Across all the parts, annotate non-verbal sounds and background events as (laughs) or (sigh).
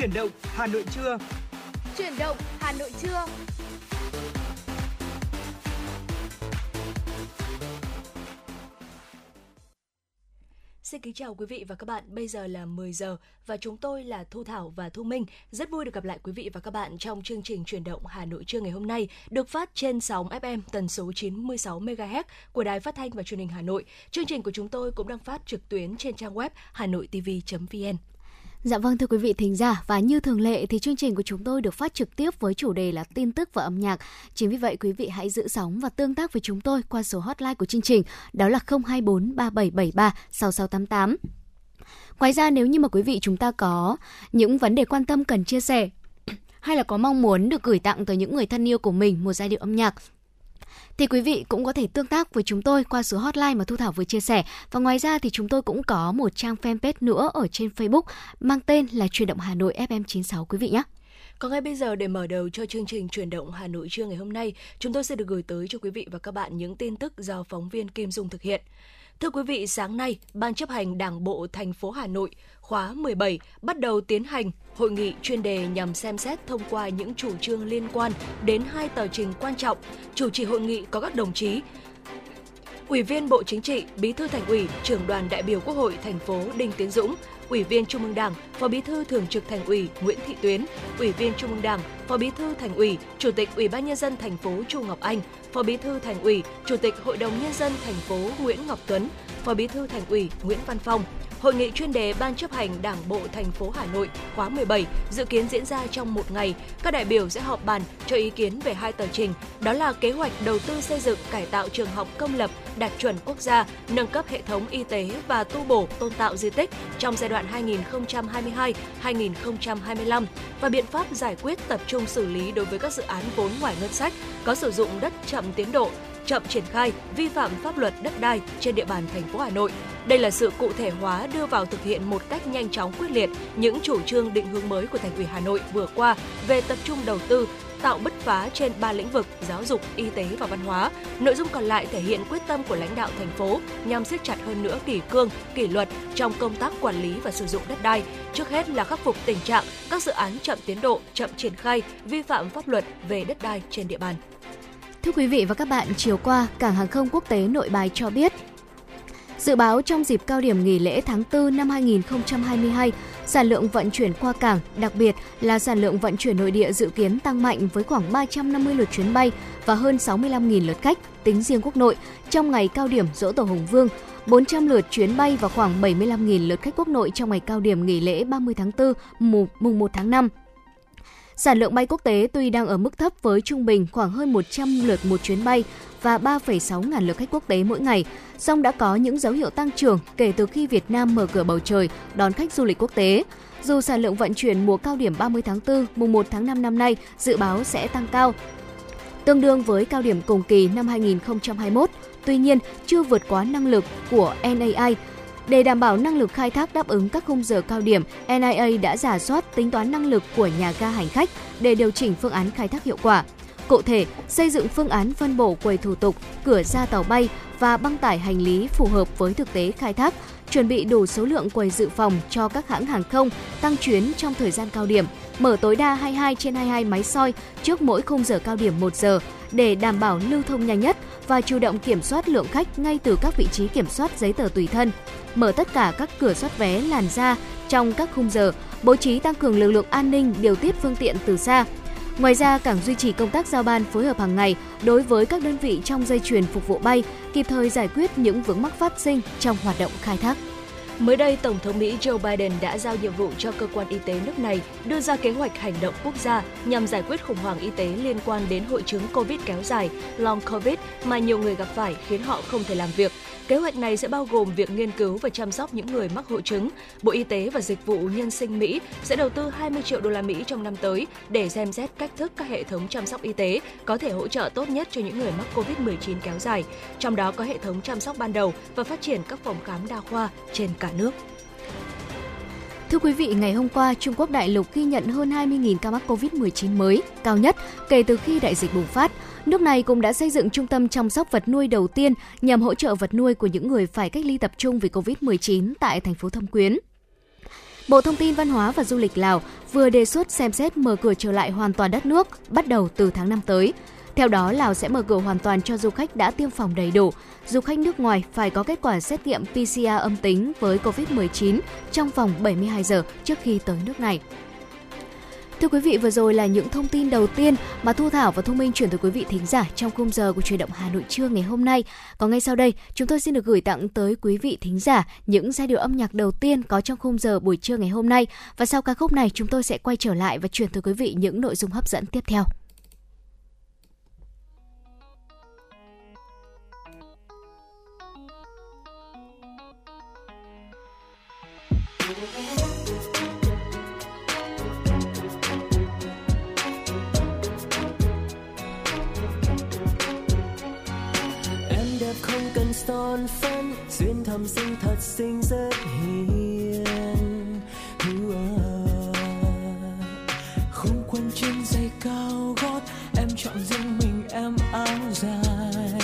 Chuyển động Hà Nội trưa. Chuyển động Hà Nội trưa. Xin kính chào quý vị và các bạn. Bây giờ là 10 giờ và chúng tôi là Thu Thảo và Thu Minh. Rất vui được gặp lại quý vị và các bạn trong chương trình truyền động Hà Nội trưa ngày hôm nay, được phát trên sóng FM tần số 96 MHz của Đài Phát thanh và Truyền hình Hà Nội. Chương trình của chúng tôi cũng đang phát trực tuyến trên trang web hanoitv.vn. Dạ vâng thưa quý vị thính giả, và như thường lệ thì chương trình của chúng tôi được phát trực tiếp với chủ đề là tin tức và âm nhạc. Chính vì vậy, quý vị hãy giữ sóng và tương tác với chúng tôi qua số hotline của chương trình, đó là 024 3773 6688. Ngoài ra, nếu như mà quý vị chúng ta có những vấn đề quan tâm cần chia sẻ, (clears throat) hay là có mong muốn được gửi tặng tới những người thân yêu của mình một giai điệu âm nhạc thì quý vị cũng có thể tương tác với chúng tôi qua số hotline mà Thu Thảo vừa chia sẻ. Và ngoài ra thì chúng tôi cũng có một trang fanpage nữa ở trên Facebook mang tên là Truyền động Hà Nội FM96 quý vị nhé. Còn ngay bây giờ để mở đầu cho chương trình truyền động Hà Nội trưa ngày hôm nay, chúng tôi sẽ được gửi tới cho quý vị và các bạn những tin tức do phóng viên Kim Dung thực hiện. Thưa quý vị, sáng nay, Ban chấp hành Đảng bộ thành phố Hà Nội khóa 17 bắt đầu tiến hành hội nghị chuyên đề nhằm xem xét thông qua những chủ trương liên quan đến hai tờ trình quan trọng. Chủ trì hội nghị có các đồng chí Ủy viên Bộ Chính trị, Bí thư Thành ủy, Trưởng đoàn đại biểu Quốc hội thành phố Đinh Tiến Dũng, Ủy viên Trung ương Đảng, Phó Bí thư Thường trực Thành ủy Nguyễn Thị Tuyến, Ủy viên Trung ương Đảng, Phó Bí thư Thành ủy, Chủ tịch Ủy ban nhân dân thành phố Chu Ngọc Anh, Phó Bí thư Thành ủy, Chủ tịch Hội đồng nhân dân thành phố Nguyễn Ngọc Tuấn, Phó Bí thư Thành ủy Nguyễn Văn Phong. Hội nghị chuyên đề Ban chấp hành Đảng bộ thành phố Hà Nội khóa 17 dự kiến diễn ra trong một ngày. Các đại biểu sẽ họp bàn cho ý kiến về hai tờ trình, đó là kế hoạch đầu tư xây dựng cải tạo trường học công lập đạt chuẩn quốc gia, nâng cấp hệ thống y tế và tu bổ tôn tạo di tích trong giai đoạn 2022-2025 và biện pháp giải quyết tập trung xử lý đối với các dự án vốn ngoài ngân sách có sử dụng đất chậm tiến độ, chậm triển khai, vi phạm pháp luật đất đai trên địa bàn thành phố Hà Nội. Đây là sự cụ thể hóa đưa vào thực hiện một cách nhanh chóng quyết liệt những chủ trương định hướng mới của thành ủy Hà Nội vừa qua về tập trung đầu tư tạo bứt phá trên ba lĩnh vực giáo dục, y tế và văn hóa. Nội dung còn lại thể hiện quyết tâm của lãnh đạo thành phố nhằm siết chặt hơn nữa kỷ cương, kỷ luật trong công tác quản lý và sử dụng đất đai. Trước hết là khắc phục tình trạng các dự án chậm tiến độ, chậm triển khai, vi phạm pháp luật về đất đai trên địa bàn. Thưa quý vị và các bạn, chiều qua, Cảng hàng không quốc tế Nội Bài cho biết Dự báo trong dịp cao điểm nghỉ lễ tháng 4 năm 2022, sản lượng vận chuyển qua cảng, đặc biệt là sản lượng vận chuyển nội địa dự kiến tăng mạnh với khoảng 350 lượt chuyến bay và hơn 65.000 lượt khách tính riêng quốc nội trong ngày cao điểm dỗ tổ Hùng Vương, 400 lượt chuyến bay và khoảng 75.000 lượt khách quốc nội trong ngày cao điểm nghỉ lễ 30 tháng 4 mùng 1 tháng 5. Sản lượng bay quốc tế tuy đang ở mức thấp với trung bình khoảng hơn 100 lượt một chuyến bay và 3,6 ngàn lượt khách quốc tế mỗi ngày, song đã có những dấu hiệu tăng trưởng kể từ khi Việt Nam mở cửa bầu trời đón khách du lịch quốc tế. Dù sản lượng vận chuyển mùa cao điểm 30 tháng 4, mùng 1 tháng 5 năm nay dự báo sẽ tăng cao, tương đương với cao điểm cùng kỳ năm 2021, tuy nhiên chưa vượt quá năng lực của NAI để đảm bảo năng lực khai thác đáp ứng các khung giờ cao điểm, NIA đã giả soát tính toán năng lực của nhà ga hành khách để điều chỉnh phương án khai thác hiệu quả. Cụ thể, xây dựng phương án phân bổ quầy thủ tục, cửa ra tàu bay và băng tải hành lý phù hợp với thực tế khai thác, chuẩn bị đủ số lượng quầy dự phòng cho các hãng hàng không tăng chuyến trong thời gian cao điểm, mở tối đa 22 trên 22 máy soi trước mỗi khung giờ cao điểm 1 giờ để đảm bảo lưu thông nhanh nhất và chủ động kiểm soát lượng khách ngay từ các vị trí kiểm soát giấy tờ tùy thân, mở tất cả các cửa soát vé làn ra trong các khung giờ, bố trí tăng cường lực lượng an ninh điều tiết phương tiện từ xa. Ngoài ra, cảng duy trì công tác giao ban phối hợp hàng ngày đối với các đơn vị trong dây chuyền phục vụ bay, kịp thời giải quyết những vướng mắc phát sinh trong hoạt động khai thác. Mới đây, Tổng thống Mỹ Joe Biden đã giao nhiệm vụ cho cơ quan y tế nước này đưa ra kế hoạch hành động quốc gia nhằm giải quyết khủng hoảng y tế liên quan đến hội chứng COVID kéo dài, long COVID mà nhiều người gặp phải khiến họ không thể làm việc. Kế hoạch này sẽ bao gồm việc nghiên cứu và chăm sóc những người mắc hội chứng. Bộ Y tế và Dịch vụ Nhân sinh Mỹ sẽ đầu tư 20 triệu đô la Mỹ trong năm tới để xem xét cách thức các hệ thống chăm sóc y tế có thể hỗ trợ tốt nhất cho những người mắc COVID-19 kéo dài, trong đó có hệ thống chăm sóc ban đầu và phát triển các phòng khám đa khoa trên cả nước. Thưa quý vị, ngày hôm qua, Trung Quốc đại lục ghi nhận hơn 20.000 ca mắc COVID-19 mới, cao nhất kể từ khi đại dịch bùng phát. Nước này cũng đã xây dựng trung tâm chăm sóc vật nuôi đầu tiên nhằm hỗ trợ vật nuôi của những người phải cách ly tập trung vì COVID-19 tại thành phố Thâm Quyến. Bộ Thông tin Văn hóa và Du lịch Lào vừa đề xuất xem xét mở cửa trở lại hoàn toàn đất nước bắt đầu từ tháng 5 tới. Theo đó, Lào sẽ mở cửa hoàn toàn cho du khách đã tiêm phòng đầy đủ. Du khách nước ngoài phải có kết quả xét nghiệm PCR âm tính với COVID-19 trong vòng 72 giờ trước khi tới nước này. Thưa quý vị, vừa rồi là những thông tin đầu tiên mà Thu Thảo và Thu Minh chuyển tới quý vị thính giả trong khung giờ của truyền động Hà Nội trưa ngày hôm nay. Còn ngay sau đây, chúng tôi xin được gửi tặng tới quý vị thính giả những giai điệu âm nhạc đầu tiên có trong khung giờ buổi trưa ngày hôm nay. Và sau ca khúc này, chúng tôi sẽ quay trở lại và chuyển tới quý vị những nội dung hấp dẫn tiếp theo. Son phấn duyên thầm sinh thật xinh rất hiền. Không quân trên giày cao gót em chọn riêng mình em áo dài.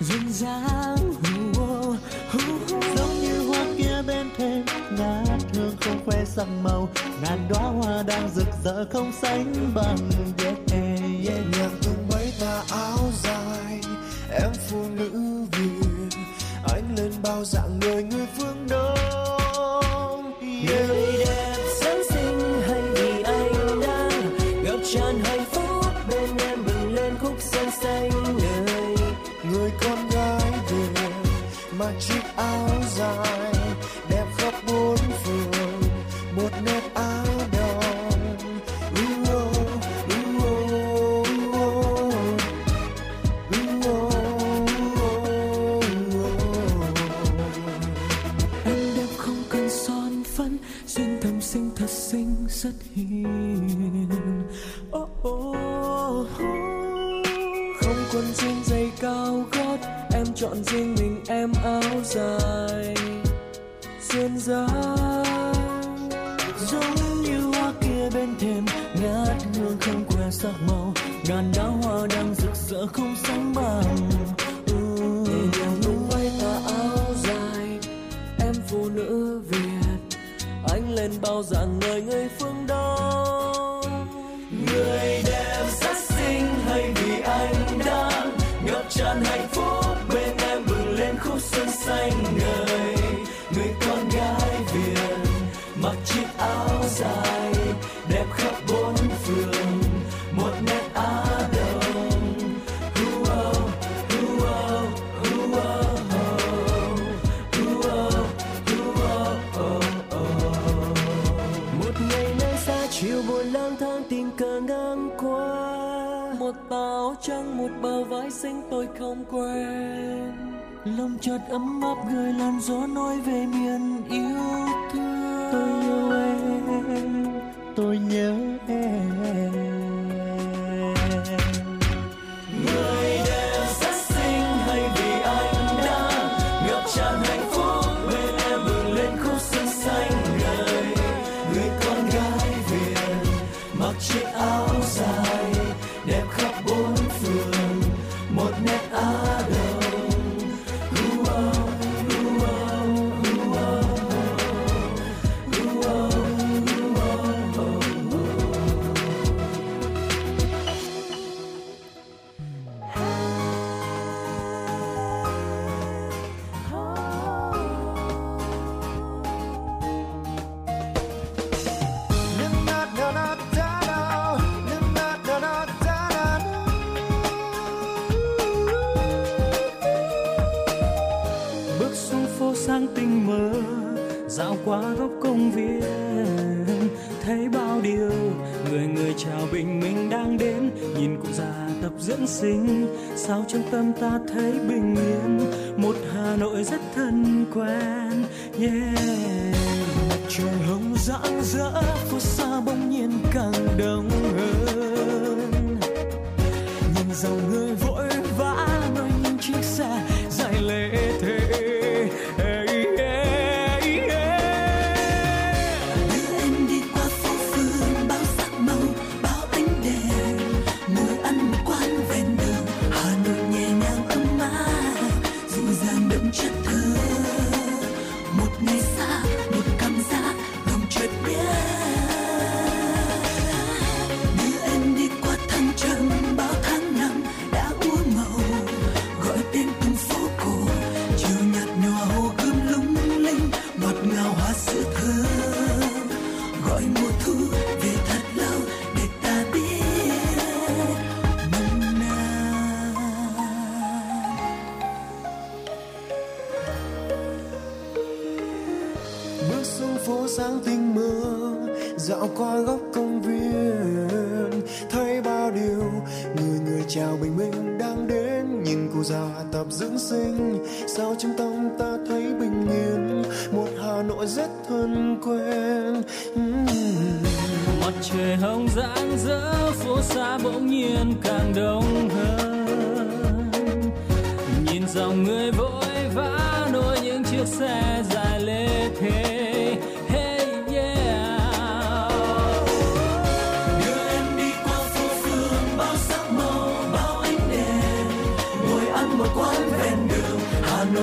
Duyên dáng giống như hoa kia bên thềm ngát hương không khoe sắc màu. Ngàn đóa hoa đang rực rỡ không sánh bằng yeah, yeah. nhạc tung mấy tà áo dài em phụ nữ lên bao dạng người người phương đông áo dài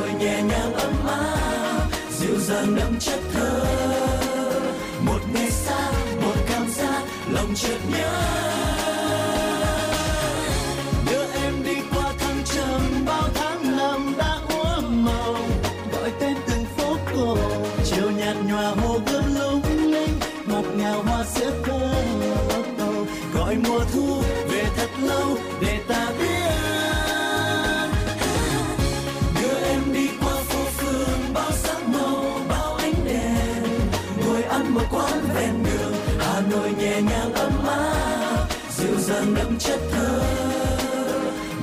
hà nhẹ nhàng ấm áp, dịu dàng đậm chất thơ. Một ngày xa, một cảm giác lòng chợt nhớ. Dàng chất thơ.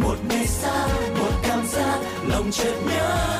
Một ngày xa một cảm giác lòng chợt nhớ.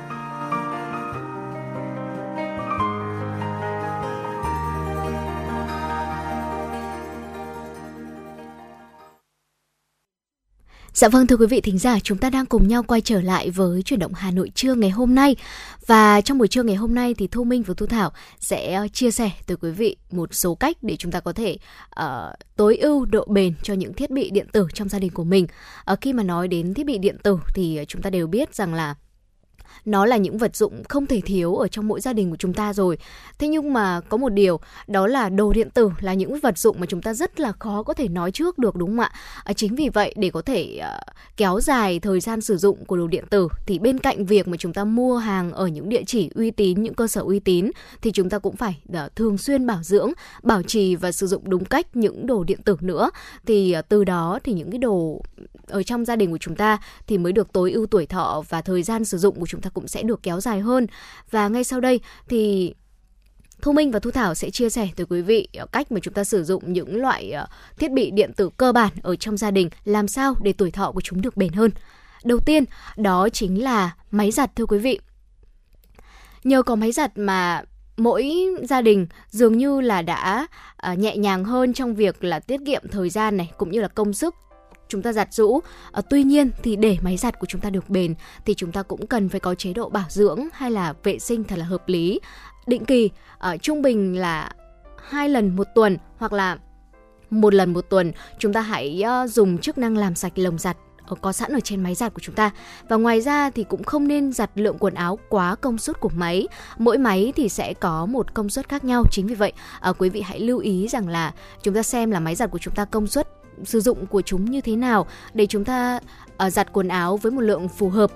Dạ vâng thưa quý vị thính giả, chúng ta đang cùng nhau quay trở lại với chuyển động Hà Nội trưa ngày hôm nay. Và trong buổi trưa ngày hôm nay thì Thu Minh và Thu Thảo sẽ ờ, chia sẻ tới quý vị một số cách để chúng ta có thể uh, tối ưu độ bền cho những thiết bị điện tử trong gia đình của mình. Uh, khi mà nói đến thiết bị điện tử thì chúng ta đều biết rằng là nó là những vật dụng không thể thiếu ở trong mỗi gia đình của chúng ta rồi. Thế nhưng mà có một điều đó là đồ điện tử là những vật dụng mà chúng ta rất là khó có thể nói trước được đúng không ạ? À, chính vì vậy để có thể uh, kéo dài thời gian sử dụng của đồ điện tử thì bên cạnh việc mà chúng ta mua hàng ở những địa chỉ uy tín, những cơ sở uy tín thì chúng ta cũng phải uh, thường xuyên bảo dưỡng, bảo trì và sử dụng đúng cách những đồ điện tử nữa. Thì uh, từ đó thì những cái đồ ở trong gia đình của chúng ta thì mới được tối ưu tuổi thọ và thời gian sử dụng của chúng ta cũng sẽ được kéo dài hơn. Và ngay sau đây thì Thu Minh và Thu Thảo sẽ chia sẻ tới quý vị ờ, cách mà chúng ta sử dụng những loại ờ, thiết bị điện tử cơ bản ở trong gia đình làm sao để tuổi thọ của chúng được bền hơn. Đầu tiên, đó chính là máy giặt thưa quý vị. Nhờ có máy giặt mà mỗi gia đình dường như là đã ờ, nhẹ nhàng hơn trong việc là tiết kiệm thời gian này cũng như là công sức chúng ta giặt rũ. À, tuy nhiên thì để máy giặt của chúng ta được bền thì chúng ta cũng cần phải có chế độ bảo dưỡng hay là vệ sinh thật là hợp lý. Định kỳ à, trung bình là hai lần một tuần hoặc là một lần một tuần chúng ta hãy uh, dùng chức năng làm sạch lồng giặt có sẵn ở trên máy giặt của chúng ta và ngoài ra thì cũng không nên giặt lượng quần áo quá công suất của máy mỗi máy thì sẽ có một công suất khác nhau chính vì vậy à, quý vị hãy lưu ý rằng là chúng ta xem là máy giặt của chúng ta công suất sử dụng của chúng như thế nào để chúng ta uh, giặt quần áo với một lượng phù hợp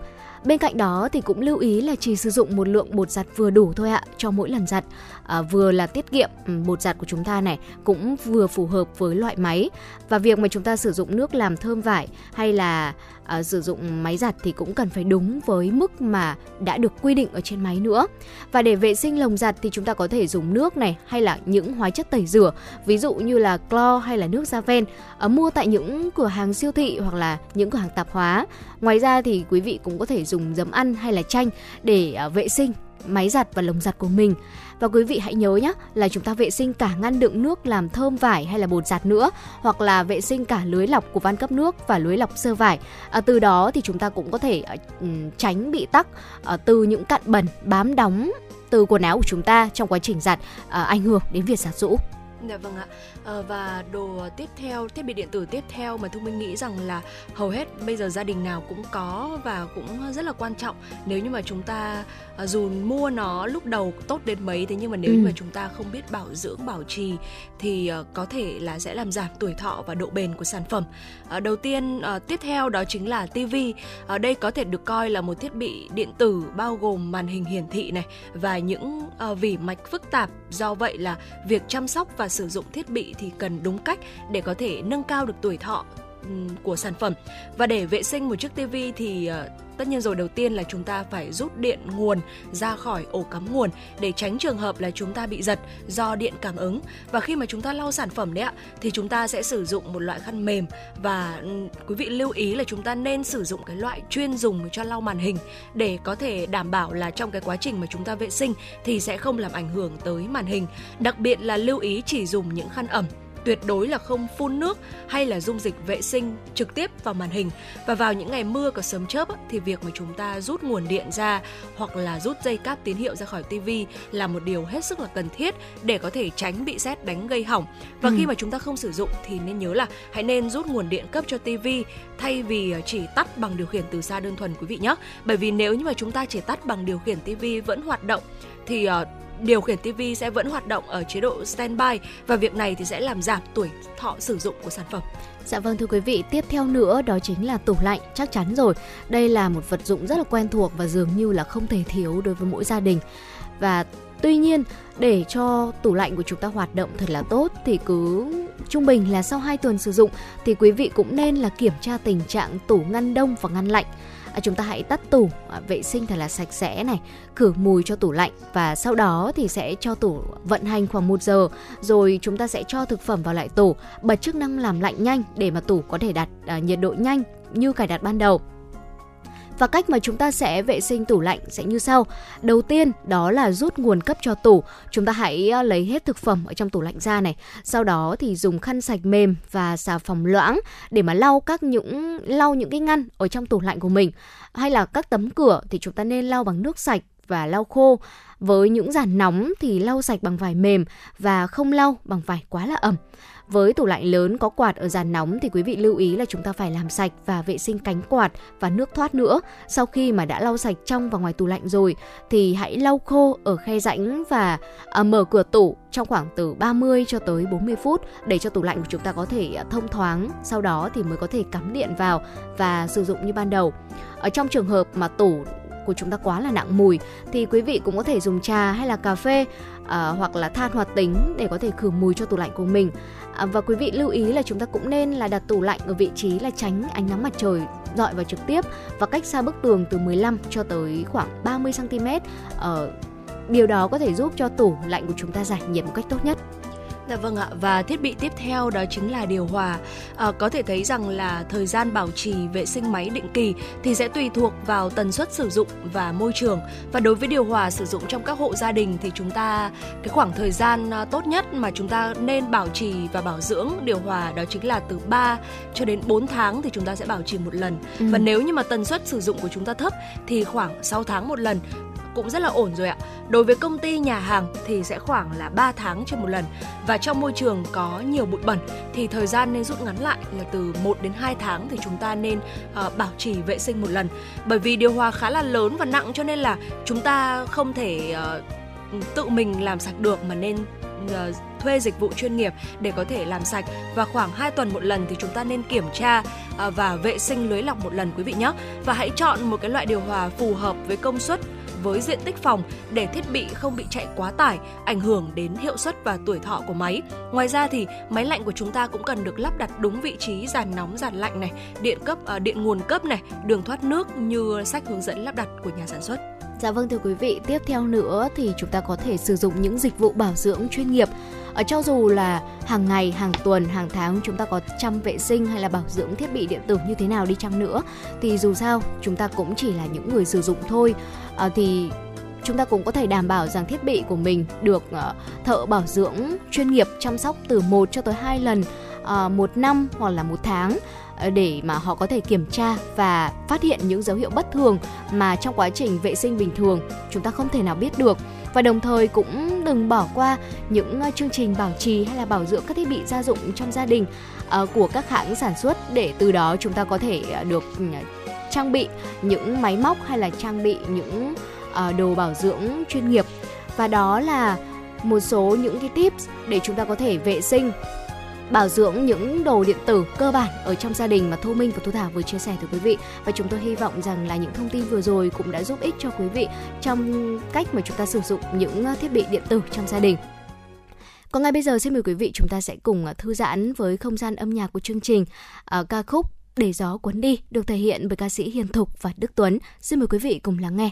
Bên cạnh đó thì cũng lưu ý là chỉ sử dụng một lượng bột giặt vừa đủ thôi ạ cho mỗi lần giặt. À, vừa là tiết kiệm ừ, bột giặt của chúng ta này cũng vừa phù hợp với loại máy và việc mà chúng ta sử dụng nước làm thơm vải hay là à, sử dụng máy giặt thì cũng cần phải đúng với mức mà đã được quy định ở trên máy nữa. Và để vệ sinh lồng giặt thì chúng ta có thể dùng nước này hay là những hóa chất tẩy rửa, ví dụ như là clo hay là nước Raven à, mua tại những cửa hàng siêu thị hoặc là những cửa hàng tạp hóa. Ngoài ra thì quý vị cũng có thể dùng giấm ăn hay là chanh để à, vệ sinh máy giặt và lồng giặt của mình. Và quý vị hãy nhớ nhé là chúng ta vệ sinh cả ngăn đựng nước làm thơm vải hay là bột giặt nữa hoặc là vệ sinh cả lưới lọc của van cấp nước và lưới lọc sơ vải. À, từ đó thì chúng ta cũng có thể uh, tránh bị tắc uh, từ những cặn bẩn bám đóng từ quần áo của chúng ta trong quá trình giặt uh, ảnh hưởng đến việc giặt rũ. Dạ vâng ạ. À, và đồ tiếp theo, thiết bị điện tử tiếp theo mà Thu Minh nghĩ rằng là hầu hết bây giờ gia đình nào cũng có và cũng rất là quan trọng nếu như mà chúng ta à, dù mua nó lúc đầu tốt đến mấy thế nhưng mà nếu ừ. như mà chúng ta không biết bảo dưỡng bảo trì thì uh, có thể là sẽ làm giảm tuổi thọ và độ bền của sản phẩm. Uh, đầu tiên tiếp theo đó chính là TV. Ở đây có thể được coi là một thiết bị điện tử bao gồm màn hình hiển thị này và những vỉ mạch phức tạp. Do vậy là việc chăm sóc và sử dụng thiết bị thì cần đúng cách để có thể nâng cao được tuổi thọ của sản phẩm. Và để vệ sinh một chiếc tivi thì ờ, Tất nhiên rồi, đầu tiên là chúng ta phải rút điện nguồn ra khỏi ổ cắm nguồn để tránh trường hợp là chúng ta bị giật do điện cảm ứng. Và khi mà chúng ta lau sản phẩm đấy ạ, thì chúng ta sẽ sử dụng một loại khăn mềm và ừ, quý vị lưu ý là chúng ta nên sử dụng cái loại chuyên dùng cho lau màn hình để có thể đảm bảo là trong cái quá trình mà chúng ta vệ sinh thì sẽ không làm ảnh hưởng tới màn hình. Đặc biệt là lưu ý chỉ dùng những khăn ẩm tuyệt đối là không phun nước hay là dung dịch vệ sinh trực tiếp vào màn hình. Và vào những ngày mưa có sớm chớp thì việc mà chúng ta rút nguồn điện ra hoặc là rút dây cáp tín hiệu ra khỏi tivi là một điều hết sức là cần thiết để có thể tránh bị sét đánh gây hỏng. Và ừ. khi mà chúng ta không sử dụng thì nên nhớ là hãy nên rút nguồn điện cấp cho tivi thay vì chỉ tắt bằng điều khiển từ xa đơn thuần quý vị nhé. Bởi vì nếu như mà chúng ta chỉ tắt bằng điều khiển tivi vẫn hoạt động thì uh, điều khiển TV sẽ vẫn hoạt động ở chế độ standby và việc này thì sẽ làm giảm tuổi thọ sử dụng của sản phẩm. Dạ vâng thưa quý vị, tiếp theo nữa đó chính là tủ lạnh, chắc chắn rồi. Đây là một vật dụng rất là quen thuộc và dường như là không thể thiếu đối với mỗi gia đình. Và tuy nhiên để cho tủ lạnh của chúng ta hoạt động thật là tốt thì cứ trung bình là sau 2 tuần sử dụng thì quý vị cũng nên là kiểm tra tình trạng tủ ngăn đông và ngăn lạnh à, chúng ta hãy tắt tủ. À, vệ sinh thật là sạch sẽ này. Khử mùi cho tủ lạnh. Và sau đó thì sẽ cho tủ vận hành khoảng 1 giờ. Rồi chúng ta sẽ cho thực phẩm vào lại tủ. Bật chức năng làm lạnh nhanh để mà tủ có thể đạt à, nhiệt độ nhanh như cài đặt ban đầu và cách mà chúng ta sẽ vệ sinh tủ lạnh sẽ như sau. Đầu tiên, đó là rút nguồn cấp cho tủ. Chúng ta hãy ờ, lấy hết thực phẩm ở trong tủ lạnh ra này. Sau đó thì dùng khăn sạch mềm và xà phòng loãng để mà lau các những, lau những cái ngăn ở trong tủ lạnh của mình. Hay là các tấm cửa thì chúng ta nên lau bằng nước sạch và lau khô. Với những giàn nóng thì lau sạch bằng vải mềm và không lau bằng vải quá là ẩm. Với tủ lạnh lớn có quạt ở dàn nóng thì quý vị lưu ý là chúng ta phải làm sạch và vệ sinh cánh quạt và nước thoát nữa. Sau khi mà đã lau sạch trong và ngoài tủ lạnh rồi thì hãy lau khô ở khe rãnh và à, mở cửa tủ trong khoảng từ 30 cho tới 40 phút để cho tủ lạnh của chúng ta có thể à, thông thoáng. Sau đó thì mới có thể cắm điện vào và sử dụng như ban đầu. Ở trong trường hợp mà tủ của chúng ta quá là nặng mùi thì quý vị cũng có thể dùng trà hay là cà phê à, hoặc là than hoạt tính để có thể khử mùi cho tủ lạnh của mình À, và quý vị lưu ý là chúng ta cũng nên là đặt tủ lạnh ở vị trí là tránh ánh nắng mặt trời dọi vào trực tiếp và cách xa bức tường từ 15 cho tới khoảng 30 cm. Ờ, điều đó có thể giúp cho tủ lạnh của chúng ta giải nhiệt một cách tốt nhất. Dạ vâng ạ và thiết bị tiếp theo đó chính là điều hòa. À, có thể thấy rằng là thời gian bảo trì vệ sinh máy định kỳ thì sẽ tùy thuộc vào tần suất sử dụng và môi trường. Và đối với điều hòa sử dụng trong các hộ gia đình thì chúng ta cái khoảng thời gian à, tốt nhất mà chúng ta nên bảo trì và bảo dưỡng điều hòa đó chính là từ 3 cho đến 4 tháng thì chúng ta sẽ bảo trì một lần. Ừ. Và nếu như mà tần suất sử dụng của chúng ta thấp thì khoảng 6 tháng một lần cũng rất là ổn rồi ạ. Đối với công ty nhà hàng thì sẽ khoảng là 3 tháng trên một lần và trong môi trường có nhiều bụi bẩn thì thời gian nên rút ngắn lại là từ 1 đến 2 tháng thì chúng ta nên uh, bảo trì vệ sinh một lần. Bởi vì điều hòa khá là lớn và nặng cho nên là chúng ta không thể uh, tự mình làm sạch được mà nên uh, thuê dịch vụ chuyên nghiệp để có thể làm sạch và khoảng 2 tuần một lần thì chúng ta nên kiểm tra và vệ sinh lưới lọc một lần quý vị nhé và hãy chọn một cái loại điều hòa phù hợp với công suất với diện tích phòng để thiết bị không bị chạy quá tải, ảnh hưởng đến hiệu suất và tuổi thọ của máy. Ngoài ra thì máy lạnh của chúng ta cũng cần được lắp đặt đúng vị trí giàn nóng giàn lạnh này, điện cấp uh, điện nguồn cấp này, đường thoát nước như sách hướng dẫn lắp đặt của nhà sản xuất. Dạ vâng thưa quý vị, tiếp theo nữa thì chúng ta có thể sử dụng những dịch vụ bảo dưỡng chuyên nghiệp. Ở cho dù là hàng ngày, hàng tuần, hàng tháng chúng ta có chăm vệ sinh hay là bảo dưỡng thiết bị điện tử như thế nào đi chăng nữa thì dù sao chúng ta cũng chỉ là những người sử dụng thôi. À, thì chúng ta cũng có thể đảm bảo rằng thiết bị của mình được uh, thợ bảo dưỡng chuyên nghiệp chăm sóc từ 1 cho tới 2 lần uh, một năm hoặc là một tháng để mà họ có thể kiểm tra và phát hiện những dấu hiệu bất thường mà trong quá trình vệ sinh bình thường chúng ta không thể nào biết được. Và đồng thời cũng đừng bỏ qua những chương trình bảo trì hay là bảo dưỡng các thiết bị gia dụng trong gia đình của các hãng sản xuất để từ đó chúng ta có thể được ừ, trang bị những máy móc hay là trang bị những uh, đồ bảo dưỡng chuyên nghiệp và đó là một số những cái tips để chúng ta có thể vệ sinh bảo dưỡng những đồ điện tử cơ bản ở trong gia đình mà Thu Minh và Thu Thảo vừa chia sẻ tới quý vị và chúng tôi hy vọng rằng là những thông tin vừa rồi cũng đã giúp ích cho quý vị trong cách mà chúng ta sử dụng những thiết bị điện tử trong gia đình. Còn ngay bây giờ xin mời quý vị chúng ta sẽ cùng thư giãn với không gian âm nhạc của chương trình uh, ca khúc để gió cuốn đi được thể hiện bởi ca sĩ Hiền Thục và Đức Tuấn. Xin mời quý vị cùng lắng nghe.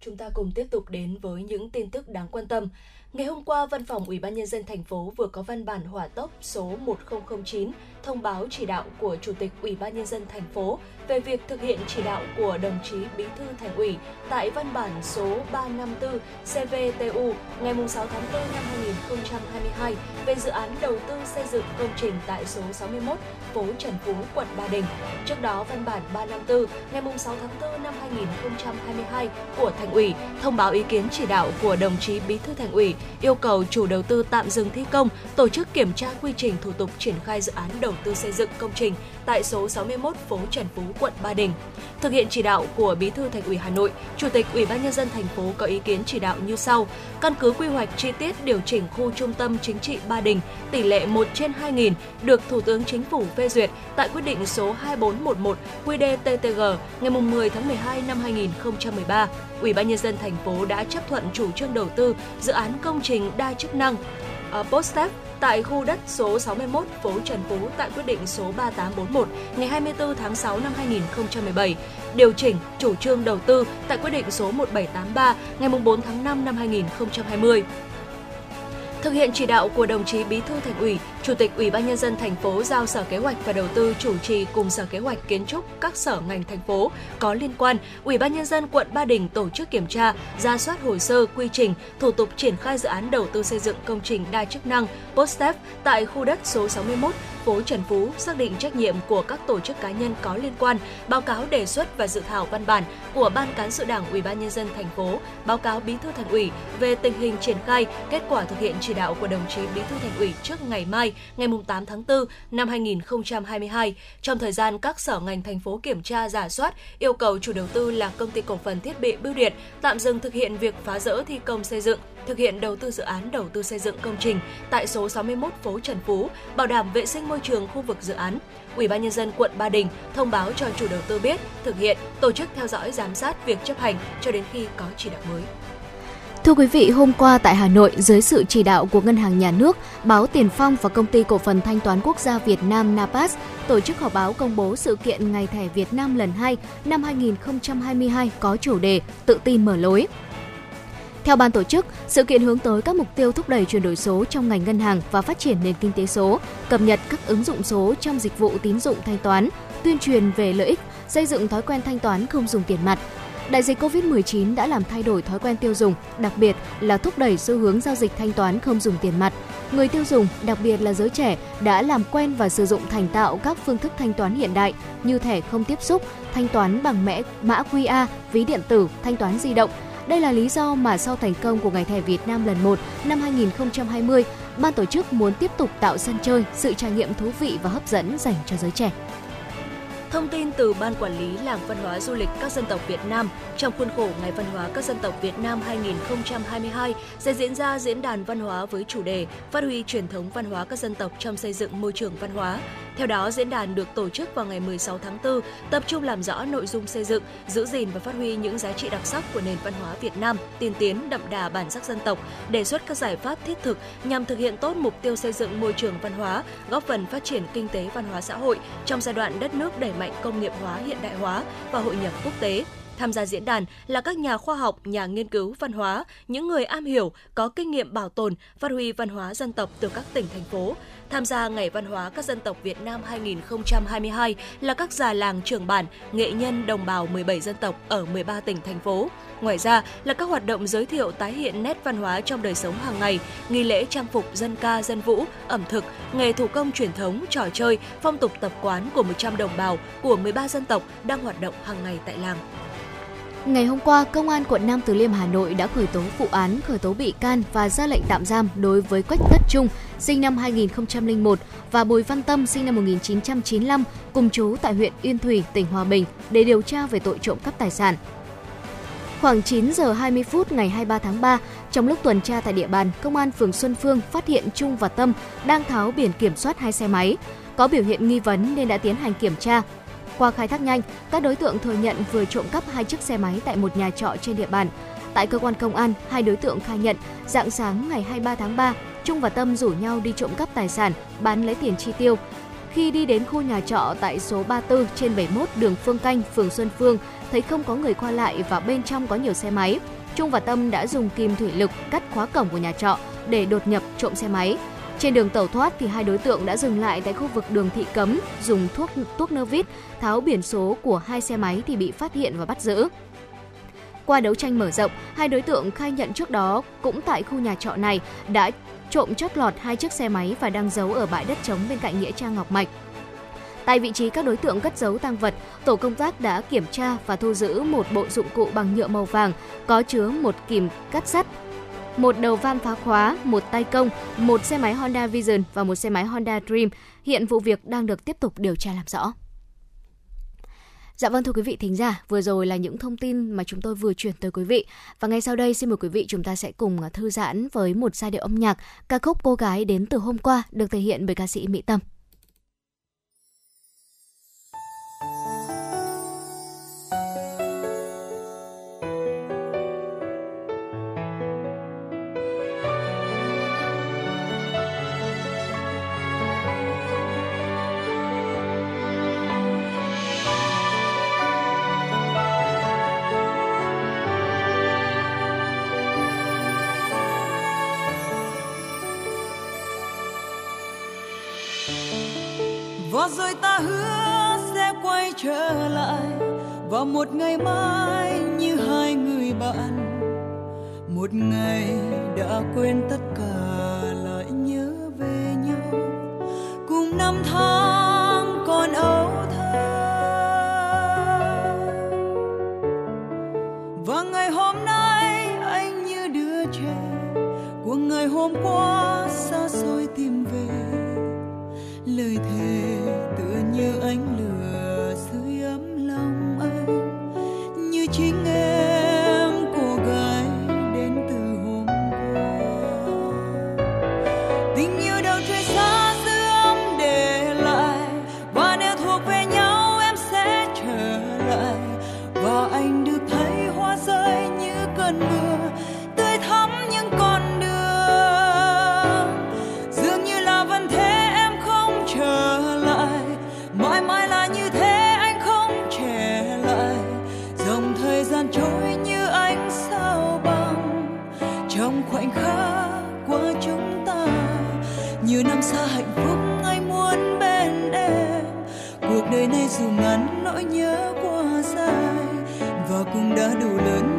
Chúng ta cùng tiếp tục đến với những tin tức đáng quan tâm. Ngày hôm qua, Văn phòng Ủy ban nhân dân thành phố vừa có văn bản hỏa tốc số 1009 thông báo chỉ đạo của Chủ tịch Ủy ban nhân dân thành phố về việc thực hiện chỉ đạo của đồng chí Bí thư Thành ủy tại văn bản số 354 CVTU ngày 6 tháng 4 năm 2022 về dự án đầu tư xây dựng công trình tại số 61 phố Trần Phú, quận Ba Đình. Trước đó, văn bản 354 ngày 6 tháng 4 năm 2022 của Thành ủy thông báo ý kiến chỉ đạo của đồng chí Bí thư Thành ủy yêu cầu chủ đầu tư tạm dừng thi công, tổ chức kiểm tra quy trình thủ tục triển khai dự án đầu tư xây dựng công trình tại số 61 phố Trần Phú, quận Ba Đình. Thực hiện chỉ đạo của Bí thư Thành ủy Hà Nội, Chủ tịch Ủy ban nhân dân thành phố có ý kiến chỉ đạo như sau: căn cứ quy hoạch chi tiết điều chỉnh khu trung tâm chính trị Ba Đình, tỷ lệ 1 trên 2000 được Thủ tướng Chính phủ phê duyệt tại quyết định số 2411 QĐ-TTG ngày 10 tháng 12 năm 2013. Ủy ban nhân dân thành phố đã chấp thuận chủ trương đầu tư dự án công trình đa chức năng ờ, Postep tại khu đất số 61 phố Trần Phú tại quyết định số 3841 ngày 24 tháng 6 năm 2017, điều chỉnh chủ trương đầu tư tại quyết định số 1783 ngày 4 tháng 5 năm 2020. Thực hiện chỉ đạo của đồng chí Bí thư Thành ủy, Chủ tịch Ủy ban nhân dân thành phố giao Sở Kế hoạch và Đầu tư chủ trì cùng Sở Kế hoạch Kiến trúc các sở ngành thành phố có liên quan, Ủy ban nhân dân quận Ba Đình tổ chức kiểm tra, ra soát hồ sơ, quy trình, thủ tục triển khai dự án đầu tư xây dựng công trình đa chức năng Postep tại khu đất số 61 phố Trần Phú xác định trách nhiệm của các tổ chức cá nhân có liên quan, báo cáo đề xuất và dự thảo văn bản của Ban cán sự Đảng Ủy ban nhân dân thành phố, báo cáo Bí thư Thành ủy về tình hình triển khai, kết quả thực hiện chỉ đạo của đồng chí Bí thư Thành ủy trước ngày mai, ngày 8 tháng 4 năm 2022. Trong thời gian các sở ngành thành phố kiểm tra giả soát, yêu cầu chủ đầu tư là công ty cổ phần thiết bị bưu điện tạm dừng thực hiện việc phá rỡ thi công xây dựng, thực hiện đầu tư dự án đầu tư xây dựng công trình tại số 61 phố Trần Phú, bảo đảm vệ sinh môi trường khu vực dự án. Ủy ban nhân dân quận Ba Đình thông báo cho chủ đầu tư biết, thực hiện, tổ chức theo dõi giám sát việc chấp hành cho đến khi có chỉ đạo mới. Thưa quý vị, hôm qua tại Hà Nội, dưới sự chỉ đạo của Ngân hàng Nhà nước, báo Tiền Phong và Công ty Cổ phần Thanh toán Quốc gia Việt Nam NAPAS tổ chức họp báo công bố sự kiện Ngày thẻ Việt Nam lần 2 năm 2022 có chủ đề Tự tin mở lối. Theo ban tổ chức, sự kiện hướng tới các mục tiêu thúc đẩy chuyển đổi số trong ngành ngân hàng và phát triển nền kinh tế số, cập nhật các ứng dụng số trong dịch vụ tín dụng thanh toán, tuyên truyền về lợi ích, xây dựng thói quen thanh toán không dùng tiền mặt. Đại dịch COVID-19 đã làm thay đổi thói quen tiêu dùng, đặc biệt là thúc đẩy xu hướng giao dịch thanh toán không dùng tiền mặt. Người tiêu dùng, đặc biệt là giới trẻ, đã làm quen và sử dụng thành tạo các phương thức thanh toán hiện đại như thẻ không tiếp xúc, thanh toán bằng mẽ mã QR, ví điện tử, thanh toán di động. Đây là lý do mà sau thành công của Ngày thẻ Việt Nam lần 1 năm 2020, ban tổ chức muốn tiếp tục tạo sân chơi, sự trải nghiệm thú vị và hấp dẫn dành cho giới trẻ. Thông tin từ Ban Quản lý Làng Văn hóa Du lịch các dân tộc Việt Nam, trong khuôn khổ Ngày Văn hóa các dân tộc Việt Nam 2022 sẽ diễn ra diễn đàn văn hóa với chủ đề Phát huy truyền thống văn hóa các dân tộc trong xây dựng môi trường văn hóa. Theo đó, diễn đàn được tổ chức vào ngày 16 tháng 4, tập trung làm rõ nội dung xây dựng, giữ gìn và phát huy những giá trị đặc sắc của nền văn hóa Việt Nam, tiên tiến, đậm đà bản sắc dân tộc, đề xuất các giải pháp thiết thực nhằm thực hiện tốt mục tiêu xây dựng môi trường văn hóa, góp phần phát triển kinh tế văn hóa xã hội trong giai đoạn đất nước đẩy mạnh công nghiệp hóa hiện đại hóa và hội nhập quốc tế. Tham gia diễn đàn là các nhà khoa học, nhà nghiên cứu văn hóa, những người am hiểu, có kinh nghiệm bảo tồn, phát huy văn hóa dân tộc từ các tỉnh, thành phố. Tham gia Ngày Văn hóa các dân tộc Việt Nam 2022 là các già làng trưởng bản, nghệ nhân đồng bào 17 dân tộc ở 13 tỉnh, thành phố. Ngoài ra là các hoạt động giới thiệu tái hiện nét văn hóa trong đời sống hàng ngày, nghi lễ trang phục dân ca, dân vũ, ẩm thực, nghề thủ công truyền thống, trò chơi, phong tục tập quán của 100 đồng bào của 13 dân tộc đang hoạt động hàng ngày tại làng. Ngày hôm qua, Công an quận Nam Từ Liêm Hà Nội đã khởi tố vụ án, khởi tố bị can và ra lệnh tạm giam đối với Quách Tất Trung, sinh năm 2001 và Bùi Văn Tâm, sinh năm 1995, cùng chú tại huyện Yên Thủy, tỉnh Hòa Bình để điều tra về tội trộm cắp tài sản. Khoảng 9 giờ 20 phút ngày 23 tháng 3, trong lúc tuần tra tại địa bàn, Công an phường Xuân Phương phát hiện Trung và Tâm đang tháo biển kiểm soát hai xe máy. Có biểu hiện nghi vấn nên đã tiến hành kiểm tra. Qua khai thác nhanh, các đối tượng thừa nhận vừa trộm cắp hai chiếc xe máy tại một nhà trọ trên địa bàn. Tại cơ quan công an, hai đối tượng khai nhận dạng sáng ngày 23 tháng 3, Trung và Tâm rủ nhau đi trộm cắp tài sản, bán lấy tiền chi tiêu. Khi đi đến khu nhà trọ tại số 34 trên 71 đường Phương Canh, phường Xuân Phương, thấy không có người qua lại và bên trong có nhiều xe máy. Trung và Tâm đã dùng kim thủy lực cắt khóa cổng của nhà trọ để đột nhập trộm xe máy. Trên đường tẩu thoát thì hai đối tượng đã dừng lại tại khu vực đường thị cấm, dùng thuốc thuốc nơ vít tháo biển số của hai xe máy thì bị phát hiện và bắt giữ. Qua đấu tranh mở rộng, hai đối tượng khai nhận trước đó cũng tại khu nhà trọ này đã trộm chót lọt hai chiếc xe máy và đang giấu ở bãi đất trống bên cạnh nghĩa trang Ngọc Mạch. Tại vị trí các đối tượng cất giấu tăng vật, tổ công tác đã kiểm tra và thu giữ một bộ dụng cụ bằng nhựa màu vàng có chứa một kìm cắt sắt, một đầu van phá khóa, một tay công, một xe máy Honda Vision và một xe máy Honda Dream. Hiện vụ việc đang được tiếp tục điều tra làm rõ. Dạ vâng thưa quý vị thính giả, vừa rồi là những thông tin mà chúng tôi vừa chuyển tới quý vị. Và ngay sau đây xin mời quý vị chúng ta sẽ cùng à, thư giãn với một giai điệu âm nhạc ca khúc Cô gái đến từ hôm qua được thể hiện bởi ca sĩ Mỹ Tâm. Và một ngày mai như hai người bạn, một ngày đã quên tất cả lại nhớ về nhau. Cùng năm tháng dù ngắn nỗi nhớ qua dài và cũng đã đủ lớn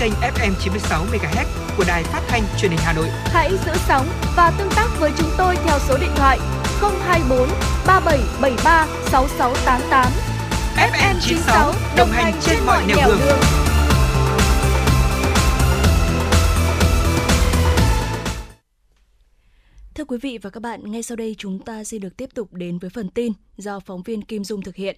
kênh FM 96 MHz của đài phát thanh truyền hình Hà Nội. Hãy giữ sóng và tương tác với chúng tôi theo số điện thoại 024 3773 6688. FM 96 đồng hành trên mọi nẻo đường. Thưa quý vị và các bạn, ngay sau đây chúng ta sẽ được tiếp tục đến với phần tin do phóng viên Kim Dung thực hiện.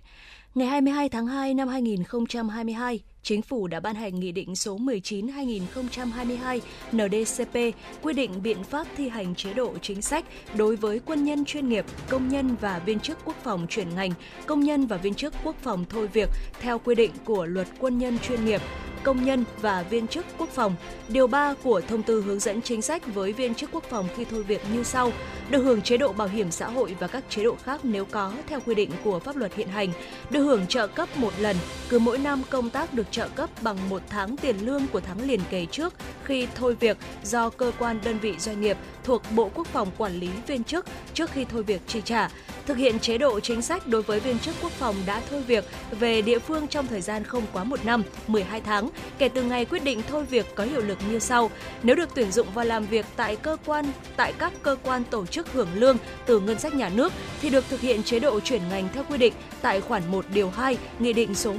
Ngày 22 tháng 2 năm 2022, Chính phủ đã ban hành Nghị định số 19-2022 NDCP quy định biện pháp thi hành chế độ chính sách đối với quân nhân chuyên nghiệp, công nhân và viên chức quốc phòng chuyển ngành, công nhân và viên chức quốc phòng thôi việc theo quy định của Luật Quân nhân chuyên nghiệp, công nhân và viên chức quốc phòng. Điều 3 của thông tư hướng dẫn chính sách với viên chức quốc phòng khi thôi việc như sau: được hưởng chế độ bảo hiểm xã hội và các chế độ khác nếu có theo quy định của pháp luật hiện hành, được hưởng trợ cấp một lần, cứ mỗi năm công tác được trợ cấp bằng một tháng tiền lương của tháng liền kề trước khi thôi việc do cơ quan đơn vị doanh nghiệp thuộc Bộ Quốc phòng quản lý viên chức trước khi thôi việc chi trả, thực hiện chế độ chính sách đối với viên chức quốc phòng đã thôi việc về địa phương trong thời gian không quá một năm, 12 tháng kể từ ngày quyết định thôi việc có hiệu lực như sau. Nếu được tuyển dụng và làm việc tại cơ quan tại các cơ quan tổ chức hưởng lương từ ngân sách nhà nước thì được thực hiện chế độ chuyển ngành theo quy định tại khoản 1 điều 2 Nghị định số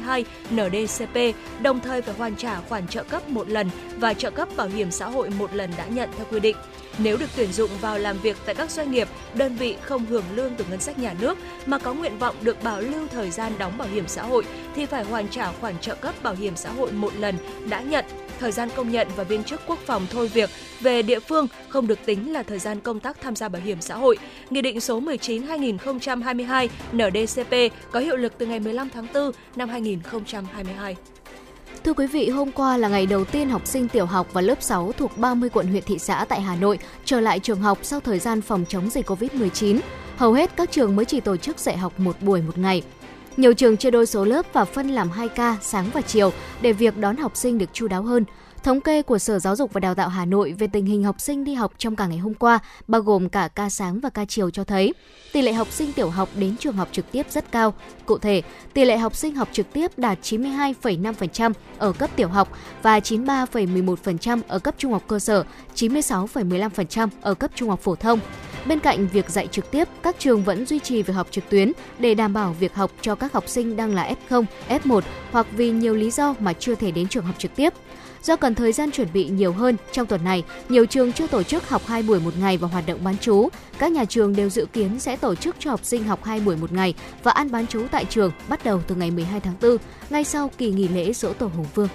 2022 NDCP, đồng thời phải hoàn trả khoản trợ cấp một lần và trợ cấp bảo hiểm xã hội một lần đã nhận theo quy định. Nếu được tuyển dụng vào làm việc tại các doanh nghiệp, đơn vị không hưởng lương từ ngân sách nhà nước mà có nguyện vọng được bảo lưu thời gian đóng bảo hiểm xã hội thì phải hoàn trả khoản trợ cấp bảo hiểm xã hội một lần đã nhận thời gian công nhận và viên chức quốc phòng thôi việc về địa phương không được tính là thời gian công tác tham gia bảo hiểm xã hội. Nghị định số 19/2022 NDCP có hiệu lực từ ngày 15 tháng 4 năm 2022. Thưa quý vị, hôm qua là ngày đầu tiên học sinh tiểu học và lớp 6 thuộc 30 quận huyện thị xã tại Hà Nội trở lại trường học sau thời gian phòng chống dịch COVID-19. Hầu hết các trường mới chỉ tổ chức dạy học một buổi một ngày. Nhiều trường chia đôi số lớp và phân làm 2 ca sáng và chiều để việc đón học sinh được chu đáo hơn. Thống kê của Sở Giáo dục và Đào tạo Hà Nội về tình hình học sinh đi học trong cả ngày hôm qua, bao gồm cả ca sáng và ca chiều cho thấy, tỷ lệ học sinh tiểu học đến trường học trực tiếp rất cao. Cụ thể, tỷ lệ học sinh học trực tiếp đạt 92,5% ở cấp tiểu học và 93,11% ở cấp trung học cơ sở, 96,15% ở cấp trung học phổ thông. Bên cạnh việc dạy trực tiếp, các trường vẫn duy trì việc học trực tuyến để đảm bảo việc học cho các học sinh đang là F0, F1 hoặc vì nhiều lý do mà chưa thể đến trường học trực tiếp. Do cần thời gian chuẩn bị nhiều hơn, trong tuần này, nhiều trường chưa tổ chức học 2 buổi một ngày và hoạt động bán trú. Các nhà trường đều dự kiến sẽ tổ chức cho học sinh học 2 buổi một ngày và ăn bán trú tại trường bắt đầu từ ngày 12 tháng 4, ngay sau kỳ nghỉ lễ Dỗ Tổ Hùng Vương.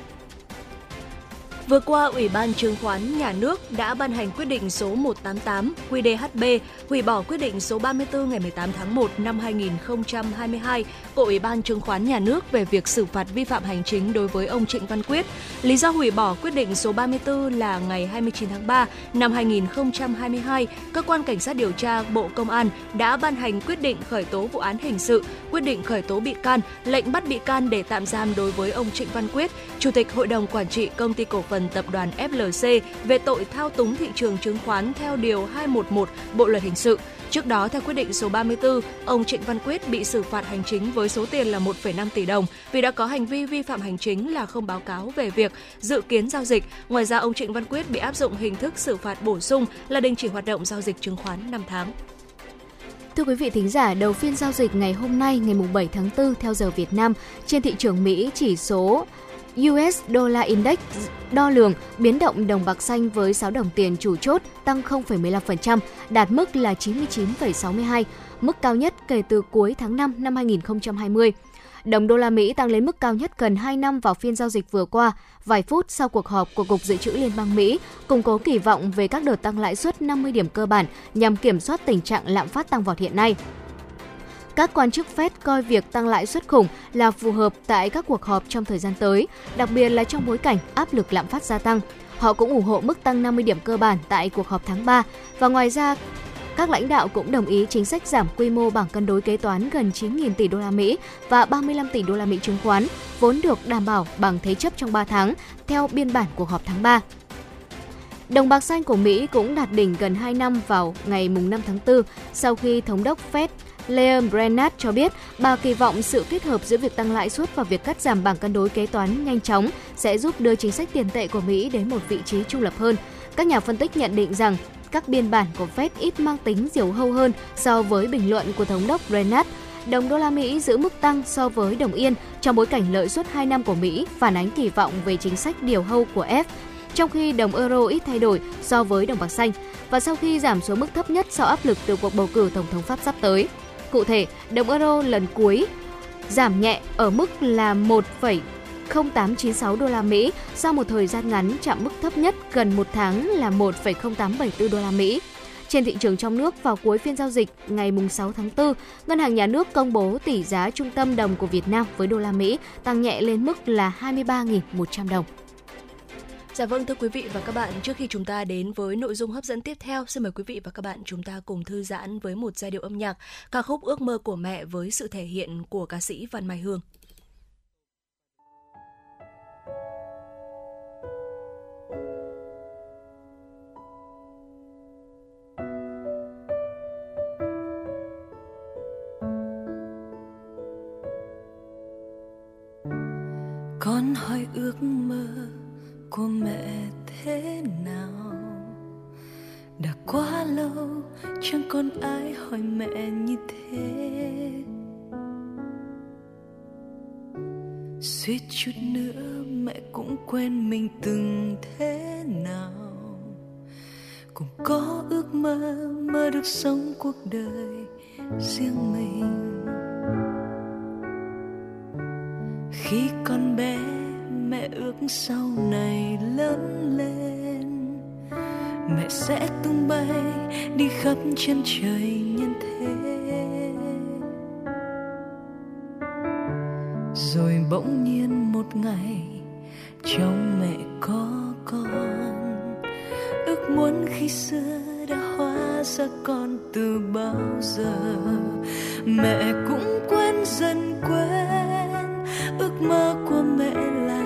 Vừa qua, Ủy ban Chứng khoán Nhà nước đã ban hành quyết định số 188 QĐ-HB hủy bỏ quyết định số 34 ngày 18 tháng 1 năm 2022 của Ủy ban Chứng khoán Nhà nước về việc xử phạt vi phạm hành chính đối với ông Trịnh Văn Quyết. Lý do hủy bỏ quyết định số 34 là ngày 29 tháng 3 năm 2022, cơ quan cảnh sát điều tra Bộ Công an đã ban hành quyết định khởi tố vụ án hình sự, quyết định khởi tố bị can, lệnh bắt bị can để tạm giam đối với ông Trịnh Văn Quyết, Chủ tịch Hội đồng Quản trị Công ty Cổ phần Tập đoàn FLC về tội thao túng thị trường chứng khoán theo Điều 211 Bộ Luật Hình sự. Trước đó, theo quyết định số 34, ông Trịnh Văn Quyết bị xử phạt hành chính với số tiền là 1,5 tỷ đồng vì đã có hành vi vi phạm hành chính là không báo cáo về việc dự kiến giao dịch. Ngoài ra, ông Trịnh Văn Quyết bị áp dụng hình thức xử phạt bổ sung là đình chỉ hoạt động giao dịch chứng khoán 5 tháng. Thưa quý vị thính giả, đầu phiên giao dịch ngày hôm nay ngày 7 tháng 4 theo giờ Việt Nam, trên thị trường Mỹ chỉ số US Dollar Index đo lường biến động đồng bạc xanh với 6 đồng tiền chủ chốt tăng 0,15%, đạt mức là 99,62, mức cao nhất kể từ cuối tháng 5 năm 2020. Đồng đô la Mỹ tăng lên mức cao nhất gần 2 năm vào phiên giao dịch vừa qua, vài phút sau cuộc họp của Cục Dự trữ Liên bang Mỹ, củng cố kỳ vọng về các đợt tăng lãi suất 50 điểm cơ bản nhằm kiểm soát tình trạng lạm phát tăng vọt hiện nay. Các quan chức Fed coi việc tăng lãi suất khủng là phù hợp tại các cuộc họp trong thời gian tới, đặc biệt là trong bối cảnh áp lực lạm phát gia tăng. Họ cũng ủng hộ mức tăng 50 điểm cơ bản tại cuộc họp tháng 3 và ngoài ra các lãnh đạo cũng đồng ý chính sách giảm quy mô bảng cân đối kế toán gần 9.000 tỷ đô la Mỹ và 35 tỷ đô la Mỹ chứng khoán, vốn được đảm bảo bằng thế chấp trong 3 tháng theo biên bản cuộc họp tháng 3. Đồng bạc xanh của Mỹ cũng đạt đỉnh gần 2 năm vào ngày 5 tháng 4 sau khi thống đốc Fed Leon Brennard cho biết bà kỳ vọng sự kết hợp giữa việc tăng lãi suất và việc cắt giảm bảng cân đối kế toán nhanh chóng sẽ giúp đưa chính sách tiền tệ của Mỹ đến một vị trí trung lập hơn. Các nhà phân tích nhận định rằng các biên bản của Fed ít mang tính diều hâu hơn so với bình luận của thống đốc Brennard đồng đô la Mỹ giữ mức tăng so với đồng yên trong bối cảnh lợi suất 2 năm của Mỹ phản ánh kỳ vọng về chính sách điều hâu của F, trong khi đồng euro ít thay đổi so với đồng bạc xanh và sau khi giảm xuống mức thấp nhất sau áp lực từ cuộc bầu cử tổng thống Pháp sắp tới. Cụ thể, đồng euro lần cuối giảm nhẹ ở mức là 1,0896 đô la Mỹ sau một thời gian ngắn chạm mức thấp nhất gần một tháng là 1,0874 đô la Mỹ. Trên thị trường trong nước vào cuối phiên giao dịch ngày 6 tháng 4, Ngân hàng Nhà nước công bố tỷ giá trung tâm đồng của Việt Nam với đô la Mỹ tăng nhẹ lên mức là 23.100 đồng. Dạ vâng thưa quý vị và các bạn, trước khi chúng ta đến với nội dung hấp dẫn tiếp theo, xin mời quý vị và các bạn chúng ta cùng thư giãn với một giai điệu âm nhạc ca khúc Ước mơ của mẹ với sự thể hiện của ca sĩ Văn Mai Hương. con hỏi ước mơ của mẹ thế nào? Đã quá lâu, chẳng còn ai hỏi mẹ như thế. Suýt chút nữa mẹ cũng quên mình từng thế nào. Cũng có ước mơ mơ được sống cuộc đời riêng mình. Khi con bé mẹ ước sau này lớn lên. Mẹ sẽ tung bay đi khắp chân trời nhân thế. Rồi bỗng nhiên một ngày, trong mẹ có con. Ước muốn khi xưa đã hóa ra con từ bao giờ. Mẹ cũng quên dần quên ước mơ của mẹ là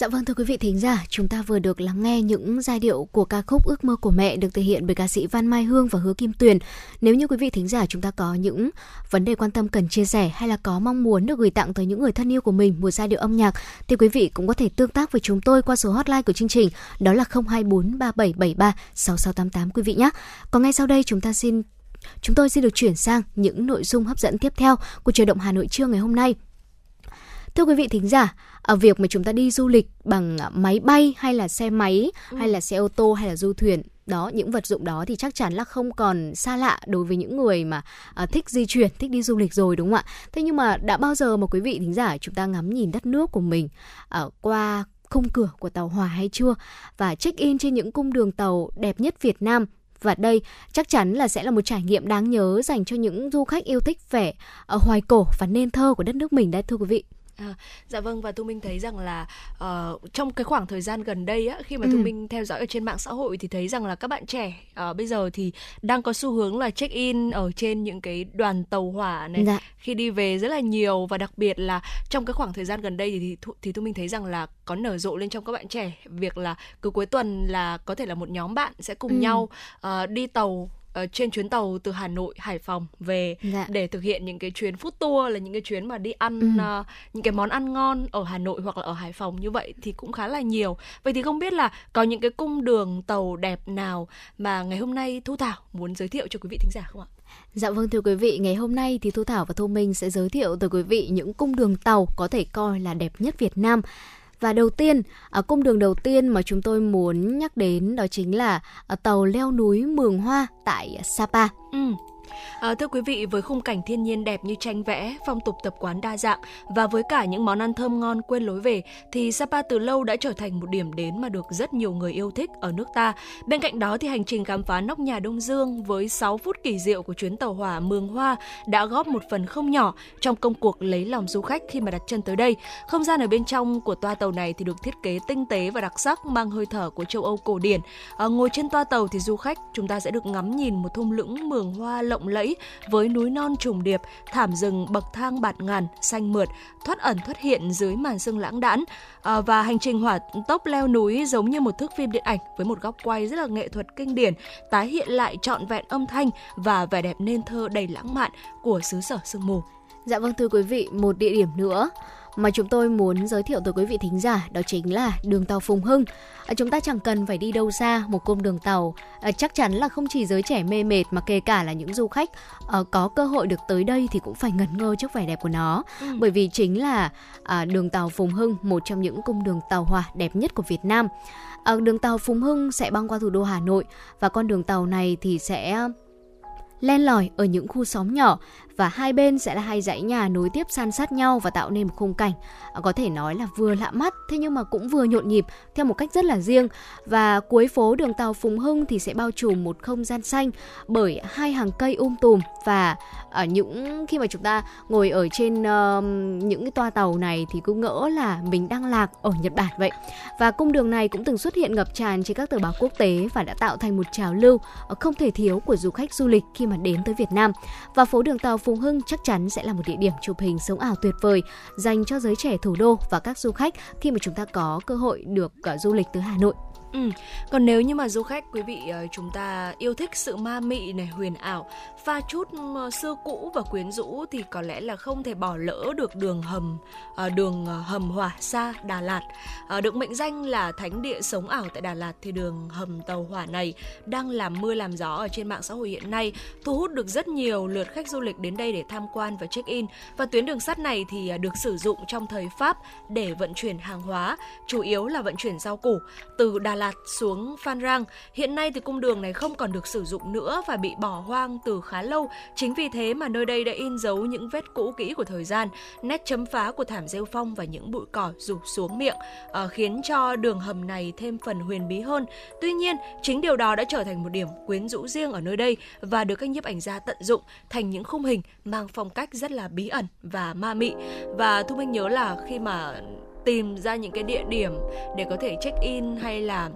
Dạ vâng thưa quý vị thính giả, chúng ta vừa được lắng nghe những giai điệu của ca khúc Ước mơ của mẹ được thể hiện bởi ca sĩ Văn Mai Hương và Hứa Kim Tuyền. Nếu như quý vị thính giả chúng ta có những vấn đề quan tâm cần chia sẻ hay là có mong muốn được gửi tặng tới những người thân yêu của mình một giai điệu âm nhạc thì quý vị cũng có thể tương tác với chúng tôi qua số hotline của chương trình đó là 024 3773 6688 quý vị nhé. Còn ngay sau đây chúng ta xin chúng tôi xin được chuyển sang những nội dung hấp dẫn tiếp theo của truyền động Hà Nội trưa ngày hôm nay. Thưa quý vị thính giả, ở việc mà chúng ta đi du lịch bằng máy bay hay là xe máy ừ. hay là xe ô tô hay là du thuyền đó những vật dụng đó thì chắc chắn là không còn xa lạ đối với những người mà uh, thích di chuyển thích đi du lịch rồi đúng không ạ thế nhưng mà đã bao giờ mà quý vị thính giả chúng ta ngắm nhìn đất nước của mình uh, qua khung cửa của tàu hỏa hay chưa và check in trên những cung đường tàu đẹp nhất Việt Nam và đây chắc chắn là sẽ là một trải nghiệm đáng nhớ dành cho những du khách yêu thích vẻ uh, hoài cổ và nên thơ của đất nước mình đấy thưa quý vị. À, dạ vâng và thu minh thấy rằng là uh, trong cái khoảng thời gian gần đây á khi mà ừ. thu minh theo dõi ở trên mạng xã hội thì thấy rằng là các bạn trẻ uh, bây giờ thì đang có xu hướng là check in ở trên những cái đoàn tàu hỏa này dạ. khi đi về rất là nhiều và đặc biệt là trong cái khoảng thời gian gần đây thì thì thu, thì thu minh thấy rằng là có nở rộ lên trong các bạn trẻ việc là cứ cuối tuần là có thể là một nhóm bạn sẽ cùng ừ. nhau uh, đi tàu uh, trên chuyến tàu từ Hà Nội Hải Phòng về dạ. để thực hiện những cái chuyến food tour là những cái chuyến mà đi ăn ừ. uh, những cái món ăn ngon ở Hà Nội hoặc là ở Hải Phòng như vậy thì cũng khá là nhiều. Vậy thì không biết là có những cái cung đường tàu đẹp nào mà ngày hôm nay Thu Thảo muốn giới thiệu cho quý vị thính giả không ạ? Dạ vâng thưa quý vị, ngày hôm nay thì Thu Thảo và Thu Minh sẽ giới thiệu tới quý vị những cung đường tàu có thể coi là đẹp nhất Việt Nam. Và đầu tiên, ở cung đường đầu tiên mà chúng tôi muốn nhắc đến đó chính là à, tàu leo núi Mường Hoa tại Sapa. Ừ. À, thưa quý vị, với khung cảnh thiên nhiên đẹp như tranh vẽ, phong tục tập quán đa dạng và với cả những món ăn thơm ngon quên lối về thì Sapa từ lâu đã trở thành một điểm đến mà được rất nhiều người yêu thích ở nước ta. Bên cạnh đó thì hành trình khám phá nóc nhà Đông Dương với 6 phút kỳ diệu của chuyến tàu hỏa Mường Hoa đã góp một phần không nhỏ trong công cuộc lấy lòng du khách khi mà đặt chân tới đây. Không gian ở bên trong của toa tàu này thì được thiết kế tinh tế và đặc sắc mang hơi thở của châu Âu cổ điển. À, ngồi trên toa tàu thì du khách chúng ta sẽ được ngắm nhìn một thung lũng Mường Hoa lộng lộng lẫy với núi non trùng điệp, thảm rừng bậc thang bạt ngàn, xanh mượt, thoát ẩn thoát hiện dưới màn sương lãng đãn à, và hành trình hỏa tốc leo núi giống như một thước phim điện ảnh với một góc quay rất là nghệ thuật kinh điển, tái hiện lại trọn vẹn âm thanh và vẻ đẹp nên thơ đầy lãng mạn của xứ sở sương mù. Dạ vâng thưa quý vị, một địa điểm nữa mà chúng tôi muốn giới thiệu tới quý vị thính giả đó chính là đường tàu Phùng Hưng. À, chúng ta chẳng cần phải đi đâu xa, một cung đường tàu à, chắc chắn là không chỉ giới trẻ mê mệt mà kể cả là những du khách à, có cơ hội được tới đây thì cũng phải ngẩn ngơ trước vẻ đẹp của nó. Ừ. Bởi vì chính là à, đường tàu Phùng Hưng, một trong những cung đường tàu hỏa đẹp nhất của Việt Nam. À, đường tàu Phùng Hưng sẽ băng qua thủ đô Hà Nội và con đường tàu này thì sẽ len lỏi ở những khu xóm nhỏ và hai bên sẽ là hai dãy nhà nối tiếp san sát nhau và tạo nên một khung cảnh. À, có thể nói là vừa lạ mắt thế nhưng mà cũng vừa nhộn nhịp theo một cách rất là riêng. Và cuối phố đường tàu Phùng Hưng thì sẽ bao trùm một không gian xanh bởi hai hàng cây um tùm. Và ở những khi mà chúng ta ngồi ở trên uh, những cái toa tàu này thì cứ ngỡ là mình đang lạc ở Nhật Bản vậy. Và cung đường này cũng từng xuất hiện ngập tràn trên các tờ báo quốc tế và đã tạo thành một trào lưu ờ, không thể thiếu của du khách du lịch khi mà đến tới Việt Nam. Và phố đường tàu Phùng Hưng chắc chắn sẽ là một địa điểm chụp hình sống ảo tuyệt vời dành cho giới trẻ thủ đô và các du khách khi mà chúng ta có cơ hội được ờ, du lịch tới Hà Nội. Ừ. Còn nếu như mà du khách quý vị ờ, chúng ta yêu thích sự ma mị này huyền ảo, pha chút ờ, xưa cũ và quyến rũ thì có lẽ là không thể bỏ lỡ được đường hầm ờ, đường hầm hỏa xa Đà Lạt. Được mệnh danh là thánh địa sống ảo tại Đà Lạt thì đường hầm tàu hỏa này đang làm mưa làm gió ở trên mạng xã hội hiện nay, thu hút được rất nhiều lượt khách du lịch đến đây để tham quan và check-in. Và tuyến đường sắt này thì được sử dụng trong thời Pháp để vận chuyển hàng hóa, chủ yếu là vận chuyển rau củ từ Đà Lạt xuống Phan Rang. Hiện nay thì cung đường này không còn được sử dụng nữa và bị bỏ hoang từ khá lâu. Chính vì thế mà nơi đây đã in dấu những vết cũ kỹ của thời gian, nét chấm phá của thảm rêu phong và những bụi cỏ rủ xuống miệng, uh, khiến cho đường hầm này thêm phần huyền bí hơn. Tuy nhiên, chính điều đó đã trở thành một điểm quyến rũ riêng ở nơi đây và được các nhiếp ảnh gia tận dụng thành những khung hình mang phong cách rất là bí ẩn và ma mị. Và Thu Minh nhớ là khi mà tìm ra những cái địa điểm để có thể check in hay là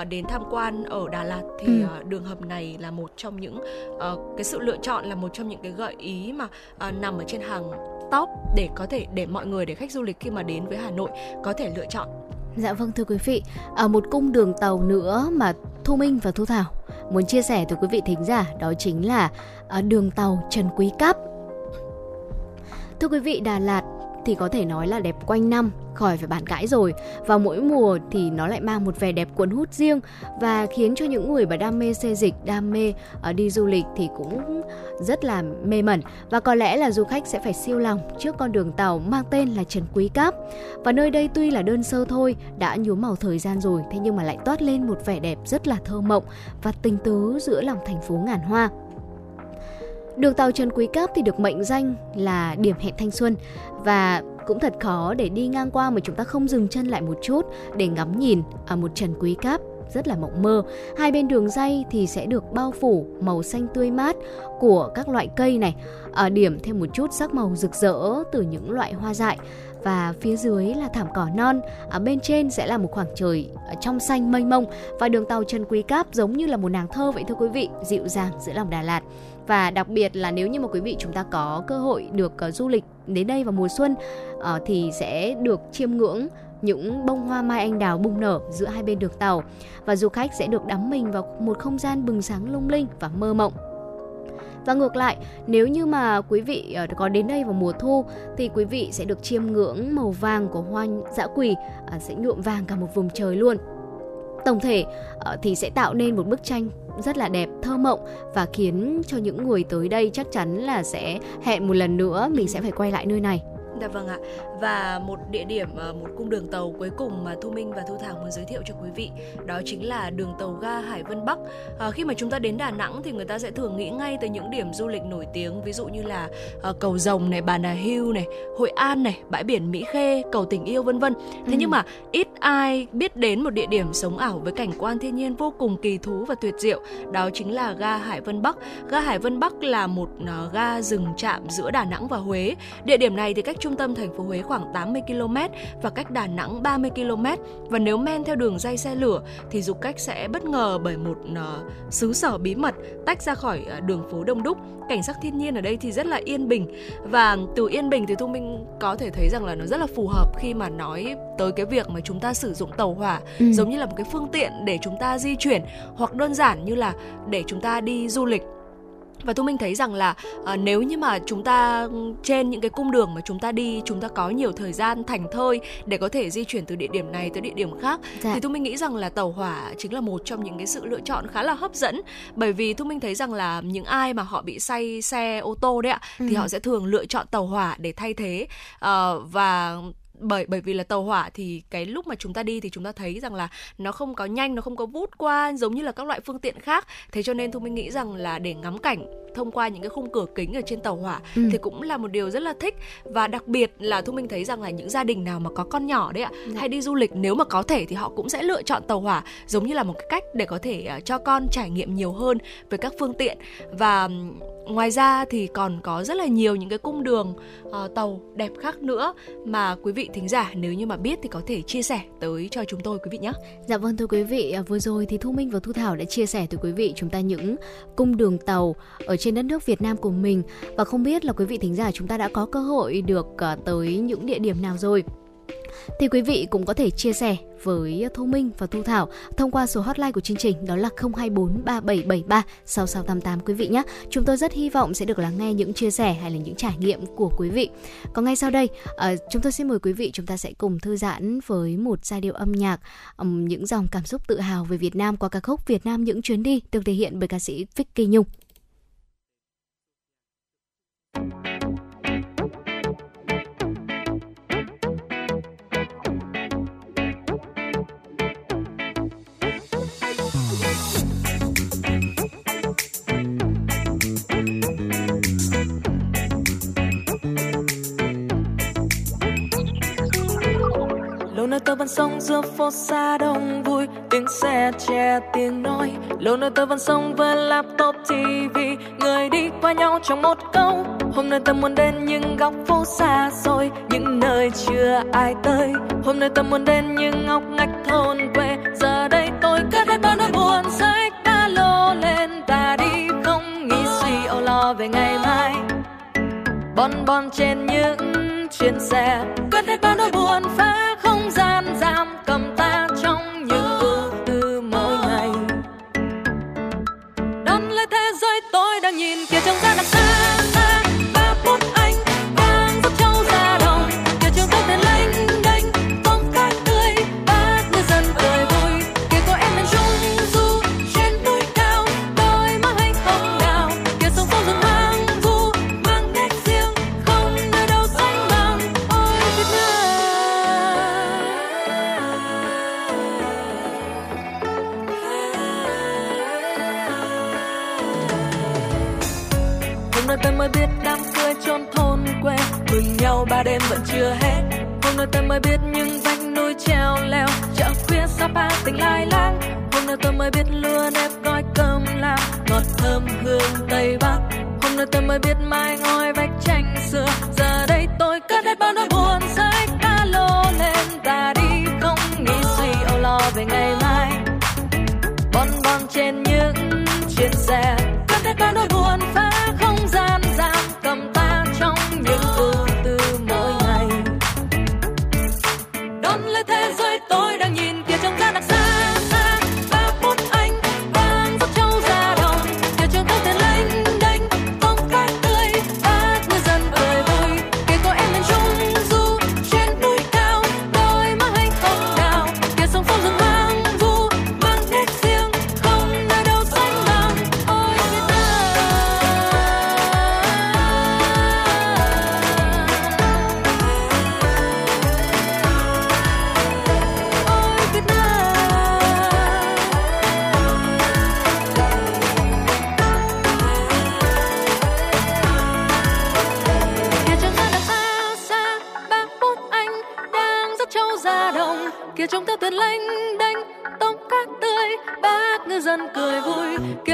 uh, đến tham quan ở Đà Lạt thì ừ. uh, đường hầm này là một trong những uh, cái sự lựa chọn là một trong những cái gợi ý mà uh, nằm ở trên hàng top để có thể để mọi người để khách du lịch khi mà đến với Hà Nội có thể lựa chọn. Dạ vâng thưa quý vị, ở một cung đường tàu nữa mà Thu Minh và Thu Thảo muốn chia sẻ tới quý vị thính giả đó chính là đường tàu Trần Quý Cáp. Thưa quý vị, Đà Lạt thì có thể nói là đẹp quanh năm khỏi phải bàn cãi rồi. Và mỗi mùa thì nó lại mang một vẻ đẹp cuốn hút riêng và khiến cho những người mà đam mê xe dịch đam mê uh, đi du lịch thì cũng rất là mê mẩn. Và có lẽ là du khách sẽ phải siêu lòng trước con đường tàu mang tên là Trần Quý Cáp. Và nơi đây tuy là đơn sơ thôi đã nhuốm màu thời gian rồi thế nhưng mà lại toát lên một vẻ đẹp rất là thơ mộng và tình tứ giữa lòng thành phố ngàn hoa. Đường tàu Trần Quý Cáp thì được mệnh danh là điểm hẹn thanh xuân. Và cũng thật khó để đi ngang qua mà chúng ta không dừng chân lại một chút để ngắm nhìn ở một Trần Quý Cáp. Rất là mộng mơ. Hai bên đường dây thì sẽ được bao phủ màu xanh tươi mát của các loại cây này, ở điểm thêm một chút sắc màu rực rỡ từ những loại hoa dại. Và phía dưới là thảm cỏ non, ở bên trên sẽ là một khoảng trời trong xanh mênh mông. Và đường tàu Trần Quý Cáp giống như là một nàng thơ vậy thưa quý vị, dịu dàng giữa lòng Đà Lạt và đặc biệt là nếu như mà quý vị chúng ta có cơ hội được uh, du lịch đến đây vào mùa xuân uh, thì sẽ được chiêm ngưỡng những bông hoa mai anh đào bung nở giữa hai bên đường tàu và du khách sẽ được đắm mình vào một không gian bừng sáng lung linh và mơ mộng và ngược lại, nếu như mà quý vị ờ, có đến đây vào mùa thu thì quý vị sẽ được chiêm ngưỡng màu vàng của hoa dã quỳ sẽ nhuộm vàng cả một vùng trời luôn. Tổng thể thì sẽ tạo nên một bức tranh rất là đẹp, thơ mộng và khiến cho những người tới đây chắc chắn là sẽ hẹn một lần nữa mình sẽ phải quay lại nơi này. Dạ vâng ạ. Và một địa điểm ờ, một cung đường tàu cuối cùng mà Thu Minh và Thu Thảo muốn giới thiệu cho quý vị đó chính là đường tàu ga Hải Vân Bắc. À, khi mà chúng ta đến Đà Nẵng thì người ta sẽ thường nghĩ ngay tới những điểm du lịch nổi tiếng ví dụ như là à, cầu Rồng này, Bà Nà Hills này, Hội An này, bãi biển Mỹ Khê, cầu Tình Yêu vân vân. Thế ừ. nhưng mà ít ai biết đến một địa điểm sống ảo với cảnh quan thiên nhiên vô cùng kỳ thú và tuyệt diệu, đó chính là ga Hải Vân Bắc. Ga Hải Vân Bắc là một uh, ga dừng chạm giữa Đà Nẵng và Huế. Địa điểm này thì cách trung tâm thành phố Huế khoảng 80 km và cách Đà Nẵng 30 km. Và nếu men theo đường dây xe lửa thì du khách sẽ bất ngờ bởi một uh, xứ sở bí mật tách ra khỏi uh, đường phố đông đúc. Cảnh sắc thiên nhiên ở đây thì rất là yên bình và từ yên bình thì Thu Minh có thể thấy rằng là nó rất là phù hợp khi mà nói tới cái việc mà chúng ta sử dụng tàu hỏa ừ. giống như là một cái phương tiện để chúng ta di chuyển hoặc đơn giản như là để chúng ta đi du lịch và tôi minh thấy rằng là à, nếu như mà chúng ta trên những cái cung đường mà chúng ta đi chúng ta có nhiều thời gian thành thơi để có thể di chuyển từ địa điểm này tới địa điểm khác dạ. thì tôi minh nghĩ rằng là tàu hỏa chính là một trong những cái sự lựa chọn khá là hấp dẫn bởi vì tôi minh thấy rằng là những ai mà họ bị say xe ô tô đấy ạ ừ. thì họ sẽ thường lựa chọn tàu hỏa để thay thế uh, và bởi bởi vì là tàu hỏa thì cái lúc mà chúng ta đi thì chúng ta thấy rằng là nó không có nhanh nó không có vút qua giống như là các loại phương tiện khác thế cho nên thu minh nghĩ rằng là để ngắm cảnh thông qua những cái khung cửa kính ở trên tàu hỏa ừ. thì cũng là một điều rất là thích và đặc biệt là thu minh thấy rằng là những gia đình nào mà có con nhỏ đấy ạ dạ. hay đi du lịch nếu mà có thể thì họ cũng sẽ lựa chọn tàu hỏa giống như là một cái cách để có thể uh, cho con trải nghiệm nhiều hơn về các phương tiện và ngoài ra thì còn có rất là nhiều những cái cung đường uh, tàu đẹp khác nữa mà quý vị thính giả nếu như mà biết thì có thể chia sẻ tới cho chúng tôi quý vị nhé. Dạ vâng thưa quý vị, à, vừa rồi thì Thu Minh và Thu Thảo đã chia sẻ tới quý vị chúng ta những cung đường tàu ở trên đất nước Việt Nam của mình và không biết là quý vị thính giả chúng ta đã có cơ hội được uh, tới những địa điểm nào rồi thì quý vị cũng có thể chia sẻ với Thu Minh và Thu Thảo thông qua số hotline của chương trình đó là 024 3773 6688 quý vị nhé. Chúng tôi rất hy vọng sẽ được lắng nghe những chia sẻ hay là những trải nghiệm của quý vị. Còn ngay sau đây, ờ, chúng tôi xin mời quý vị chúng ta sẽ cùng thư giãn với một giai điệu âm nhạc những dòng cảm xúc tự hào về Việt Nam qua ca khúc Việt Nam những chuyến đi được thể hiện bởi ca sĩ Vicky Nhung. Nơi tôi vẫn sống giữa phố xa đông vui. Tiếng xe che, tiếng nói. Lâu nơi tôi vẫn sống với laptop tv người đi qua nhau trong một câu. Hôm nay tôi muốn đến những góc phố xa xôi. Những nơi chưa ai tới. Hôm nay tôi muốn đến những ngóc ngách thôn quê. Giờ đây tôi cất hết bao nỗi buồn sách ta lô lên. Ta đi không nghĩ suy âu lo về ngày mai. Bon bon trên những chuyến xe. Cất hết bao nỗi buồn phá không gian giam cầm ta trong những ưu tư mỗi ngày. Đón lấy thế giới tôi đang nhìn kia trong ba đêm vẫn chưa hết. Hôm nay tôi mới biết những vách núi treo leo. Chợ khuya sapa tình lai lang. Hôm nay tôi mới biết lúa nếp gói cơm lam ngọt thơm hương tây bắc. Hôm nay tôi mới biết mai ngói vách tranh xưa.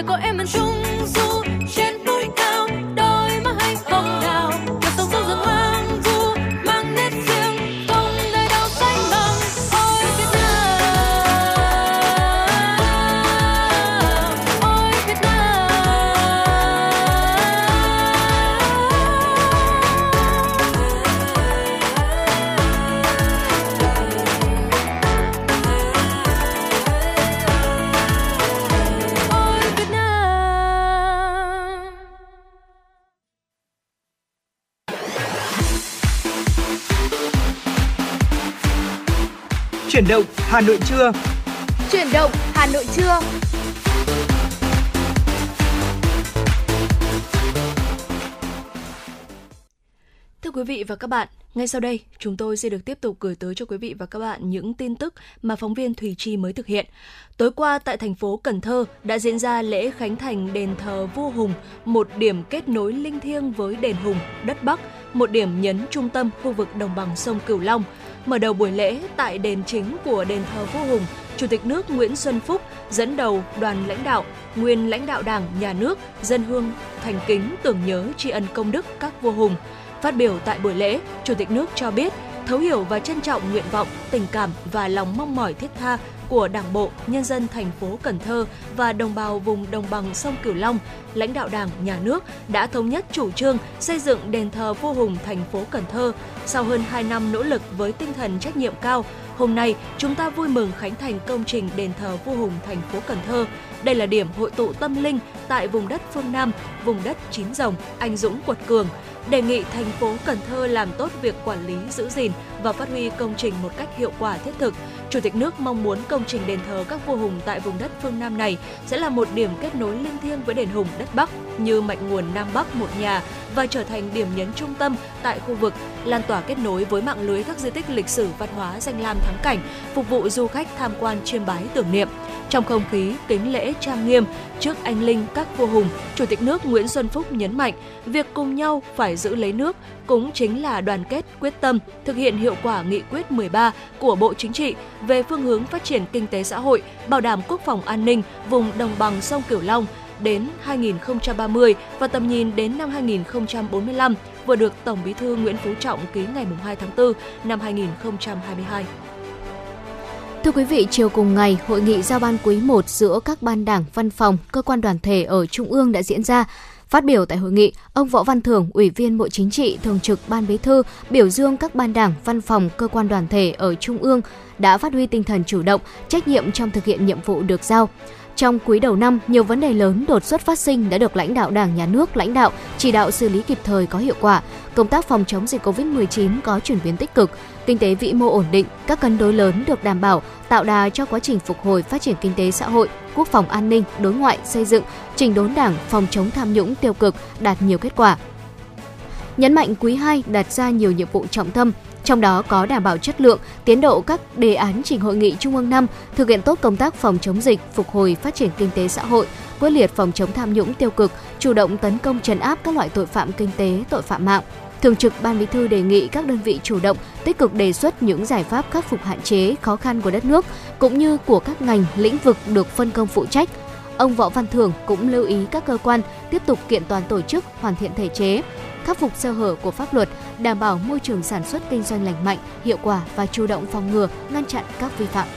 có em bên chung. Chuyển động Hà Nội trưa. Chuyển động Hà Nội trưa. Thưa quý vị và các bạn, ngay sau đây chúng tôi sẽ được tiếp tục gửi tới cho quý vị và các bạn những tin tức mà phóng viên Thùy Chi mới thực hiện. Tối qua tại thành phố Cần Thơ đã diễn ra lễ khánh thành đền thờ vua Hùng, một điểm kết nối linh thiêng với đền Hùng, đất Bắc, một điểm nhấn trung tâm khu vực đồng bằng sông Cửu Long. Mở đầu buổi lễ tại đền chính của đền thờ vua Hùng, Chủ tịch nước Nguyễn Xuân Phúc dẫn đầu đoàn lãnh đạo, nguyên lãnh đạo Đảng, Nhà nước, dân hương thành kính tưởng nhớ tri ân công đức các vua Hùng. Phát biểu tại buổi lễ, Chủ tịch nước cho biết thấu hiểu và trân trọng nguyện vọng, tình cảm và lòng mong mỏi thiết tha của Đảng bộ, nhân dân thành phố Cần Thơ và đồng bào vùng đồng bằng sông Cửu Long, lãnh đạo Đảng, Nhà nước đã thống nhất chủ trương xây dựng đền thờ vua Hùng thành phố Cần Thơ. Sau hơn 2 năm nỗ lực với tinh thần trách nhiệm cao, hôm nay chúng ta vui mừng khánh thành công trình đền thờ vua Hùng thành phố Cần Thơ. Đây là điểm hội tụ tâm linh tại vùng đất phương Nam, vùng đất chín rồng, anh dũng quật cường đề nghị thành phố Cần Thơ làm tốt việc quản lý, giữ gìn và phát huy công trình một cách hiệu quả thiết thực. Chủ tịch nước mong muốn công trình đền thờ các vua hùng tại vùng đất phương Nam này sẽ là một điểm kết nối linh thiêng với đền hùng đất Bắc như mạch nguồn Nam Bắc một nhà và trở thành điểm nhấn trung tâm tại khu vực, lan tỏa kết nối với mạng lưới các di tích lịch sử văn hóa danh lam thắng cảnh, phục vụ du khách tham quan chiêm bái tưởng niệm. Trong không khí kính lễ trang nghiêm trước anh linh các vua hùng, Chủ tịch nước Nguyễn Xuân Phúc nhấn mạnh, việc cùng nhau phải giữ lấy nước cũng chính là đoàn kết quyết tâm thực hiện hiệu quả nghị quyết 13 của Bộ Chính trị về phương hướng phát triển kinh tế xã hội, bảo đảm quốc phòng an ninh vùng đồng bằng sông Cửu Long đến 2030 và tầm nhìn đến năm 2045 vừa được Tổng Bí thư Nguyễn Phú Trọng ký ngày 2 tháng 4 năm 2022. Thưa quý vị, chiều cùng ngày, hội nghị giao ban quý 1 giữa các ban đảng, văn phòng, cơ quan đoàn thể ở Trung ương đã diễn ra. Phát biểu tại hội nghị, ông Võ Văn Thưởng, Ủy viên Bộ Chính trị, Thường trực Ban Bí thư, biểu dương các ban đảng, văn phòng, cơ quan đoàn thể ở Trung ương đã phát huy tinh thần chủ động, trách nhiệm trong thực hiện nhiệm vụ được giao. Trong quý đầu năm, nhiều vấn đề lớn đột xuất phát sinh đã được lãnh đạo Đảng, Nhà nước lãnh đạo chỉ đạo xử lý kịp thời có hiệu quả. Công tác phòng chống dịch COVID-19 có chuyển biến tích cực, kinh tế vĩ mô ổn định, các cân đối lớn được đảm bảo, tạo đà cho quá trình phục hồi phát triển kinh tế xã hội, quốc phòng an ninh, đối ngoại, xây dựng, trình đốn Đảng, phòng chống tham nhũng tiêu cực đạt nhiều kết quả. Nhấn mạnh quý 2 đặt ra nhiều nhiệm vụ trọng tâm, trong đó có đảm bảo chất lượng, tiến độ các đề án trình hội nghị Trung ương 5, thực hiện tốt công tác phòng chống dịch, phục hồi phát triển kinh tế xã hội, quyết liệt phòng chống tham nhũng tiêu cực, chủ động tấn công trấn áp các loại tội phạm kinh tế, tội phạm mạng. Thường trực Ban Bí thư đề nghị các đơn vị chủ động tích cực đề xuất những giải pháp khắc phục hạn chế, khó khăn của đất nước cũng như của các ngành, lĩnh vực được phân công phụ trách. Ông Võ Văn Thưởng cũng lưu ý các cơ quan tiếp tục kiện toàn tổ chức, hoàn thiện thể chế, khắc phục sơ hở của pháp luật, đảm bảo môi trường sản xuất kinh doanh lành mạnh, hiệu quả và chủ động phòng ngừa, ngăn chặn các vi phạm.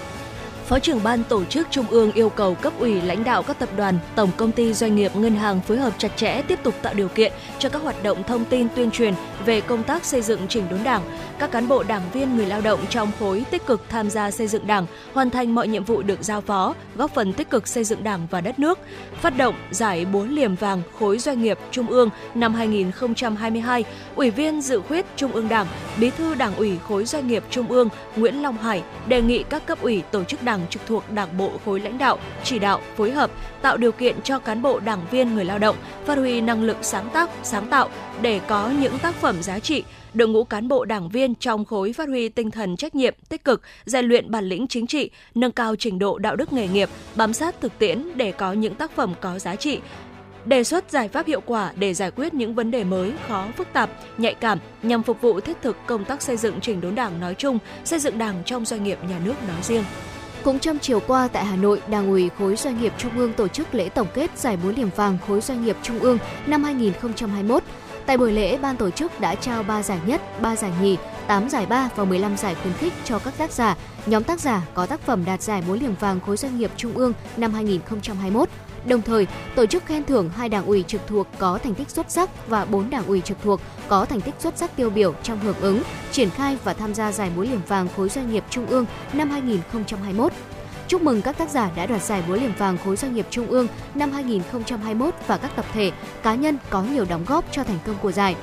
Phó trưởng ban tổ chức Trung ương yêu cầu cấp ủy lãnh đạo các tập đoàn, tổng công ty doanh nghiệp ngân hàng phối hợp chặt chẽ tiếp tục tạo điều kiện cho các hoạt động thông tin tuyên truyền về công tác xây dựng chỉnh đốn Đảng. Các cán bộ đảng viên người lao động trong khối tích cực tham gia xây dựng Đảng, hoàn thành mọi nhiệm vụ được giao phó, góp phần tích cực xây dựng Đảng và đất nước. Phát động giải búa liềm vàng khối doanh nghiệp Trung ương năm 2022, Ủy viên dự khuyết Trung ương Đảng, Bí thư Đảng ủy khối doanh nghiệp Trung ương Nguyễn Long Hải đề nghị các cấp ủy tổ chức đảng trực thuộc Đảng bộ khối lãnh đạo, chỉ đạo, phối hợp, tạo điều kiện cho cán bộ đảng viên người lao động phát huy năng lực sáng tác, sáng tạo để có những tác phẩm giá trị, đội ngũ cán bộ đảng viên trong khối phát huy tinh thần trách nhiệm, tích cực, rèn luyện bản lĩnh chính trị, nâng cao trình độ đạo đức nghề nghiệp, bám sát thực tiễn để có những tác phẩm có giá trị, đề xuất giải pháp hiệu quả để giải quyết những vấn đề mới, khó, phức tạp, nhạy cảm nhằm phục vụ thiết thực công tác xây dựng chỉnh đốn Đảng nói chung, xây dựng Đảng trong doanh nghiệp nhà nước nói riêng. Cũng trong chiều qua tại Hà Nội, Đảng ủy khối doanh nghiệp Trung ương tổ chức lễ tổng kết giải búa liềm vàng khối doanh nghiệp Trung ương năm 2021. Tại buổi lễ, ban tổ chức đã trao 3 giải nhất, 3 giải nhì, 8 giải ba và 15 giải khuyến khích cho các tác giả, nhóm tác giả có tác phẩm đạt giải búa liềm vàng khối doanh nghiệp Trung ương năm 2021. Đồng thời, tổ chức khen thưởng hai đảng ủy trực thuộc có thành tích xuất sắc và 4 đảng ủy trực thuộc có thành tích xuất sắc tiêu biểu trong hưởng ứng, triển khai và tham gia giải búa liềm vàng khối doanh nghiệp Trung ương năm 2021. Chúc mừng các tác giả đã đoạt giải búa liềm vàng khối doanh nghiệp Trung ương năm 2021 và các tập thể, cá nhân có nhiều đóng góp cho thành công của giải.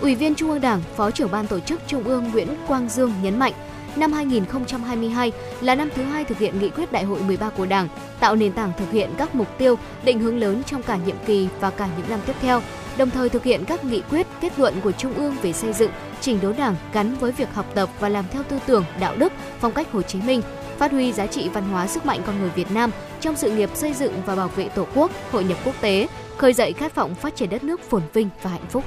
Ủy viên Trung ương Đảng, Phó trưởng ban tổ chức Trung ương Nguyễn Quang Dương nhấn mạnh, năm 2022 là năm thứ hai thực hiện nghị quyết Đại hội 13 của Đảng, tạo nền tảng thực hiện các mục tiêu, định hướng lớn trong cả nhiệm kỳ và cả những năm tiếp theo, đồng thời thực hiện các nghị quyết, kết luận của Trung ương về xây dựng, chỉnh đốn Đảng gắn với việc học tập và làm theo tư tưởng, đạo đức, phong cách Hồ Chí Minh, phát huy giá trị văn hóa sức mạnh con người Việt Nam trong sự nghiệp xây dựng và bảo vệ Tổ quốc, hội nhập quốc tế, khơi dậy khát vọng phát triển đất nước phồn vinh và hạnh phúc.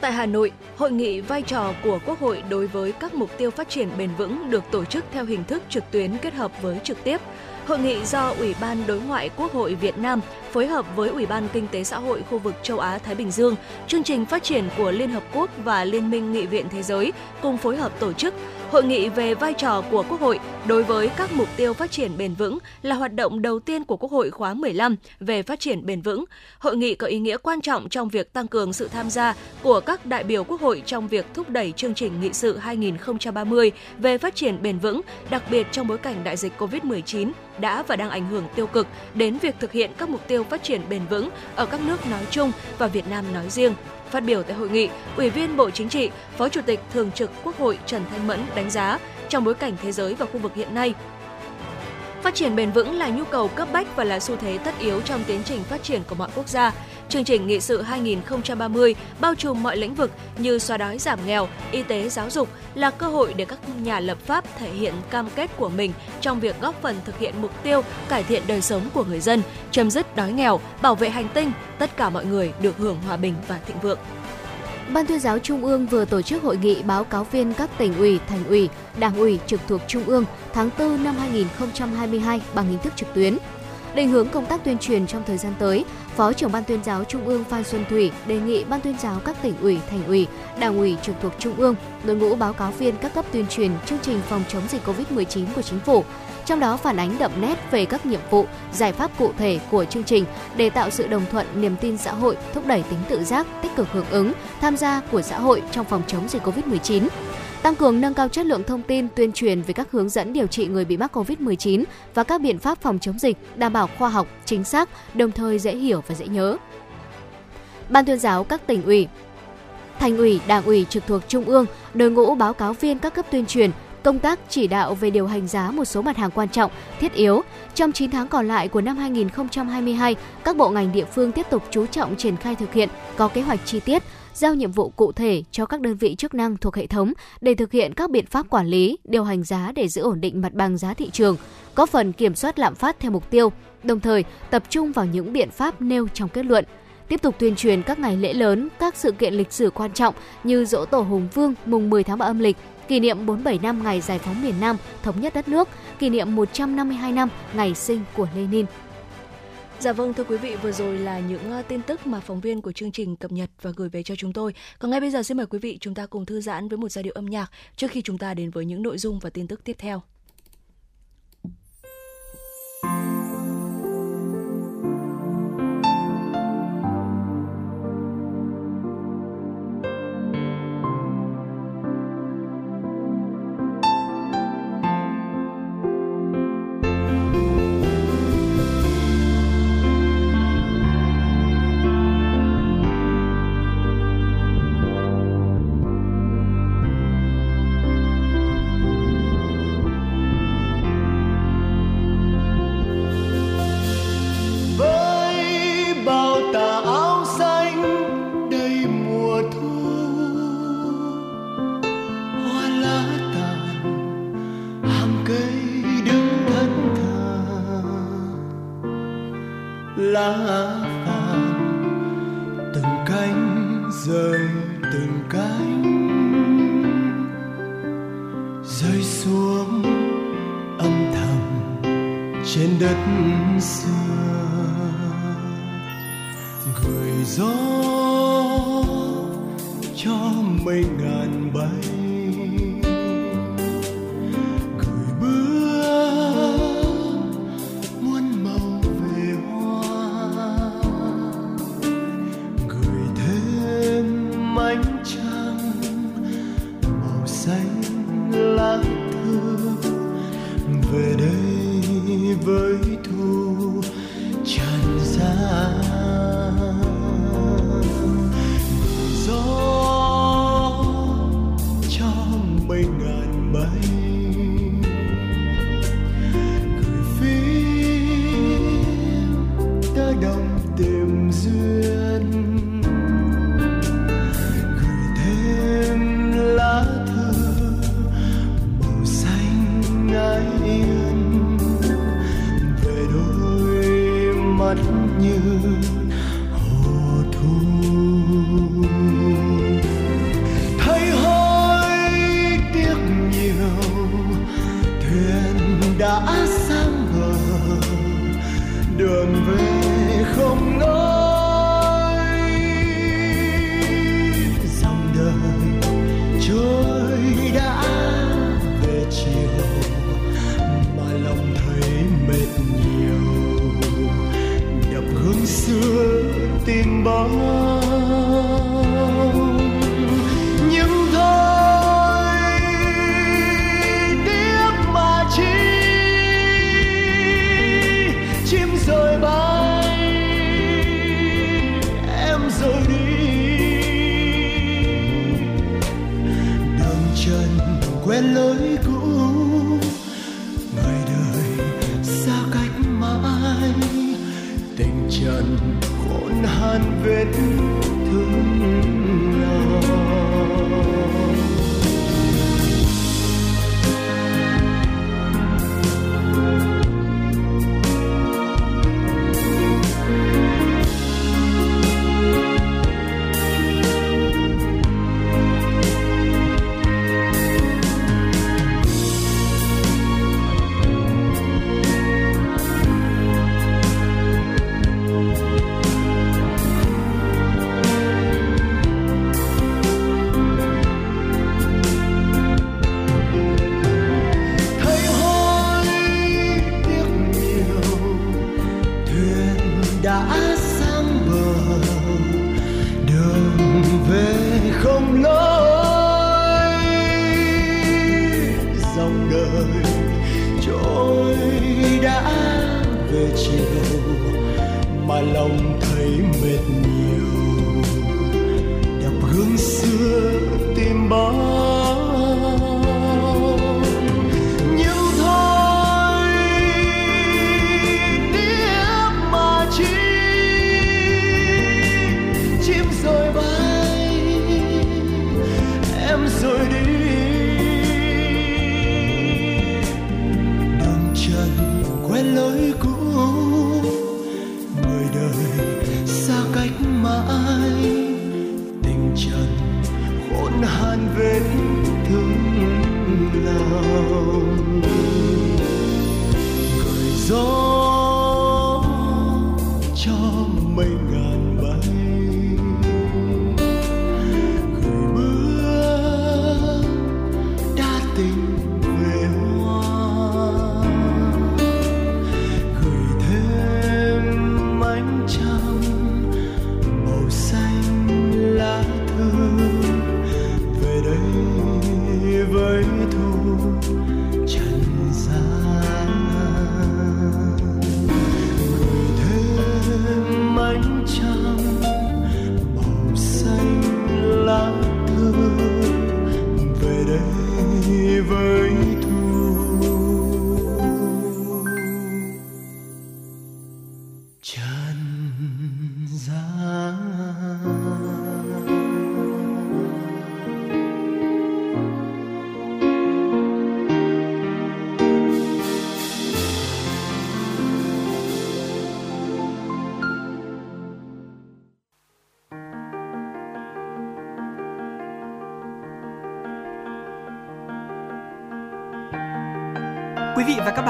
Tại Hà Nội, hội nghị vai trò của Quốc hội đối với các mục tiêu phát triển bền vững được tổ chức theo hình thức trực tuyến kết hợp với trực tiếp. Hội nghị do Ủy ban Đối ngoại Quốc hội Việt Nam phối hợp với Ủy ban Kinh tế Xã hội khu vực châu Á Thái Bình Dương, chương trình phát triển của Liên Hợp Quốc và Liên minh Nghị viện Thế giới cùng phối hợp tổ chức Hội nghị về vai trò của Quốc hội đối với các mục tiêu phát triển bền vững là hoạt động đầu tiên của Quốc hội khóa 15 về phát triển bền vững. Hội nghị có ý nghĩa quan trọng trong việc tăng cường sự tham gia của các đại biểu Quốc hội trong việc thúc đẩy chương trình nghị sự 2030 về phát triển bền vững, đặc biệt trong bối cảnh đại dịch COVID-19 đã và đang ảnh hưởng tiêu cực đến việc thực hiện các mục tiêu phát triển bền vững ở các nước nói chung và Việt Nam nói riêng. Phát biểu tại hội nghị, Ủy viên Bộ Chính trị, Phó Chủ tịch Thường trực Quốc hội Trần Thanh Mẫn đánh giá trong bối cảnh thế giới và khu vực hiện nay, Phát triển bền vững là nhu cầu cấp bách và là xu thế tất yếu trong tiến trình phát triển của mọi quốc gia. Chương trình nghị sự 2030 bao trùm mọi lĩnh vực như xóa đói giảm nghèo, y tế, giáo dục là cơ hội để các nhà lập pháp thể hiện cam kết của mình trong việc góp phần thực hiện mục tiêu cải thiện đời sống của người dân, chấm dứt đói nghèo, bảo vệ hành tinh, tất cả mọi người được hưởng hòa bình và thịnh vượng. Ban tuyên giáo Trung ương vừa tổ chức hội nghị báo cáo viên các tỉnh ủy, thành ủy, đảng ủy trực thuộc Trung ương tháng 4 năm 2022 bằng hình thức trực tuyến. Định hướng công tác tuyên truyền trong thời gian tới, Phó trưởng Ban tuyên giáo Trung ương Phan Xuân Thủy đề nghị Ban tuyên giáo các tỉnh ủy, thành ủy, đảng ủy trực thuộc Trung ương, đội ngũ báo cáo viên các cấp tuyên truyền chương trình phòng chống dịch COVID-19 của chính phủ, trong đó phản ánh đậm nét về các nhiệm vụ, giải pháp cụ thể của chương trình để tạo sự đồng thuận, niềm tin xã hội, thúc đẩy tính tự giác, tích cực hưởng ứng, tham gia của xã hội trong phòng chống dịch COVID-19 tăng cường nâng cao chất lượng thông tin tuyên truyền về các hướng dẫn điều trị người bị mắc COVID-19 và các biện pháp phòng chống dịch đảm bảo khoa học, chính xác, đồng thời dễ hiểu và dễ nhớ. Ban tuyên giáo các tỉnh ủy, thành ủy, đảng ủy trực thuộc trung ương, đội ngũ báo cáo viên các cấp tuyên truyền, công tác chỉ đạo về điều hành giá một số mặt hàng quan trọng, thiết yếu. Trong 9 tháng còn lại của năm 2022, các bộ ngành địa phương tiếp tục chú trọng triển khai thực hiện, có kế hoạch chi tiết, giao nhiệm vụ cụ thể cho các đơn vị chức năng thuộc hệ thống để thực hiện các biện pháp quản lý, điều hành giá để giữ ổn định mặt bằng giá thị trường, có phần kiểm soát lạm phát theo mục tiêu, đồng thời tập trung vào những biện pháp nêu trong kết luận tiếp tục tuyên truyền các ngày lễ lớn, các sự kiện lịch sử quan trọng như dỗ tổ Hùng Vương mùng 10 tháng 3 âm lịch, kỷ niệm 47 năm ngày giải phóng miền Nam, thống nhất đất nước, kỷ niệm 152 năm ngày sinh của Lenin. Dạ vâng thưa quý vị, vừa rồi là những ờ, tin tức mà phóng viên của chương trình cập nhật và gửi về cho chúng tôi. Còn ngay bây giờ xin mời quý vị chúng ta cùng thư giãn với một giai điệu âm nhạc trước khi chúng ta đến với những nội dung và tin tức tiếp theo. Quen lối cũ. Người đời xa cách mãi tình trần khốn han vết.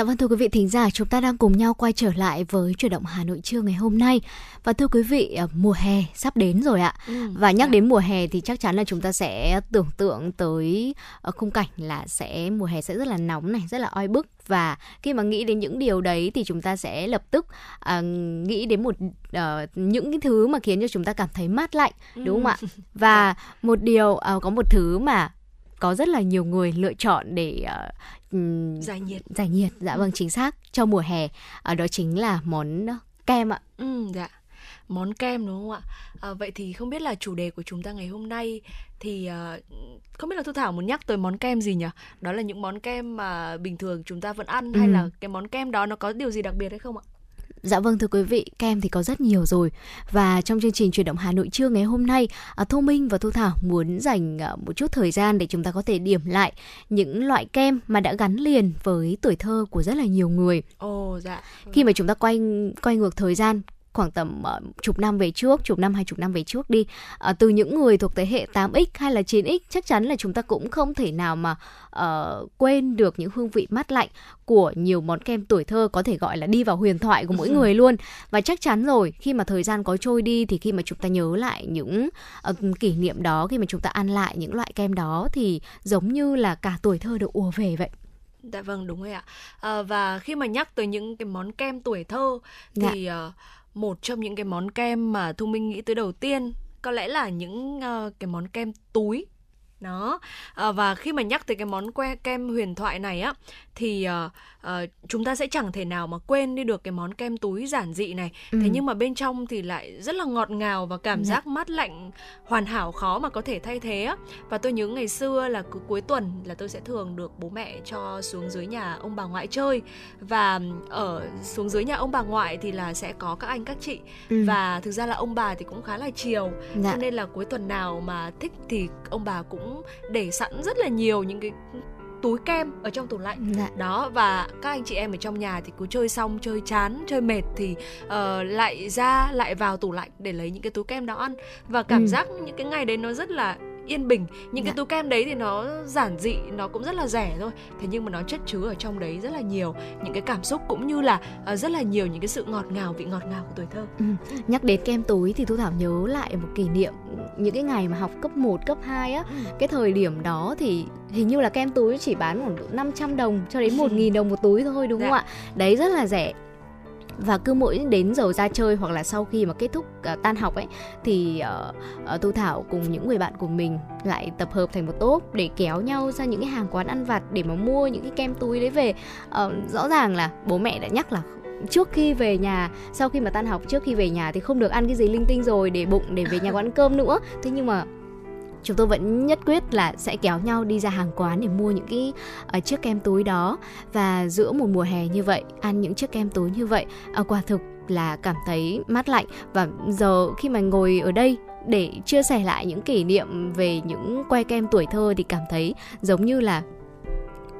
Dạ vâng thưa quý vị thính giả, chúng ta đang cùng nhau quay trở lại với chuyển động Hà Nội trưa ngày hôm nay. Và thưa quý vị, ờ, mùa hè sắp đến rồi ạ. Ừ, Và nhắc dạ. đến mùa hè thì chắc chắn là chúng ta sẽ tưởng tượng tới ờ, khung cảnh là sẽ mùa hè sẽ rất là nóng này, rất là oi bức và khi mà nghĩ đến những điều đấy thì chúng ta sẽ lập tức à, nghĩ đến một ờ, những cái thứ mà khiến cho chúng ta cảm thấy mát lạnh, đúng không ạ? Và (laughs) một điều ờ, có một thứ mà có rất là nhiều người lựa chọn để ừm, Giải nhiệt. giải nhiệt dạ vâng chính xác cho mùa hè à, đó chính là món kem ạ Ừ, dạ. Món kem đúng không ạ? À, vậy thì không biết là chủ đề của chúng ta ngày hôm nay thì à, không biết là Thu Thảo muốn nhắc tới món kem gì nhỉ? Đó là những món kem mà bình thường chúng ta vẫn ăn hay Ừ. là cái món kem đó nó có điều gì đặc biệt hay không ạ? Dạ vâng thưa quý vị, kem thì có rất nhiều rồi Và trong chương trình chuyển động Hà Nội trưa ngày hôm nay à, Thu Minh và Thu Thảo muốn dành à, một chút thời gian để chúng ta có thể điểm lại những loại kem mà đã gắn liền với tuổi thơ của rất là nhiều người Ồ dạ. Khi mà chúng ta quay quay ngược thời gian khoảng tầm ờ, chục năm về trước, chục năm hai chục năm về trước đi Ờ, từ những người thuộc thế hệ 8x hay là 9x chắc chắn là chúng ta cũng không thể nào mà ờ, quên được những hương vị mát lạnh của nhiều món kem tuổi thơ có thể gọi là đi vào huyền thoại của mỗi người luôn và chắc chắn rồi khi mà thời gian có trôi đi thì khi mà chúng ta nhớ lại những ờ, kỷ niệm đó khi mà chúng ta ăn lại những loại kem đó thì giống như là cả tuổi thơ được ùa về vậy Dạ vâng đúng rồi ạ. À, và khi mà nhắc tới những cái món kem tuổi thơ Dạ. thì uh, một trong những cái món kem mà Thu Minh nghĩ tới đầu tiên. Có lẽ là những uh, cái món kem túi đó à, và khi mà nhắc tới cái món que kem huyền thoại này á thì uh, uh, chúng ta sẽ chẳng thể nào mà quên đi được cái món kem túi giản dị này Ừ. thế nhưng mà bên trong thì lại rất là ngọt ngào và cảm Dạ. giác mát lạnh hoàn hảo khó mà có thể thay thế á và tôi nhớ ngày xưa là cứ cuối tuần là tôi sẽ thường được bố mẹ cho xuống dưới nhà ông bà ngoại chơi và ở xuống dưới nhà ông bà ngoại thì là sẽ có các anh các chị Ừ. và thực ra là ông bà thì cũng khá là chiều Dạ. cho nên là cuối tuần nào mà thích thì ông bà cũng để sẵn rất là nhiều những cái túi kem ở trong tủ lạnh Dạ. đó và các anh chị em ở trong nhà thì cứ chơi xong chơi chán chơi mệt thì ờ, lại ra lại vào tủ lạnh để lấy những cái túi kem đó ăn và cảm Ừ. giác những cái ngày đấy nó rất là yên bình những cái Dạ. túi kem đấy thì nó giản dị nó cũng rất là rẻ thôi thế nhưng mà nó chất chứa ở trong đấy rất là nhiều những cái cảm xúc cũng như là ờ, rất là nhiều những cái sự ngọt ngào vị ngọt ngào của tuổi thơ Ừ. Nhắc đến kem túi thì Thu Thảo nhớ lại một kỷ niệm những cái ngày mà học cấp 1, cấp 2 á. Ừ. Cái thời điểm đó thì hình như là kem túi chỉ bán khoảng độ 500 đồng cho đến 1.000 đồng một túi thôi đúng không Dạ. ạ? Đấy rất là rẻ. Và cứ mỗi đến giờ ra chơi hoặc là sau khi mà kết thúc uh, tan học ấy thì uh, uh, Thu Thảo cùng những người bạn của mình lại tập hợp thành một tốp để kéo nhau ra những cái hàng quán ăn vặt để mà mua những cái kem túi đấy về. uh, rõ ràng là bố mẹ đã nhắc là trước khi về nhà sau khi mà tan học trước khi về nhà thì không được ăn cái gì linh tinh rồi để bụng để về nhà quán cơm nữa thế nhưng mà chúng tôi vẫn nhất quyết là sẽ kéo nhau đi ra hàng quán để mua những cái uh, chiếc kem túi đó. Và giữa một mùa hè như vậy ăn những chiếc kem túi như vậy uh, quả thực là cảm thấy mát lạnh. Và giờ khi mà ngồi ở đây để chia sẻ lại những kỷ niệm về những que kem tuổi thơ thì cảm thấy giống như là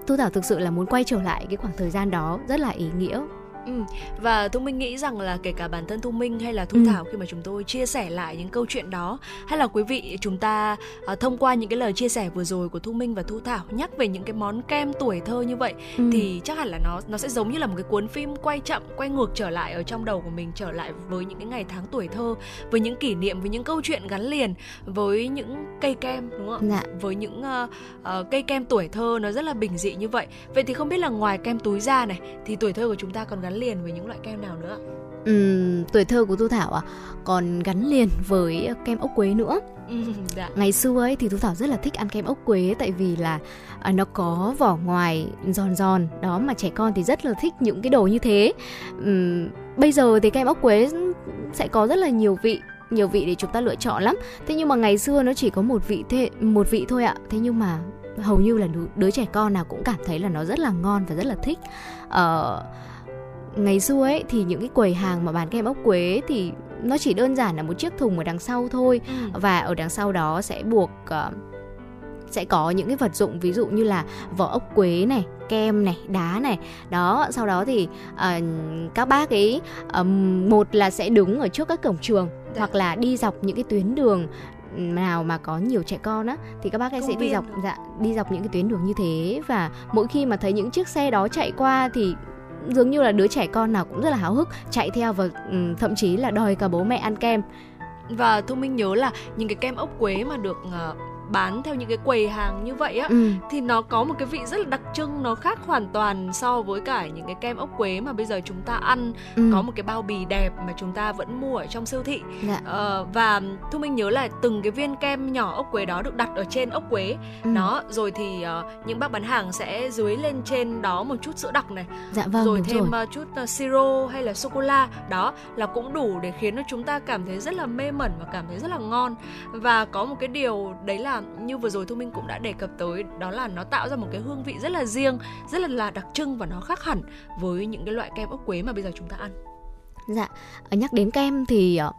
Thu Thảo thực sự là muốn quay trở lại cái khoảng thời gian đó rất là ý nghĩa. Ừ. Và Thu Minh nghĩ rằng là kể cả bản thân Thu Minh hay là Thu Ừ. Thảo khi mà chúng tôi chia sẻ lại những câu chuyện đó hay là quý vị chúng ta à, thông qua những cái lời chia sẻ vừa rồi của Thu Minh và Thu Thảo nhắc về những cái món kem tuổi thơ như vậy Ừ. thì chắc hẳn là nó nó sẽ giống như là một cái cuốn phim quay chậm quay ngược trở lại ở trong đầu của mình trở lại với những cái ngày tháng tuổi thơ với những kỷ niệm với những câu chuyện gắn liền với những cây kem đúng không ạ? Dạ. với những ờ, ờ, cây kem tuổi thơ nó rất là bình dị như vậy vậy thì không biết là ngoài kem túi ra này thì tuổi thơ của chúng ta còn gắn liền với những loại kem nào nữa? Ừm, tuổi thơ của Thu Thảo à còn gắn liền với kem ốc quế nữa. Ừ, dạ. Ngày xưa ấy thì Thu Thảo rất là thích ăn kem ốc quế tại vì là à, nó có vỏ ngoài giòn giòn đó mà trẻ con thì rất là thích những cái đồ như thế. Ừm, bây giờ thì kem ốc quế sẽ có rất là nhiều vị nhiều vị để chúng ta lựa chọn lắm. Thế nhưng mà ngày xưa nó chỉ có một vị thế một vị thôi ạ. Thế nhưng mà hầu như là đứa, đứa trẻ con nào cũng cảm thấy là nó rất là ngon và rất là thích. Ờ, ngày xưa ấy thì những cái quầy hàng mà bán kem ốc quế thì nó chỉ đơn giản là một chiếc thùng ở đằng sau thôi Ừ. và ở đằng sau đó sẽ buộc ờ, sẽ có những cái vật dụng ví dụ như là vỏ ốc quế này kem này đá này đó sau đó thì ờ, các bác ấy ờm, một là sẽ đứng ở trước các cổng trường Dạ. hoặc là đi dọc những cái tuyến đường nào mà có nhiều trẻ con á thì các bác ấy Công sẽ đi dọc dạ đi dọc những cái tuyến đường như thế và mỗi khi mà thấy những chiếc xe đó chạy qua thì dường như là đứa trẻ con nào cũng rất là háo hức, chạy theo và ừ, thậm chí là đòi cả bố mẹ ăn kem. Và Thu Minh nhớ là những cái kem ốc quế mà được ờ, bán theo những cái quầy hàng như vậy á ừ. thì nó có một cái vị rất là đặc trưng nó khác hoàn toàn so với cả những cái kem ốc quế mà bây giờ chúng ta ăn Ừ. có một cái bao bì đẹp mà chúng ta vẫn mua ở trong siêu thị Dạ. Ờ, và thu minh nhớ là từng cái viên kem nhỏ ốc quế đó được đặt ở trên ốc quế Ừ. đó rồi thì ờ, những bác bán hàng sẽ dưới lên trên đó một chút sữa đặc này dạ vâng rồi thêm rồi ờ, chút ờ, siro hay là sô cô la đó là cũng đủ để khiến cho chúng ta cảm thấy rất là mê mẩn và cảm thấy rất là ngon và có một cái điều đấy là như vừa rồi thu minh cũng đã đề cập tới đó là nó tạo ra một cái hương vị rất là riêng rất là là đặc trưng và nó khác hẳn với những cái loại kem ốc quế mà bây giờ chúng ta ăn. Dạ, ờ, nhắc đến kem thì ờ,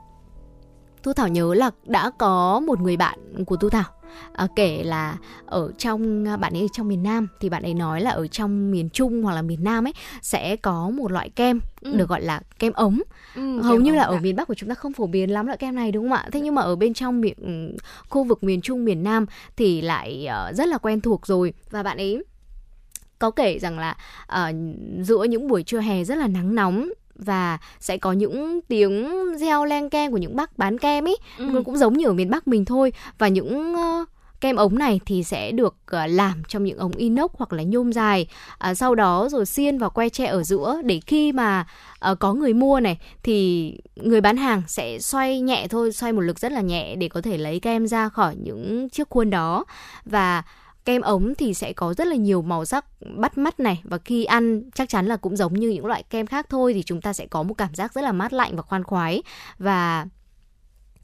Thu Thảo nhớ là đã có một người bạn của Thu Thảo ờ, kể là ở trong bạn ấy ở trong miền Nam thì bạn ấy nói là ở trong miền Trung hoặc là miền Nam ấy sẽ có một loại kem Ừ. được gọi là kem ống. Ừ, Hầu kem như là ở miền Bắc của chúng ta không phổ biến lắm loại kem này đúng không ạ? Thế nhưng mà ở bên trong miền ừ, khu vực miền Trung miền Nam thì lại ờ, rất là quen thuộc rồi và bạn ấy có kể rằng là ờ, giữa những buổi trưa hè rất là nắng nóng và sẽ có những tiếng reo len keng của những bác bán kem ấy Ừ. nó cũng giống như ở miền Bắc mình thôi. Và những ờ, kem ống này thì sẽ được uh, làm trong những ống inox hoặc là nhôm dài. Uh, sau đó rồi xiên vào que tre ở giữa để khi mà uh, có người mua này thì người bán hàng sẽ xoay nhẹ thôi xoay một lực rất là nhẹ để có thể lấy kem ra khỏi những chiếc khuôn đó. Và kem ống thì sẽ có rất là nhiều màu sắc bắt mắt này. Và khi ăn chắc chắn là cũng giống như những loại kem khác thôi thì chúng ta sẽ có một cảm giác rất là mát lạnh và khoan khoái. Và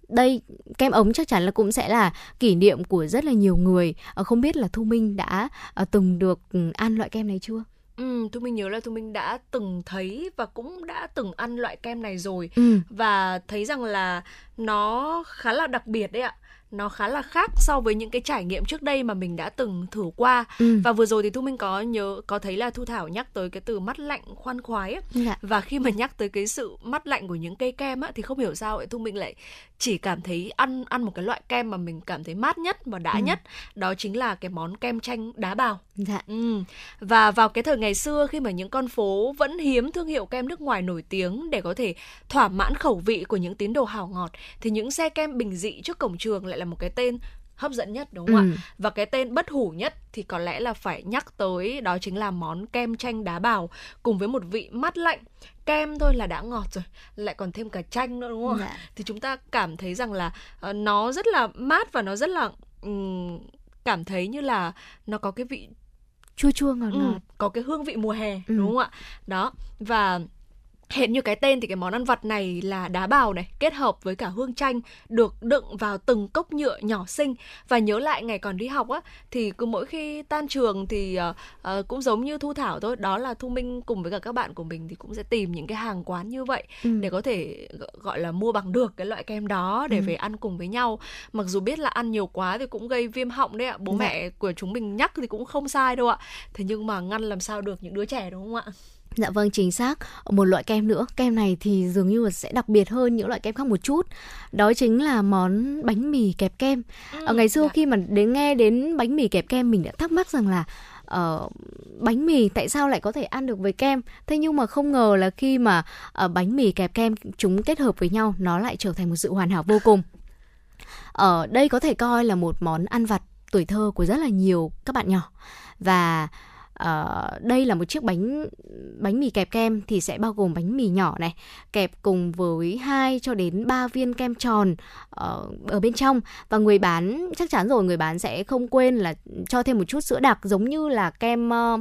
đây kem ống chắc chắn là cũng sẽ là kỷ niệm của rất là nhiều người. Ờ, không biết là thu minh đã ờ, từng được ừ, ăn loại kem này chưa? Ừ, Thu Minh nhớ là Thu Minh đã từng thấy và cũng đã từng ăn loại kem này rồi. Ừ. và thấy rằng là nó khá là đặc biệt đấy ạ nó khá là khác so với những cái trải nghiệm trước đây mà mình đã từng thử qua ừ. và vừa rồi thì thu minh có nhớ có thấy là thu thảo nhắc tới cái từ mắt lạnh khoan khoái ấy. Dạ. và khi mà nhắc tới cái sự mắt lạnh của những cây kem á thì không hiểu sao ấy thu minh lại chỉ cảm thấy ăn ăn một cái loại kem mà mình cảm thấy mát nhất và đã Ừ. nhất đó chính là cái món kem chanh đá bào dạ Ừ. Và vào cái thời ngày xưa khi mà những con phố vẫn hiếm thương hiệu kem nước ngoài nổi tiếng để có thể thỏa mãn khẩu vị của những tín đồ hào ngọt thì những xe kem bình dị trước cổng trường lại là một cái tên hấp dẫn nhất đúng không Ừ. ạ? Và cái tên bất hủ nhất thì có lẽ là phải nhắc tới đó chính là món kem chanh đá bào cùng với một vị mát lạnh. Kem thôi là đã ngọt rồi, lại còn thêm cả chanh nữa đúng không? Dạ. Thì chúng ta cảm thấy rằng là ờ, nó rất là mát và nó rất là ừm, cảm thấy như là nó có cái vị chua chua ngọt Ừ, ngọt có cái hương vị mùa hè Ừ. đúng không ạ đó và Hiện như cái tên thì cái món ăn vặt này là đá bào này kết hợp với cả hương chanh được đựng vào từng cốc nhựa nhỏ xinh và nhớ lại ngày còn đi học á thì cứ mỗi khi tan trường thì ờ, ờ, cũng giống như Thu Thảo thôi đó là Thu Minh cùng với cả các bạn của mình thì cũng sẽ tìm những cái hàng quán như vậy Ừ. để có thể g- gọi là mua bằng được cái loại kem đó để Ừ. về ăn cùng với nhau mặc dù biết là ăn nhiều quá thì cũng gây viêm họng đấy ạ bố Dạ. mẹ của chúng mình nhắc thì cũng không sai đâu ạ thế nhưng mà ngăn làm sao được những đứa trẻ đúng không ạ Dạ vâng chính xác. Một loại kem nữa. Kem này thì dường như là sẽ đặc biệt hơn những loại kem khác một chút. Đó chính là món bánh mì kẹp kem. Ở ngày xưa dạ. khi mà đến nghe đến bánh mì kẹp kem Mình đã thắc mắc rằng là ờ, bánh mì tại sao lại có thể ăn được với kem? Thế nhưng mà không ngờ là khi mà ờ, bánh mì kẹp kem chúng kết hợp với nhau Nó lại trở thành một sự hoàn hảo vô cùng. Ở đây có thể coi là một món ăn vặt tuổi thơ của rất là nhiều các bạn nhỏ. Và Ờ, đây là một chiếc bánh bánh mì kẹp kem thì sẽ bao gồm bánh mì nhỏ này kẹp cùng với 2 cho đến 3 viên kem tròn ờ, ở bên trong. Và người bán chắc chắn rồi người bán sẽ không quên là cho thêm một chút sữa đặc giống như là kem ờ,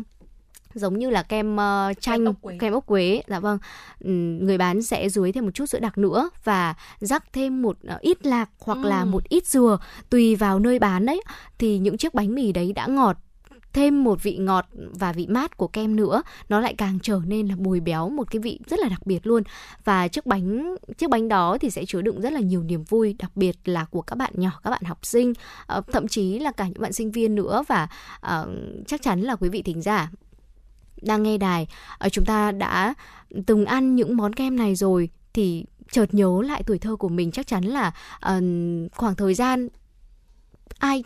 giống như là kem ờ, chanh ốc kem ốc quế. Dạ vâng. Ừm, người bán sẽ dưới thêm một chút sữa đặc nữa và rắc thêm một ờ, ít lạc hoặc là Ừm. một ít dừa tùy vào nơi bán đấy thì những chiếc bánh mì đấy đã ngọt thêm một vị ngọt và vị mát của kem nữa. Nó lại càng trở nên là bùi béo một cái vị rất là đặc biệt luôn. Và chiếc bánh chiếc bánh đó thì sẽ chứa đựng rất là nhiều niềm vui đặc biệt là của các bạn nhỏ các bạn học sinh ờ, thậm chí là cả những bạn sinh viên nữa. Và uh, chắc chắn là quý vị thính giả đang nghe đài ở chúng ta đã từng ăn những món kem này rồi thì chợt nhớ lại tuổi thơ của mình. Chắc chắn là uh, khoảng thời gian ai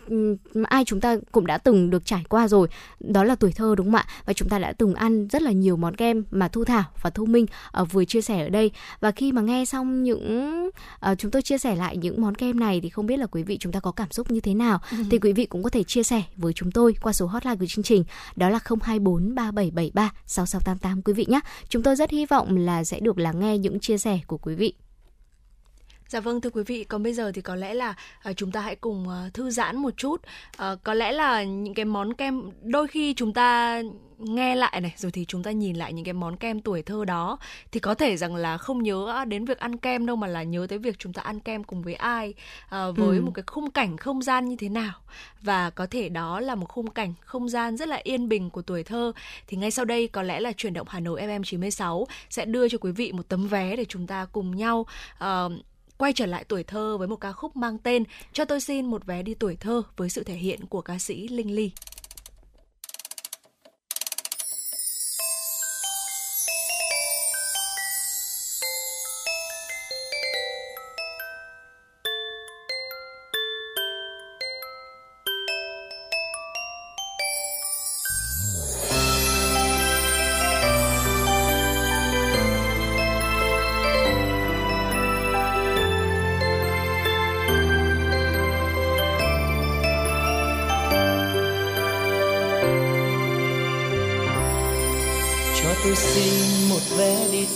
ai chúng ta cũng đã từng được trải qua rồi. Đó là tuổi thơ đúng không ạ? Và chúng ta đã từng ăn rất là nhiều món kem mà thu thảo và thu minh ờ, vừa chia sẻ ở đây. Và khi mà nghe xong những ờ, chúng tôi chia sẻ lại những món kem này thì không biết là quý vị chúng ta có cảm xúc như thế nào? Thì quý vị cũng có thể chia sẻ với chúng tôi qua số hotline của chương trình đó là 024 3773 6688 quý vị nhé. Chúng tôi rất hy vọng là sẽ được lắng nghe những chia sẻ của quý vị Dạ vâng thưa quý vị, còn bây giờ thì có lẽ là à, chúng ta hãy cùng à, thư giãn một chút. À, có lẽ là những cái món kem đôi khi chúng ta nghe lại này rồi thì chúng ta nhìn lại những cái món kem tuổi thơ đó thì có thể rằng là không nhớ đến việc ăn kem đâu mà là nhớ tới việc chúng ta ăn kem cùng với ai à, với Ừ. một cái khung cảnh không gian như thế nào và có thể đó là một khung cảnh không gian rất là yên bình của tuổi thơ thì ngay sau đây có lẽ là chuyển động Hà Nội FM 96 sẽ đưa cho quý vị một tấm vé để chúng ta cùng nhau à, quay trở lại tuổi thơ với một ca khúc mang tên Cho tôi xin một vé đi tuổi thơ với sự thể hiện của ca sĩ Linh Ly.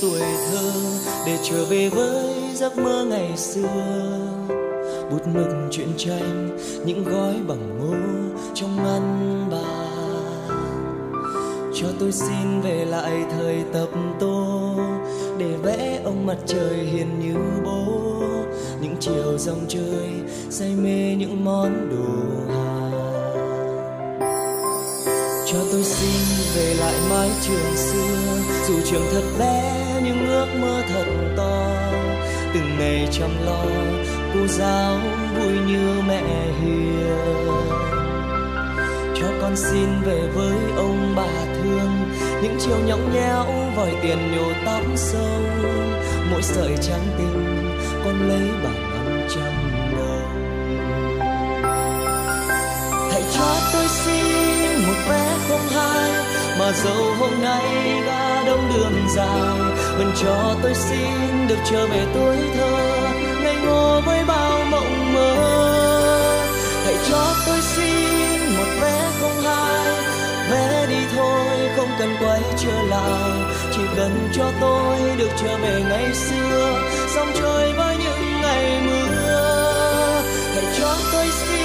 Tuổi thơ để trở về với giấc mơ ngày xưa. Bút mực truyện tranh, những gói bằng ngô trong ngăn bàn. Cho tôi xin về lại thời tập tô, để vẽ ông mặt trời hiền như bố. Những chiều dòng chơi say mê những món đồ hàng cho tôi xin về lại mái trường xưa, dù trường thật bé những ước mơ thật to. Từng ngày chăm lo, cô giáo vui như mẹ hiền. Cho con xin về với ông bà thương, những chiều nhõng nhẽo vòi tiền nhổ tóc sâu. Mỗi sợi trắng tinh, con lấy bằng năm trăm đồng hãy cho tôi xin một vé không hai mà dẫu hôm nay đã đông đường dài, vẫn cho tôi xin được trở về tuổi thơ. Ngây ngô với bao mộng mơ, hãy cho tôi xin một vé không hai. Vé đi thôi, không cần quay trở lại, chỉ cần cho tôi được trở về ngày xưa. Sông trôi với những ngày mưa, hãy cho tôi xin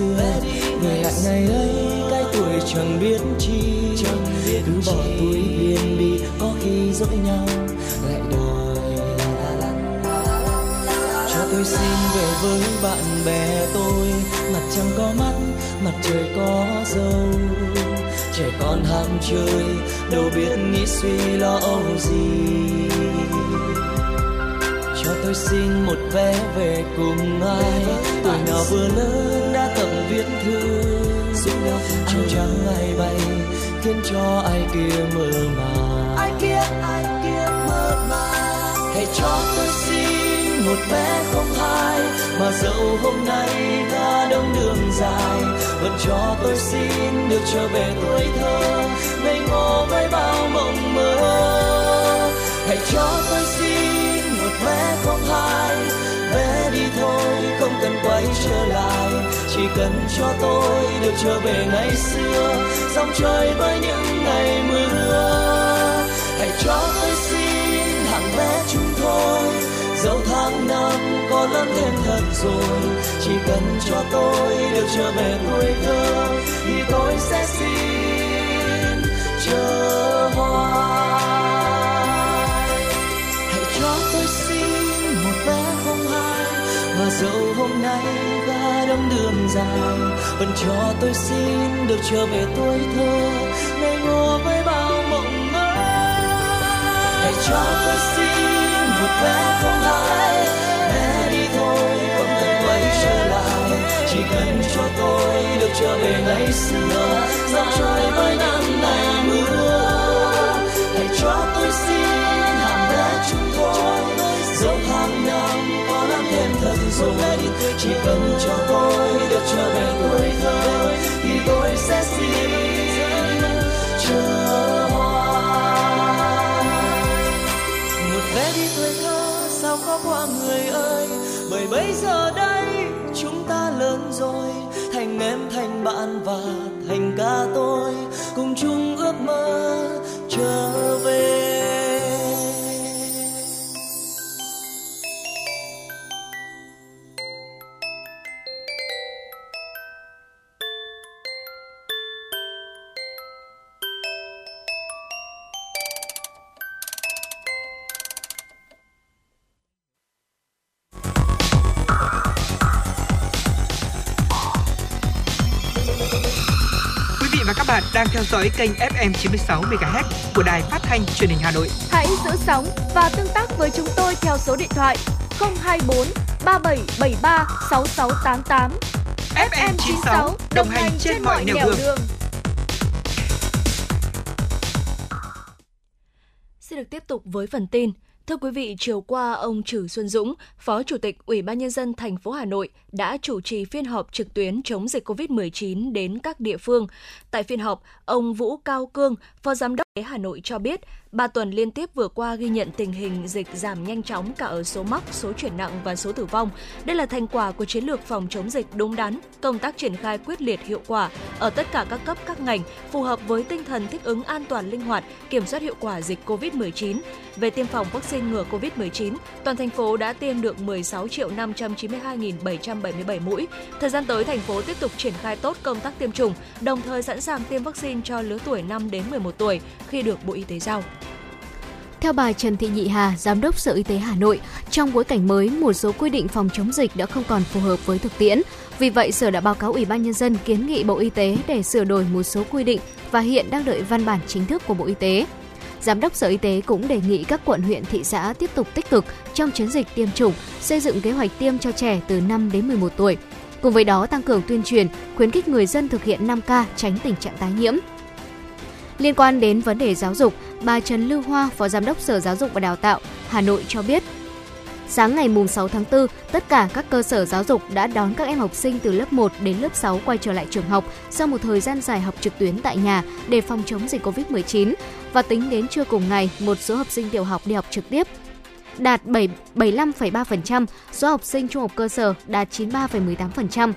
xưa về lại ngày ấy cái tuổi chẳng biết chi. Cứ bỏ túi biên bi có khi dỗi nhau. Lại đòi cho tôi xin về với bạn bè tôi. Mặt trăng có mắt mặt trời có dâu. Trẻ con ham chơi đâu biết nghĩ suy lo âu gì. Cho tôi xin một vé về cùng ai. Tuổi nào vừa lớn viết thư. Áo trắng ai bay khiến cho ai kia mơ màng. Ai kia ai kia mơ màng. Hãy cho tôi xin một vé không hai mà dẫu hôm nay đã đông đường dài vẫn cho tôi xin được trở về tuổi thơ ngây ngô với bao mộng mơ. Hãy cho tôi xin một vé không hai vé đi thôi không cần quay trở lại chỉ cần cho tôi được trở về ngày xưa. Dòng chơi với những ngày mưa hãy cho tôi xin hàng vé chúng thôi. Dẫu tháng năm có lớn thêm thật rồi, chỉ cần cho tôi được trở về tuổi thơ, thì tôi sẽ xin chờ hoài. Hãy cho tôi xin một vé không hai, mà dẫu hôm nay đông đường dài. Vẫn cho tôi xin được trở về tuổi thơ. Ngây ngô với bao mộng mơ. Hãy cho tôi xin một vé không hai mẹ đi thôi không cần quay trở lại. Chỉ cần cho tôi được trở về ngày xưa. Dạo trôi với năm ngày mưa. Hãy cho tôi xin hàng vé chúng tôi thêm chỉ cần cho tôi được trở về tuổi thơ, thì tôi sẽ xin chờ một vé đi tuổi thơ, sao có qua người ơi? Bởi bây giờ đây, chúng ta lớn rồi, thành em, thành bạn và thành ca tôi. Cùng chung ước mơ dõi kênh FM 96 MHz của đài phát thanh truyền hình Hà Nội. Hãy giữ sóng và tương tác với chúng tôi theo số điện thoại 024 3773 6688. FM 96 đồng hành trên mọi nẻo đường. đường. Xin được tiếp tục với phần tin. Thưa quý vị, chiều qua ông Trử Xuân Dũng, Phó Chủ tịch Ủy ban nhân dân thành phố Hà Nội đã chủ trì phiên họp trực tuyến chống dịch COVID-19 đến các địa phương. Tại phiên họp, ông Vũ Cao Cương, Phó Giám đốc Hà Nội cho biết, ba tuần liên tiếp vừa qua ghi nhận tình hình dịch giảm nhanh chóng cả ở số mắc, số chuyển nặng và số tử vong. Đây là thành quả của chiến lược phòng chống dịch đúng đắn, công tác triển khai quyết liệt hiệu quả ở tất cả các cấp các ngành, phù hợp với tinh thần thích ứng an toàn linh hoạt, kiểm soát hiệu quả dịch COVID-19. Về tiêm phòng vaccine ngừa COVID-19, toàn thành phố đã tiêm được 16 triệu 592.777 mũi. Thời gian tới, thành phố tiếp tục triển khai tốt công tác tiêm chủng, đồng thời sẵn sàng tiêm vaccine cho lứa tuổi 5 đến 11 tuổi khi được Bộ Y tế giao. Theo bà Trần Thị Nhị Hà, Giám đốc Sở Y tế Hà Nội, trong bối cảnh mới, một số quy định phòng chống dịch đã không còn phù hợp với thực tiễn. Vì vậy, Sở đã báo cáo Ủy ban Nhân dân kiến nghị Bộ Y tế để sửa đổi một số quy định và hiện đang đợi văn bản chính thức của Bộ Y tế. Giám đốc Sở Y tế cũng đề nghị các quận huyện thị xã tiếp tục tích cực trong chiến dịch tiêm chủng, xây dựng kế hoạch tiêm cho trẻ từ 5 đến 11 tuổi. Cùng với đó tăng cường tuyên truyền, khuyến khích người dân thực hiện 5K tránh tình trạng tái nhiễm. Liên quan đến vấn đề giáo dục, bà Trần Lưu Hoa, Phó Giám đốc Sở Giáo dục và Đào tạo Hà Nội cho biết, Sáng ngày 6 tháng 4, tất cả các cơ sở giáo dục đã đón các em học sinh từ lớp 1 đến lớp 6 quay trở lại trường học sau một thời gian dài học trực tuyến tại nhà để phòng chống dịch COVID-19. Và tính đến trưa cùng ngày, một số học sinh tiểu học đi học trực tiếp đạt 7, 75,3%, số học sinh trung học cơ sở đạt 93,18%.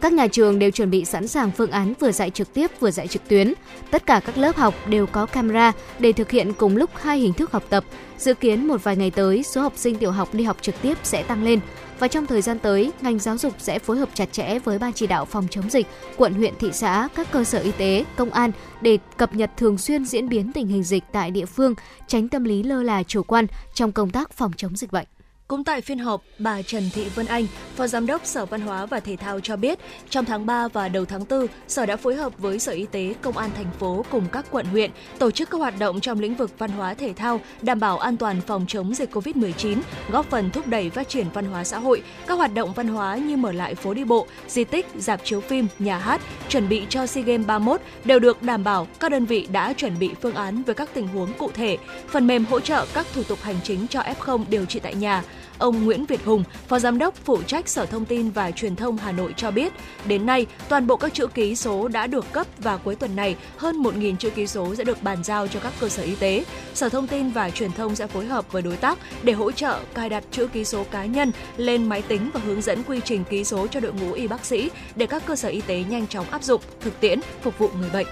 Các nhà trường đều chuẩn bị sẵn sàng phương án vừa dạy trực tiếp vừa dạy trực tuyến. Tất cả các lớp học đều có camera để thực hiện cùng lúc hai hình thức học tập. Dự kiến một vài ngày tới, số học sinh tiểu học đi học trực tiếp sẽ tăng lên. Và trong thời gian tới, ngành giáo dục sẽ phối hợp chặt chẽ với Ban chỉ đạo phòng chống dịch, quận huyện thị xã, các cơ sở y tế, công an để cập nhật thường xuyên diễn biến tình hình dịch tại địa phương, tránh tâm lý lơ là chủ quan trong công tác phòng chống dịch bệnh. Cũng tại phiên họp, bà Trần Thị Vân Anh, Phó Giám đốc Sở Văn hóa và Thể thao cho biết, trong tháng 3 và đầu tháng 4, Sở đã phối hợp với Sở Y tế, Công an thành phố cùng các quận huyện tổ chức các hoạt động trong lĩnh vực văn hóa thể thao, đảm bảo an toàn phòng chống dịch COVID-19, góp phần thúc đẩy phát triển văn hóa xã hội. Các hoạt động văn hóa như mở lại phố đi bộ, di tích, dạp chiếu phim, nhà hát, chuẩn bị cho SEA Games 31 đều được đảm bảo. Các đơn vị đã chuẩn bị phương án với các tình huống cụ thể, phần mềm hỗ trợ các thủ tục hành chính cho F0 điều trị tại nhà Ông Nguyễn Việt Hùng, Phó Giám đốc phụ trách Sở Thông tin và Truyền thông Hà Nội cho biết, đến nay toàn bộ các chữ ký số đã được cấp và cuối tuần này hơn 1.000 chữ ký số sẽ được bàn giao cho các cơ sở y tế. Sở Thông tin và Truyền thông sẽ phối hợp với đối tác để hỗ trợ cài đặt chữ ký số cá nhân lên máy tính và hướng dẫn quy trình ký số cho đội ngũ y bác sĩ để các cơ sở y tế nhanh chóng áp dụng, thực tiễn, phục vụ người bệnh.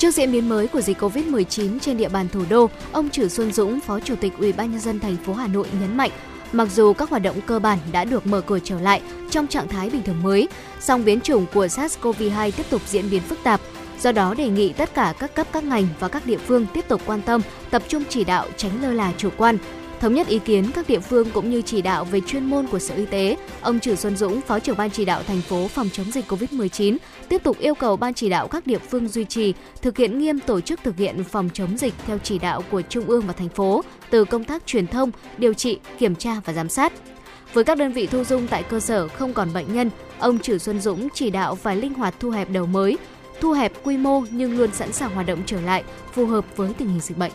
Trước diễn biến mới của dịch Covid-19 trên địa bàn thủ đô, ông Trử Xuân Dũng, Phó Chủ tịch Ủy ban nhân dân thành phố Hà Nội nhấn mạnh, mặc dù các hoạt động cơ bản đã được mở cửa trở lại trong trạng thái bình thường mới, song biến chủng của SARS-CoV-2 tiếp tục diễn biến phức tạp. Do đó đề nghị tất cả các cấp các ngành và các địa phương tiếp tục quan tâm, tập trung chỉ đạo tránh lơ là chủ quan, Thống nhất ý kiến các địa phương cũng như chỉ đạo về chuyên môn của Sở Y tế, ông Trử Xuân Dũng, Phó trưởng ban chỉ đạo thành phố phòng chống dịch COVID-19, tiếp tục yêu cầu ban chỉ đạo các địa phương duy trì, thực hiện nghiêm tổ chức thực hiện phòng chống dịch theo chỉ đạo của Trung ương và thành phố từ công tác truyền thông, điều trị, kiểm tra và giám sát. Với các đơn vị thu dung tại cơ sở không còn bệnh nhân, ông Trử Xuân Dũng chỉ đạo phải linh hoạt thu hẹp đầu mới, thu hẹp quy mô nhưng luôn sẵn sàng hoạt động trở lại, phù hợp với tình hình dịch bệnh.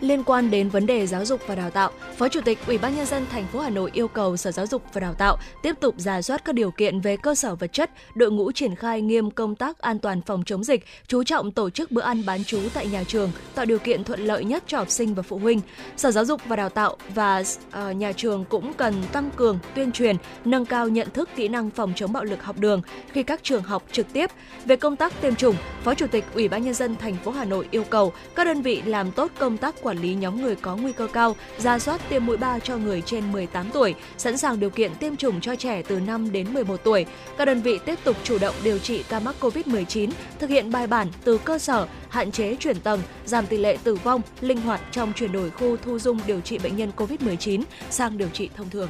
Liên quan đến vấn đề giáo dục và đào tạo, Phó Chủ tịch Ủy ban nhân dân thành phố Hà Nội yêu cầu Sở Giáo dục và Đào tạo tiếp tục giả soát các điều kiện về cơ sở vật chất, đội ngũ triển khai nghiêm công tác an toàn phòng chống dịch, chú trọng tổ chức bữa ăn bán trú tại nhà trường, tạo điều kiện thuận lợi nhất cho học sinh và phụ huynh. Sở Giáo dục và Đào tạo và uh, nhà trường cũng cần tăng cường tuyên truyền, nâng cao nhận thức kỹ năng phòng chống bạo lực học đường khi các trường học trực tiếp. Về công tác tiêm chủng, Phó Chủ tịch Ủy ban nhân dân thành phố Hà Nội yêu cầu các đơn vị làm tốt công tác quản lý nhóm người có nguy cơ cao, ra soát tiêm mũi 3 cho người trên 18 tuổi, sẵn sàng điều kiện tiêm chủng cho trẻ từ 5 đến 11 tuổi. Các đơn vị tiếp tục chủ động điều trị ca mắc COVID-19, thực hiện bài bản từ cơ sở, hạn chế chuyển tầng, giảm tỷ lệ tử vong, linh hoạt trong chuyển đổi khu thu dung điều trị bệnh nhân COVID-19 sang điều trị thông thường.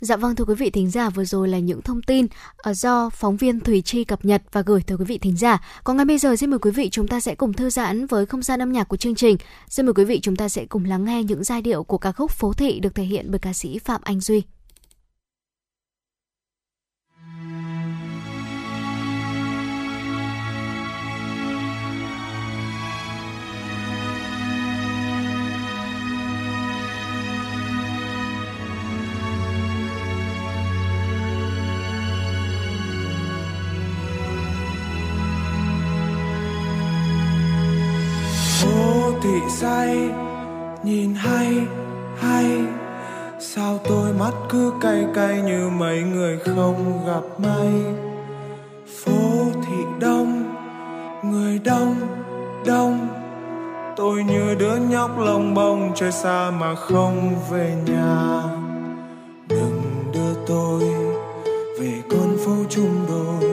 Dạ vâng thưa quý vị thính giả, vừa rồi là những thông tin ờ, do phóng viên Thủy Chi cập nhật và gửi tới quý vị thính giả. Còn ngay bây giờ, xin mời quý vị chúng ta sẽ cùng thư giãn với không gian âm nhạc của chương trình. Xin mời quý vị chúng ta sẽ cùng lắng nghe những giai điệu của ca khúc Phố thị được thể hiện bởi ca sĩ Phạm Anh Duy. say, nhìn hay hay. Sao tôi mắt cứ cay cay như mấy người không gặp may? Phố thị đông, người đông đông. Tôi như đứa nhóc lông bông chơi xa mà không về nhà. Đừng đưa tôi về con phố chung đôi.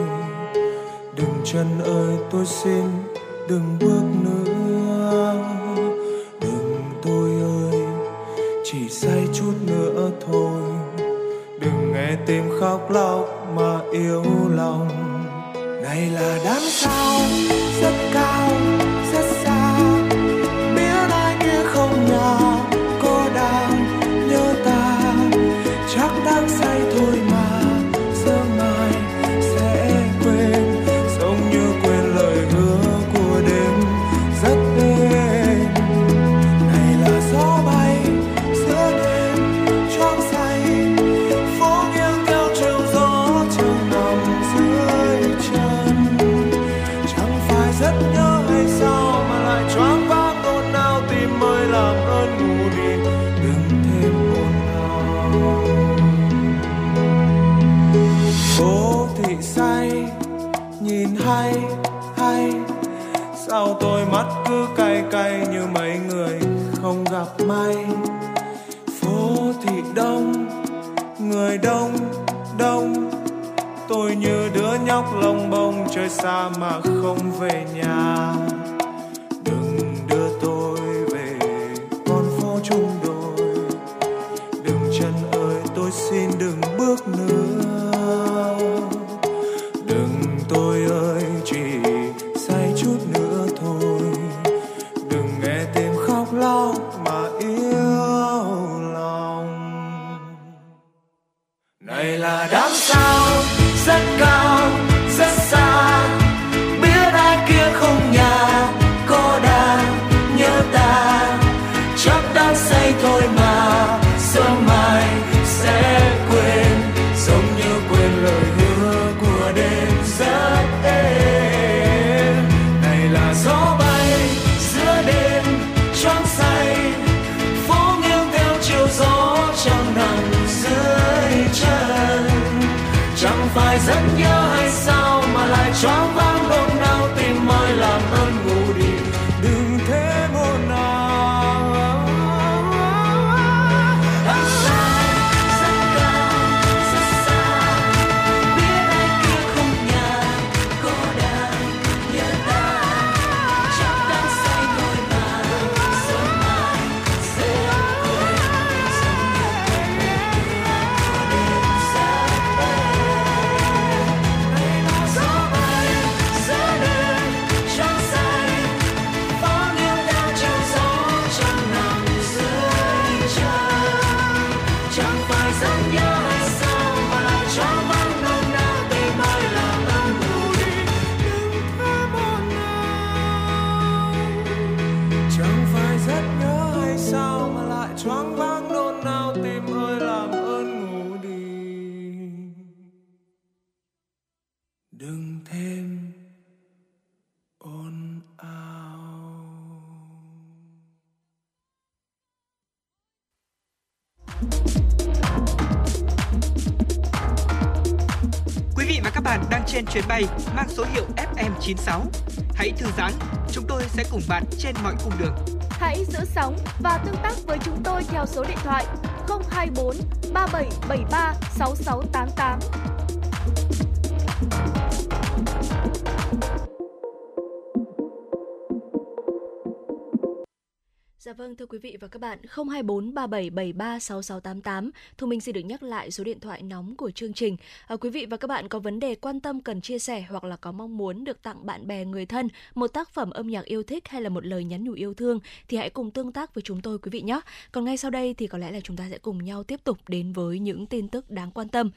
Đừng chân ơi, tôi xin đừng bước nữa. khóc lóc mà yêu lòng. Này là đáng sao? xa mà không về nhà. số điện thoại 024 3773 6688 Dạ vâng thưa quý vị và các bạn, 024 3773 6688, Thu Minh xin được nhắc lại số điện thoại nóng của chương trình. À, quý vị và các bạn có vấn đề quan tâm cần chia sẻ hoặc là có mong muốn được tặng bạn bè người thân một tác phẩm âm nhạc yêu thích hay là một lời nhắn nhủ yêu thương thì hãy cùng tương tác với chúng tôi quý vị nhé. Còn ngay sau đây thì có lẽ là chúng ta sẽ cùng nhau tiếp tục đến với những tin tức đáng quan tâm.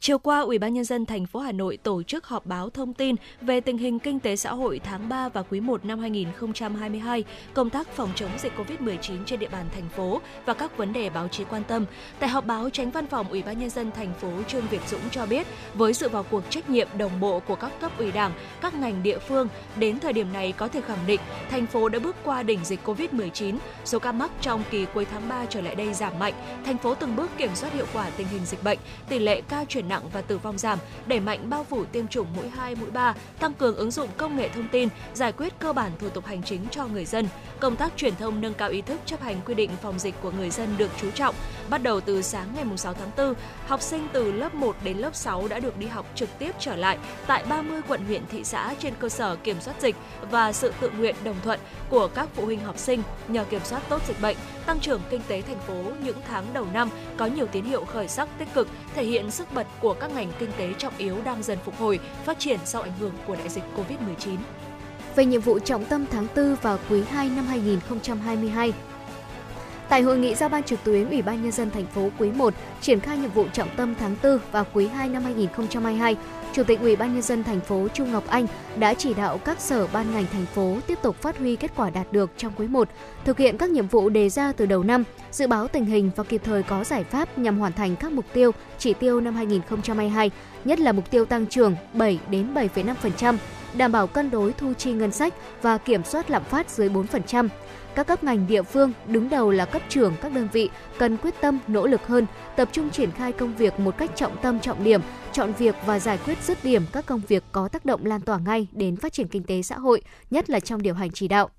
Chiều qua, Ủy ban nhân dân thành phố Hà Nội tổ chức họp báo thông tin về tình hình kinh tế xã hội tháng 3 và quý 1 năm 2022, công tác phòng chống dịch COVID. COVID-19 trên địa bàn thành phố và các vấn đề báo chí quan tâm. Tại họp báo, Tránh Văn phòng Ủy ban nhân dân thành phố Trương Việt Dũng cho biết, với sự vào cuộc trách nhiệm đồng bộ của các cấp ủy Đảng, các ngành địa phương, đến thời điểm này có thể khẳng định thành phố đã bước qua đỉnh dịch COVID-19, số ca mắc trong kỳ cuối tháng 3 trở lại đây giảm mạnh, thành phố từng bước kiểm soát hiệu quả tình hình dịch bệnh, tỷ lệ ca chuyển nặng và tử vong giảm, đẩy mạnh bao phủ tiêm chủng mũi 2, mũi 3, tăng cường ứng dụng công nghệ thông tin, giải quyết cơ bản thủ tục hành chính cho người dân. Công tác truyền thông nâng cao ý thức chấp hành quy định phòng dịch của người dân được chú trọng. Bắt đầu từ sáng ngày 6 tháng 4, học sinh từ lớp 1 đến lớp 6 đã được đi học trực tiếp trở lại tại 30 quận huyện thị xã trên cơ sở kiểm soát dịch và sự tự nguyện đồng thuận của các phụ huynh học sinh nhờ kiểm soát tốt dịch bệnh, tăng trưởng kinh tế thành phố những tháng đầu năm có nhiều tín hiệu khởi sắc tích cực, thể hiện sức bật của các ngành kinh tế trọng yếu đang dần phục hồi, phát triển sau ảnh hưởng của đại dịch Covid-19 về nhiệm vụ trọng tâm tháng 4 và quý 2 năm 2022. Tại hội nghị giao ban trực tuyến Ủy ban nhân dân thành phố quý 1 triển khai nhiệm vụ trọng tâm tháng 4 và quý 2 năm 2022, Chủ tịch Ủy ban nhân dân thành phố Trung Ngọc Anh đã chỉ đạo các sở ban ngành thành phố tiếp tục phát huy kết quả đạt được trong quý 1, thực hiện các nhiệm vụ đề ra từ đầu năm, dự báo tình hình và kịp thời có giải pháp nhằm hoàn thành các mục tiêu, chỉ tiêu năm 2022, nhất là mục tiêu tăng trưởng 7 đến 7,5%, đảm bảo cân đối thu chi ngân sách và kiểm soát lạm phát dưới 4%. Các cấp ngành địa phương, đứng đầu là cấp trưởng các đơn vị cần quyết tâm nỗ lực hơn, tập trung triển khai công việc một cách trọng tâm trọng điểm, chọn việc và giải quyết dứt điểm các công việc có tác động lan tỏa ngay đến phát triển kinh tế xã hội, nhất là trong điều hành chỉ đạo.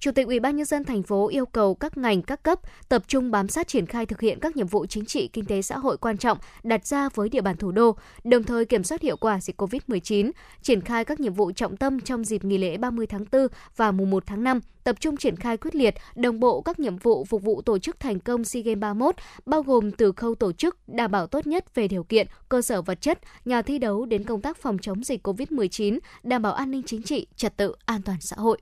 Chủ tịch Ủy ban nhân dân thành phố yêu cầu các ngành các cấp tập trung bám sát triển khai thực hiện các nhiệm vụ chính trị kinh tế xã hội quan trọng đặt ra với địa bàn thủ đô, đồng thời kiểm soát hiệu quả dịch COVID-19, triển khai các nhiệm vụ trọng tâm trong dịp nghỉ lễ 30 tháng 4 và mùng 1 tháng 5, tập trung triển khai quyết liệt, đồng bộ các nhiệm vụ phục vụ tổ chức thành công SEA Games 31, bao gồm từ khâu tổ chức, đảm bảo tốt nhất về điều kiện, cơ sở vật chất, nhà thi đấu đến công tác phòng chống dịch COVID-19, đảm bảo an ninh chính trị, trật tự, an toàn xã hội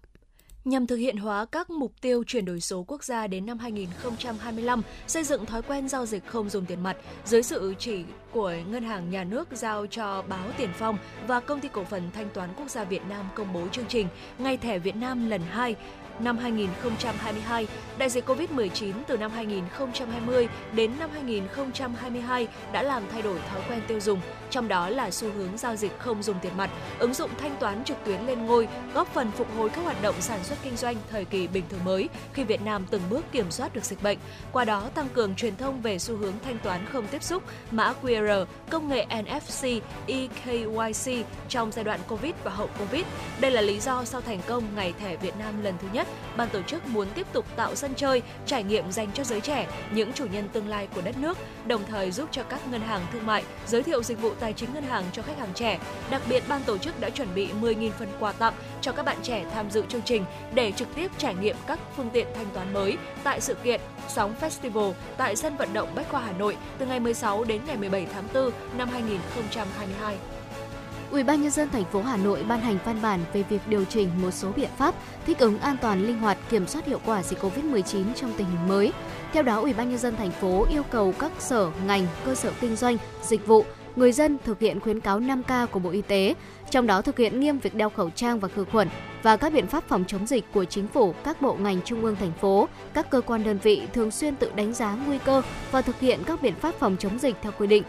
nhằm thực hiện hóa các mục tiêu chuyển đổi số quốc gia đến năm 2025, xây dựng thói quen giao dịch không dùng tiền mặt dưới sự chỉ của Ngân hàng Nhà nước giao cho Báo Tiền Phong và Công ty Cổ phần Thanh toán Quốc gia Việt Nam công bố chương trình Ngày thẻ Việt Nam lần 2 năm 2022, đại dịch COVID-19 từ năm 2020 đến năm 2022 đã làm thay đổi thói quen tiêu dùng, trong đó là xu hướng giao dịch không dùng tiền mặt, ứng dụng thanh toán trực tuyến lên ngôi, góp phần phục hồi các hoạt động sản xuất kinh doanh thời kỳ bình thường mới khi Việt Nam từng bước kiểm soát được dịch bệnh, qua đó tăng cường truyền thông về xu hướng thanh toán không tiếp xúc, mã QR, công nghệ NFC, eKYC trong giai đoạn Covid và hậu Covid. Đây là lý do sau thành công Ngày thẻ Việt Nam lần thứ nhất ban tổ chức muốn tiếp tục tạo sân chơi, trải nghiệm dành cho giới trẻ, những chủ nhân tương lai của đất nước, đồng thời giúp cho các ngân hàng thương mại giới thiệu dịch vụ tài chính ngân hàng cho khách hàng trẻ. Đặc biệt, ban tổ chức đã chuẩn bị 10.000 phần quà tặng cho các bạn trẻ tham dự chương trình để trực tiếp trải nghiệm các phương tiện thanh toán mới tại sự kiện Sóng Festival tại sân vận động Bách Khoa Hà Nội từ ngày 16 đến ngày 17 tháng 4 năm 2022. Ủy ban nhân dân thành phố Hà Nội ban hành văn bản về việc điều chỉnh một số biện pháp thích ứng an toàn linh hoạt kiểm soát hiệu quả dịch Covid-19 trong tình hình mới. Theo đó, Ủy ban nhân dân thành phố yêu cầu các sở, ngành, cơ sở kinh doanh, dịch vụ, người dân thực hiện khuyến cáo 5K của Bộ Y tế, trong đó thực hiện nghiêm việc đeo khẩu trang và khử khuẩn và các biện pháp phòng chống dịch của chính phủ, các bộ ngành trung ương thành phố, các cơ quan đơn vị thường xuyên tự đánh giá nguy cơ và thực hiện các biện pháp phòng chống dịch theo quy định.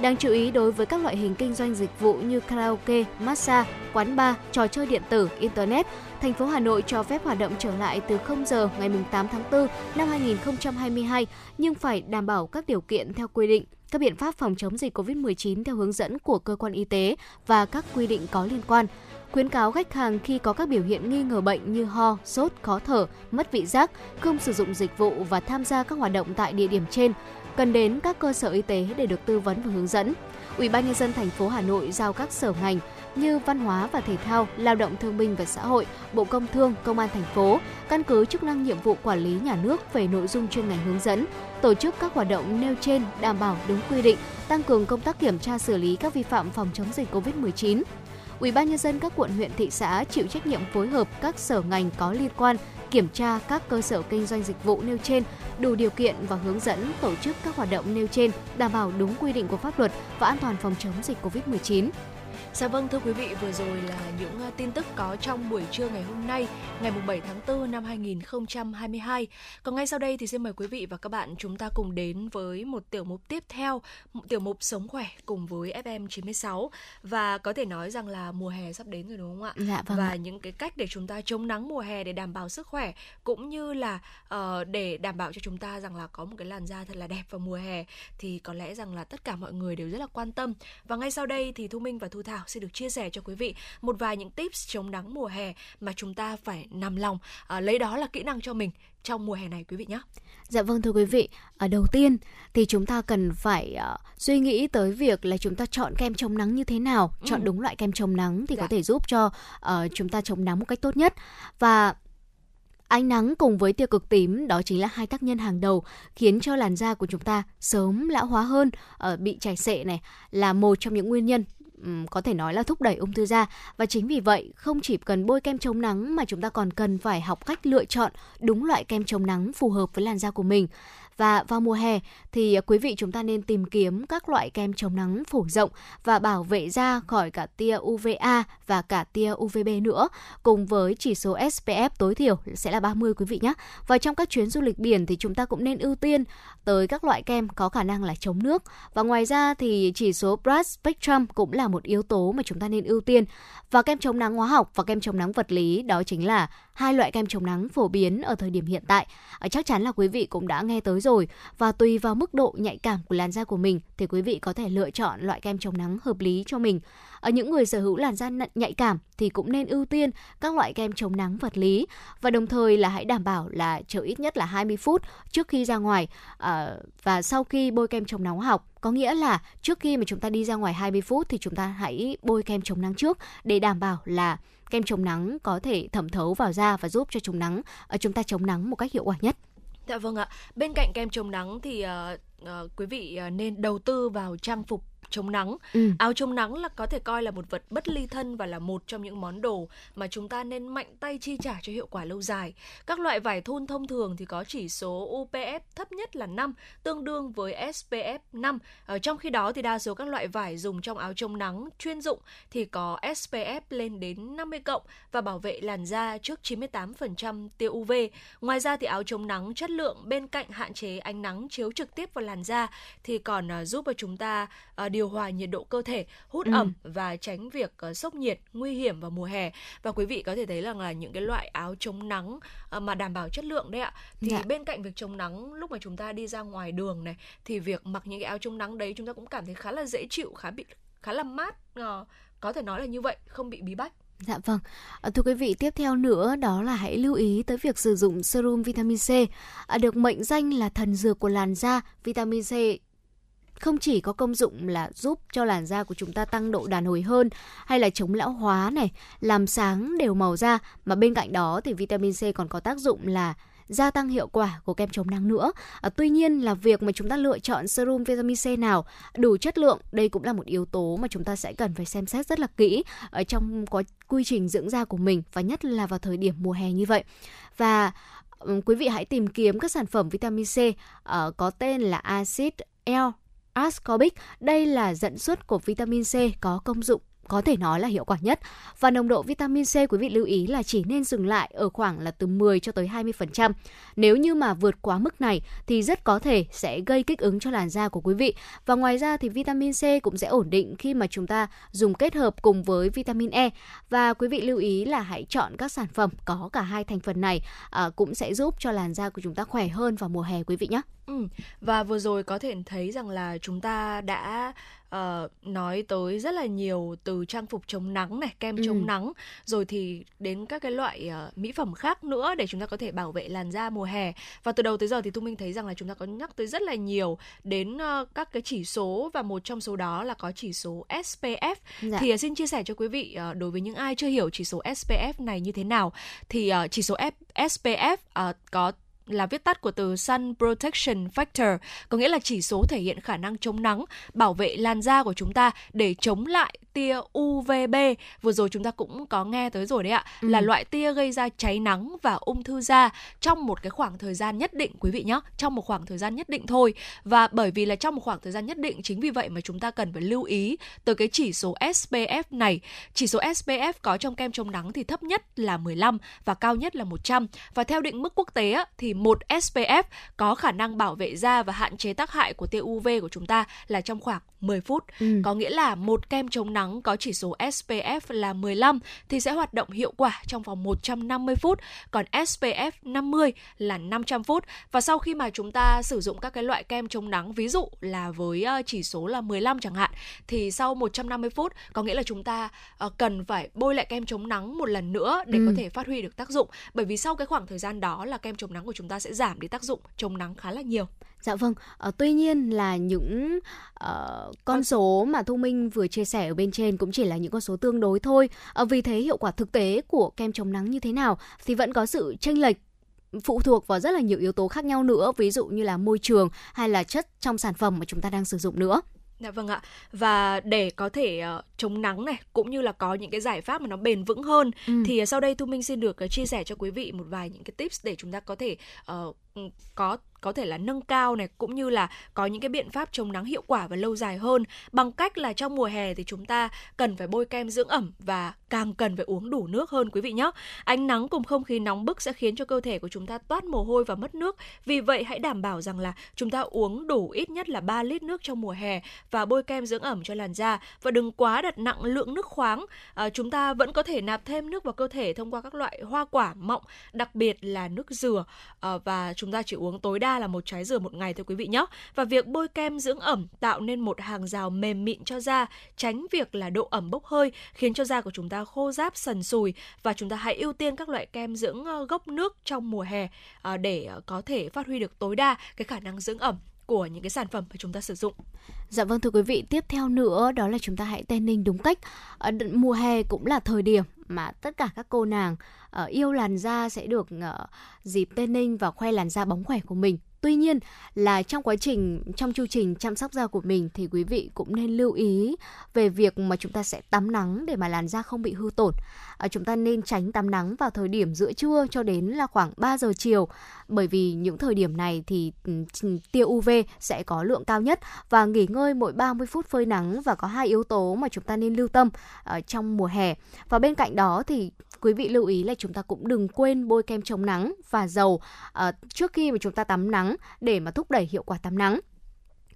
Đáng chú ý đối với các loại hình kinh doanh dịch vụ như karaoke, massage, quán bar, trò chơi điện tử, internet, thành phố Hà Nội cho phép hoạt động trở lại từ 0 giờ ngày 8 tháng 4 năm 2022 nhưng phải đảm bảo các điều kiện theo quy định các biện pháp phòng chống dịch COVID-19 theo hướng dẫn của cơ quan y tế và các quy định có liên quan. Khuyến cáo khách hàng khi có các biểu hiện nghi ngờ bệnh như ho, sốt, khó thở, mất vị giác, không sử dụng dịch vụ và tham gia các hoạt động tại địa điểm trên cần đến các cơ sở y tế để được tư vấn và hướng dẫn. Ủy ban nhân dân thành phố Hà Nội giao các sở ngành như Văn hóa và Thể thao, Lao động Thương binh và Xã hội, Bộ Công Thương, Công an thành phố, căn cứ chức năng nhiệm vụ quản lý nhà nước về nội dung chuyên ngành hướng dẫn, tổ chức các hoạt động nêu trên đảm bảo đúng quy định, tăng cường công tác kiểm tra xử lý các vi phạm phòng chống dịch COVID-19. Ủy ban nhân dân các quận huyện thị xã chịu trách nhiệm phối hợp các sở ngành có liên quan kiểm tra các cơ sở kinh doanh dịch vụ nêu trên đủ điều kiện và hướng dẫn tổ chức các hoạt động nêu trên đảm bảo đúng quy định của pháp luật và an toàn phòng chống dịch COVID-19. Dạ vâng thưa quý vị, vừa rồi là những ờ, tin tức có trong buổi trưa ngày hôm nay, ngày 7 tháng 4 năm 2022. Còn ngay sau đây thì xin mời quý vị và các bạn chúng ta cùng đến với một tiểu mục tiếp theo, một tiểu mục sống khỏe cùng với FM 96 và có thể nói rằng là mùa hè sắp đến rồi đúng không ạ? Dạ vâng và ạ. những cái cách để chúng ta chống nắng mùa hè để đảm bảo sức khỏe cũng như là ờ, để đảm bảo cho chúng ta rằng là có một cái làn da thật là đẹp vào mùa hè thì có lẽ rằng là tất cả mọi người đều rất là quan tâm và ngay sau đây thì Thu Minh và Thu Thảo sẽ được chia sẻ cho quý vị một vài những tips chống nắng mùa hè mà chúng ta phải nằm lòng à, lấy đó là kỹ năng cho mình trong mùa hè này quý vị nhé. Dạ vâng thưa quý vị, ở đầu tiên thì chúng ta cần phải uh, suy nghĩ tới việc là chúng ta chọn kem chống nắng như thế nào, Ừ. chọn đúng loại kem chống nắng thì Dạ. có thể giúp cho uh, chúng ta chống nắng một cách tốt nhất. Và ánh nắng cùng với tia cực tím đó chính là hai tác nhân hàng đầu khiến cho làn da của chúng ta sớm lão hóa hơn, ờ, bị chảy xệ này là một trong những nguyên nhân có thể nói là thúc đẩy ung thư da và chính vì vậy, không chỉ cần bôi kem chống nắng mà chúng ta còn cần phải học cách lựa chọn đúng loại kem chống nắng phù hợp với làn da của mình. Và vào mùa hè thì quý vị chúng ta nên tìm kiếm các loại kem chống nắng phổ rộng và bảo vệ da khỏi cả tia UVA và cả tia UVB nữa, cùng với chỉ số SPF tối thiểu sẽ là 30 quý vị nhé. Và trong các chuyến du lịch biển thì chúng ta cũng nên ưu tiên tới các loại kem có khả năng là chống nước. Và ngoài ra thì chỉ số Broad Spectrum cũng là một yếu tố mà chúng ta nên ưu tiên. Và kem chống nắng hóa học và kem chống nắng vật lý đó chính là hai loại kem chống nắng phổ biến ở thời điểm hiện tại. Ờ, chắc chắn là quý vị cũng đã nghe tới rồi và tùy vào mức độ nhạy cảm của làn da của mình thì quý vị có thể lựa chọn loại kem chống nắng hợp lý cho mình. Ở những người sở hữu làn da nhạy cảm thì cũng nên ưu tiên các loại kem chống nắng vật lý và đồng thời là hãy đảm bảo là chờ ít nhất là 20 phút trước khi ra ngoài ờ, và sau khi bôi kem chống nắng học có nghĩa là trước khi mà chúng ta đi ra ngoài 20 phút thì chúng ta hãy bôi kem chống nắng trước để đảm bảo là kem chống nắng có thể thẩm thấu vào da và giúp cho chống nắng ờ, chúng ta chống nắng một cách hiệu quả nhất. Dạ vâng ạ. Bên cạnh kem chống nắng thì uh, uh, quý vị ờ, nên đầu tư vào trang phục chống nắng. Ừ. Áo chống nắng là có thể coi là một vật bất ly thân và là một trong những món đồ mà chúng ta nên mạnh tay chi trả cho hiệu quả lâu dài. Các loại vải thun thông thường thì có chỉ số UPF thấp nhất là 5, tương đương với SPF 5. Ở trong khi đó thì đa số các loại vải dùng trong áo chống nắng chuyên dụng thì có SPF lên đến 50 cộng và bảo vệ làn da trước 98% tia UV. Ngoài ra thì áo chống nắng chất lượng bên cạnh hạn chế ánh nắng chiếu trực tiếp vào làn da thì còn à, giúp cho chúng ta à, điều hòa nhiệt độ cơ thể, hút Ừ. ẩm và tránh việc à, sốc nhiệt nguy hiểm vào mùa hè. Và quý vị có thể thấy rằng là những cái loại áo chống nắng à, mà đảm bảo chất lượng đấy ạ. Thì Dạ. bên cạnh việc chống nắng lúc mà chúng ta đi ra ngoài đường này thì việc mặc những cái áo chống nắng đấy chúng ta cũng cảm thấy khá là dễ chịu, khá bị khá là mát. Ờ, có thể nói là như vậy, không bị bí bách. Dạ vâng. Thưa quý vị, tiếp theo nữa đó là hãy lưu ý tới việc sử dụng serum vitamin C. Được mệnh danh là thần dược của làn da, vitamin C không chỉ có công dụng là giúp cho làn da của chúng ta tăng độ đàn hồi hơn hay là chống lão hóa này, làm sáng đều màu da mà bên cạnh đó thì vitamin C còn có tác dụng là gia tăng hiệu quả của kem chống nắng nữa. À, tuy nhiên là việc mà chúng ta lựa chọn serum vitamin C nào đủ chất lượng, đây cũng là một yếu tố mà chúng ta sẽ cần phải xem xét rất là kỹ ở trong quá quy trình dưỡng da của mình và nhất là vào thời điểm mùa hè như vậy. Và quý vị hãy tìm kiếm các sản phẩm vitamin C uh, có tên là acid L ascorbic. Đây là dẫn xuất của vitamin C có công dụng có thể nói là hiệu quả nhất. Và nồng độ vitamin C quý vị lưu ý là chỉ nên dừng lại ở khoảng là từ 10 cho tới 20%. Nếu như mà vượt quá mức này thì rất có thể sẽ gây kích ứng cho làn da của quý vị. Và ngoài ra thì vitamin C cũng sẽ ổn định khi mà chúng ta dùng kết hợp cùng với vitamin E. Và quý vị lưu ý là hãy chọn các sản phẩm có cả hai thành phần này à, cũng sẽ giúp cho làn da của chúng ta khỏe hơn vào mùa hè quý vị nhé. Ừ. Và vừa rồi có thể thấy rằng là chúng ta đã uh, nói tới rất là nhiều từ trang phục chống nắng này, kem Ừ. chống nắng, rồi thì đến các cái loại uh, mỹ phẩm khác nữa để chúng ta có thể bảo vệ làn da mùa hè. Và từ đầu tới giờ thì Thu Minh thấy rằng là chúng ta có nhắc tới rất là nhiều đến uh, các cái chỉ số và một trong số đó là có chỉ số SPF. Dạ. Thì uh, xin chia sẻ cho quý vị uh, đối với những ai chưa hiểu chỉ số SPF này như thế nào thì uh, chỉ số F- SPF uh, có là viết tắt của từ Sun Protection Factor, có nghĩa là chỉ số thể hiện khả năng chống nắng, bảo vệ làn da của chúng ta để chống lại tia UVB. Vừa rồi chúng ta cũng có nghe tới rồi đấy ạ, Ừ. là loại tia gây ra cháy nắng và ung thư da trong một cái khoảng thời gian nhất định quý vị nhé, trong một khoảng thời gian nhất định thôi. Và bởi vì là trong một khoảng thời gian nhất định chính vì vậy mà chúng ta cần phải lưu ý tới cái chỉ số SPF này. Chỉ số SPF có trong kem chống nắng thì thấp nhất là 15 và cao nhất là 100. Và theo định mức quốc tế á, thì một SPF có khả năng bảo vệ da và hạn chế tác hại của tia UV của chúng ta là trong khoảng 10 phút. Ừ. Có nghĩa là một kem chống nắng có chỉ số SPF là 15 thì sẽ hoạt động hiệu quả trong vòng 150 phút, còn SPF 50 là 500 phút. Và sau khi mà chúng ta sử dụng các cái loại kem chống nắng ví dụ là với ờ, chỉ số là 15 chẳng hạn thì sau 150 phút có nghĩa là chúng ta ờ, cần phải bôi lại kem chống nắng một lần nữa để Ừ. có thể phát huy được tác dụng. Bởi vì sau cái khoảng thời gian đó là kem chống nắng của chúng ta sẽ giảm đi tác dụng chống nắng khá là nhiều. Dạ vâng, ờ, tuy nhiên là những ờ, con số mà Thu Minh vừa chia sẻ ở bên trên cũng chỉ là những con số tương đối thôi. Ờ, vì thế hiệu quả thực tế của kem chống nắng như thế nào thì vẫn có sự chênh lệch phụ thuộc vào rất là nhiều yếu tố khác nhau nữa, ví dụ như là môi trường hay là chất trong sản phẩm mà chúng ta đang sử dụng nữa. Dạ vâng ạ. Và để có thể ờ, chống nắng này cũng như là có những cái giải pháp mà nó bền vững hơn Ừ. thì ờ, sau đây Thu Minh xin được ờ, chia sẻ cho quý vị một vài những cái tips để chúng ta có thể ừ, có có thể là nâng cao này cũng như là có những cái biện pháp chống nắng hiệu quả và lâu dài hơn bằng cách là trong mùa hè thì chúng ta cần phải bôi kem dưỡng ẩm và càng cần phải uống đủ nước hơn quý vị nhé. Ánh nắng cùng không khí nóng bức sẽ khiến cho cơ thể của chúng ta toát mồ hôi và mất nước. Vì vậy hãy đảm bảo rằng là chúng ta uống đủ ít nhất là 3 lít nước trong mùa hè và bôi kem dưỡng ẩm cho làn da và đừng quá đặt nặng lượng nước khoáng. À, chúng ta vẫn có thể nạp thêm nước vào cơ thể thông qua các loại hoa quả mọng, đặc biệt là nước dừa à, và chúng ta chỉ uống tối đa là một trái dừa một ngày thôi quý vị nhé. Và việc bôi kem dưỡng ẩm tạo nên một hàng rào mềm mịn cho da, tránh việc là độ ẩm bốc hơi khiến cho da của chúng ta khô ráp sần sùi và chúng ta hãy ưu tiên các loại kem dưỡng ờ, gốc nước trong mùa hè ờ, để ờ, có thể phát huy được tối đa cái khả năng dưỡng ẩm của những cái sản phẩm mà chúng ta sử dụng. Dạ vâng thưa quý vị, tiếp theo nữa đó là chúng ta hãy tanning đúng cách. Ở mùa hè cũng là thời điểm mà tất cả các cô nàng yêu làn da sẽ được dịp dịp ninh và khoe làn da bóng khỏe của mình. Tuy nhiên là trong quá trình trong chu trình chăm sóc da của mình thì quý vị cũng nên lưu ý về việc mà chúng ta sẽ tắm nắng để mà làn da không bị hư tổn. À, chúng ta nên tránh tắm nắng vào thời điểm giữa trưa cho đến là khoảng 3 giờ chiều bởi vì những thời điểm này thì ừ, ừ, tia UV sẽ có lượng cao nhất và nghỉ ngơi mỗi 30 phút phơi nắng và có hai yếu tố mà chúng ta nên lưu tâm ở trong mùa hè. Và bên cạnh đó thì quý vị lưu ý là chúng ta cũng đừng quên bôi kem chống nắng và dầu ờ, trước khi mà chúng ta tắm nắng để mà thúc đẩy hiệu quả tắm nắng.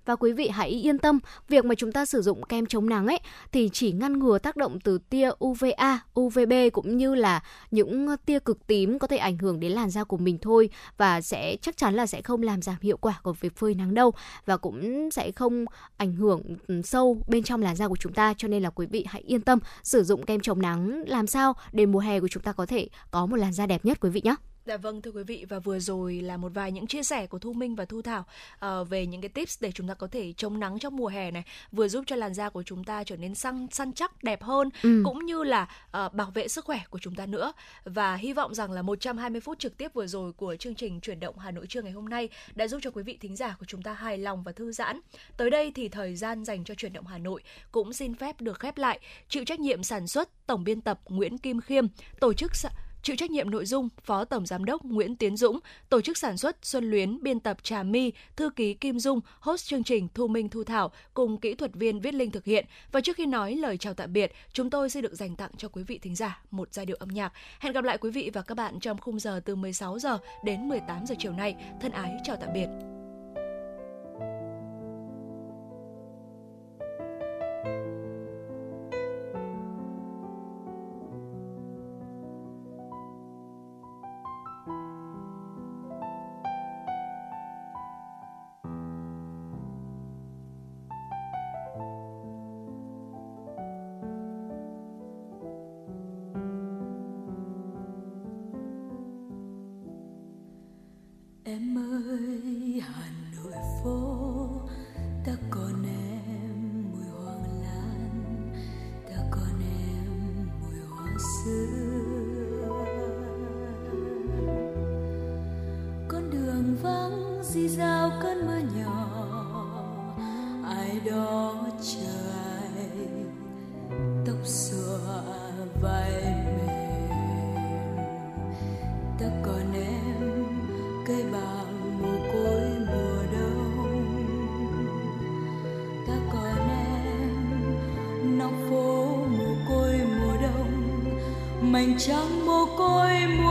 Và quý vị hãy yên tâm, việc mà chúng ta sử dụng kem chống nắng ấy thì chỉ ngăn ngừa tác động từ tia UVA, UVB cũng như là những tia cực tím có thể ảnh hưởng đến làn da của mình thôi. Và sẽ chắc chắn là sẽ không làm giảm hiệu quả của việc phơi nắng đâu. Và cũng sẽ không ảnh hưởng ừ, sâu bên trong làn da của chúng ta. Cho nên là quý vị hãy yên tâm sử dụng kem chống nắng làm sao để mùa hè của chúng ta có thể có một làn da đẹp nhất quý vị nhé. Dạ vâng thưa quý vị và vừa rồi là một vài những chia sẻ của Thu Minh và Thu Thảo ờ, về những cái tips để chúng ta có thể chống nắng trong mùa hè này, vừa giúp cho làn da của chúng ta trở nên săn săn chắc đẹp hơn Ừ. cũng như là ờ, bảo vệ sức khỏe của chúng ta nữa. Và hy vọng rằng là 120 phút trực tiếp vừa rồi của chương trình chuyển động Hà Nội trưa ngày hôm nay đã giúp cho quý vị thính giả của chúng ta hài lòng và thư giãn. Tới đây thì thời gian dành cho chuyển động Hà Nội cũng xin phép được khép lại. Chịu trách nhiệm sản xuất tổng biên tập Nguyễn Kim Khiêm, tổ chức Chịu trách nhiệm nội dung Phó Tổng Giám đốc Nguyễn Tiến Dũng, tổ chức sản xuất Xuân Luyến, biên tập Trà My, thư ký Kim Dung, host chương trình Thu Minh Thu Thảo cùng kỹ thuật viên Viết Linh thực hiện. Và trước khi nói lời chào tạm biệt, chúng tôi sẽ được dành tặng cho quý vị thính giả một giai điệu âm nhạc. Hẹn gặp lại quý vị và các bạn trong khung giờ từ 16 giờ đến 18 giờ chiều nay. Thân ái chào tạm biệt. xi dao cơn mưa nhỏ, ai đó chờ anh tóc xùa vai mềm. Ta còn em cây bàng mồ côi mùa đông. Ta còn em, nóc phố mồ côi mùa đông. Mảnh trắng mồ côi mùa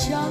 jump.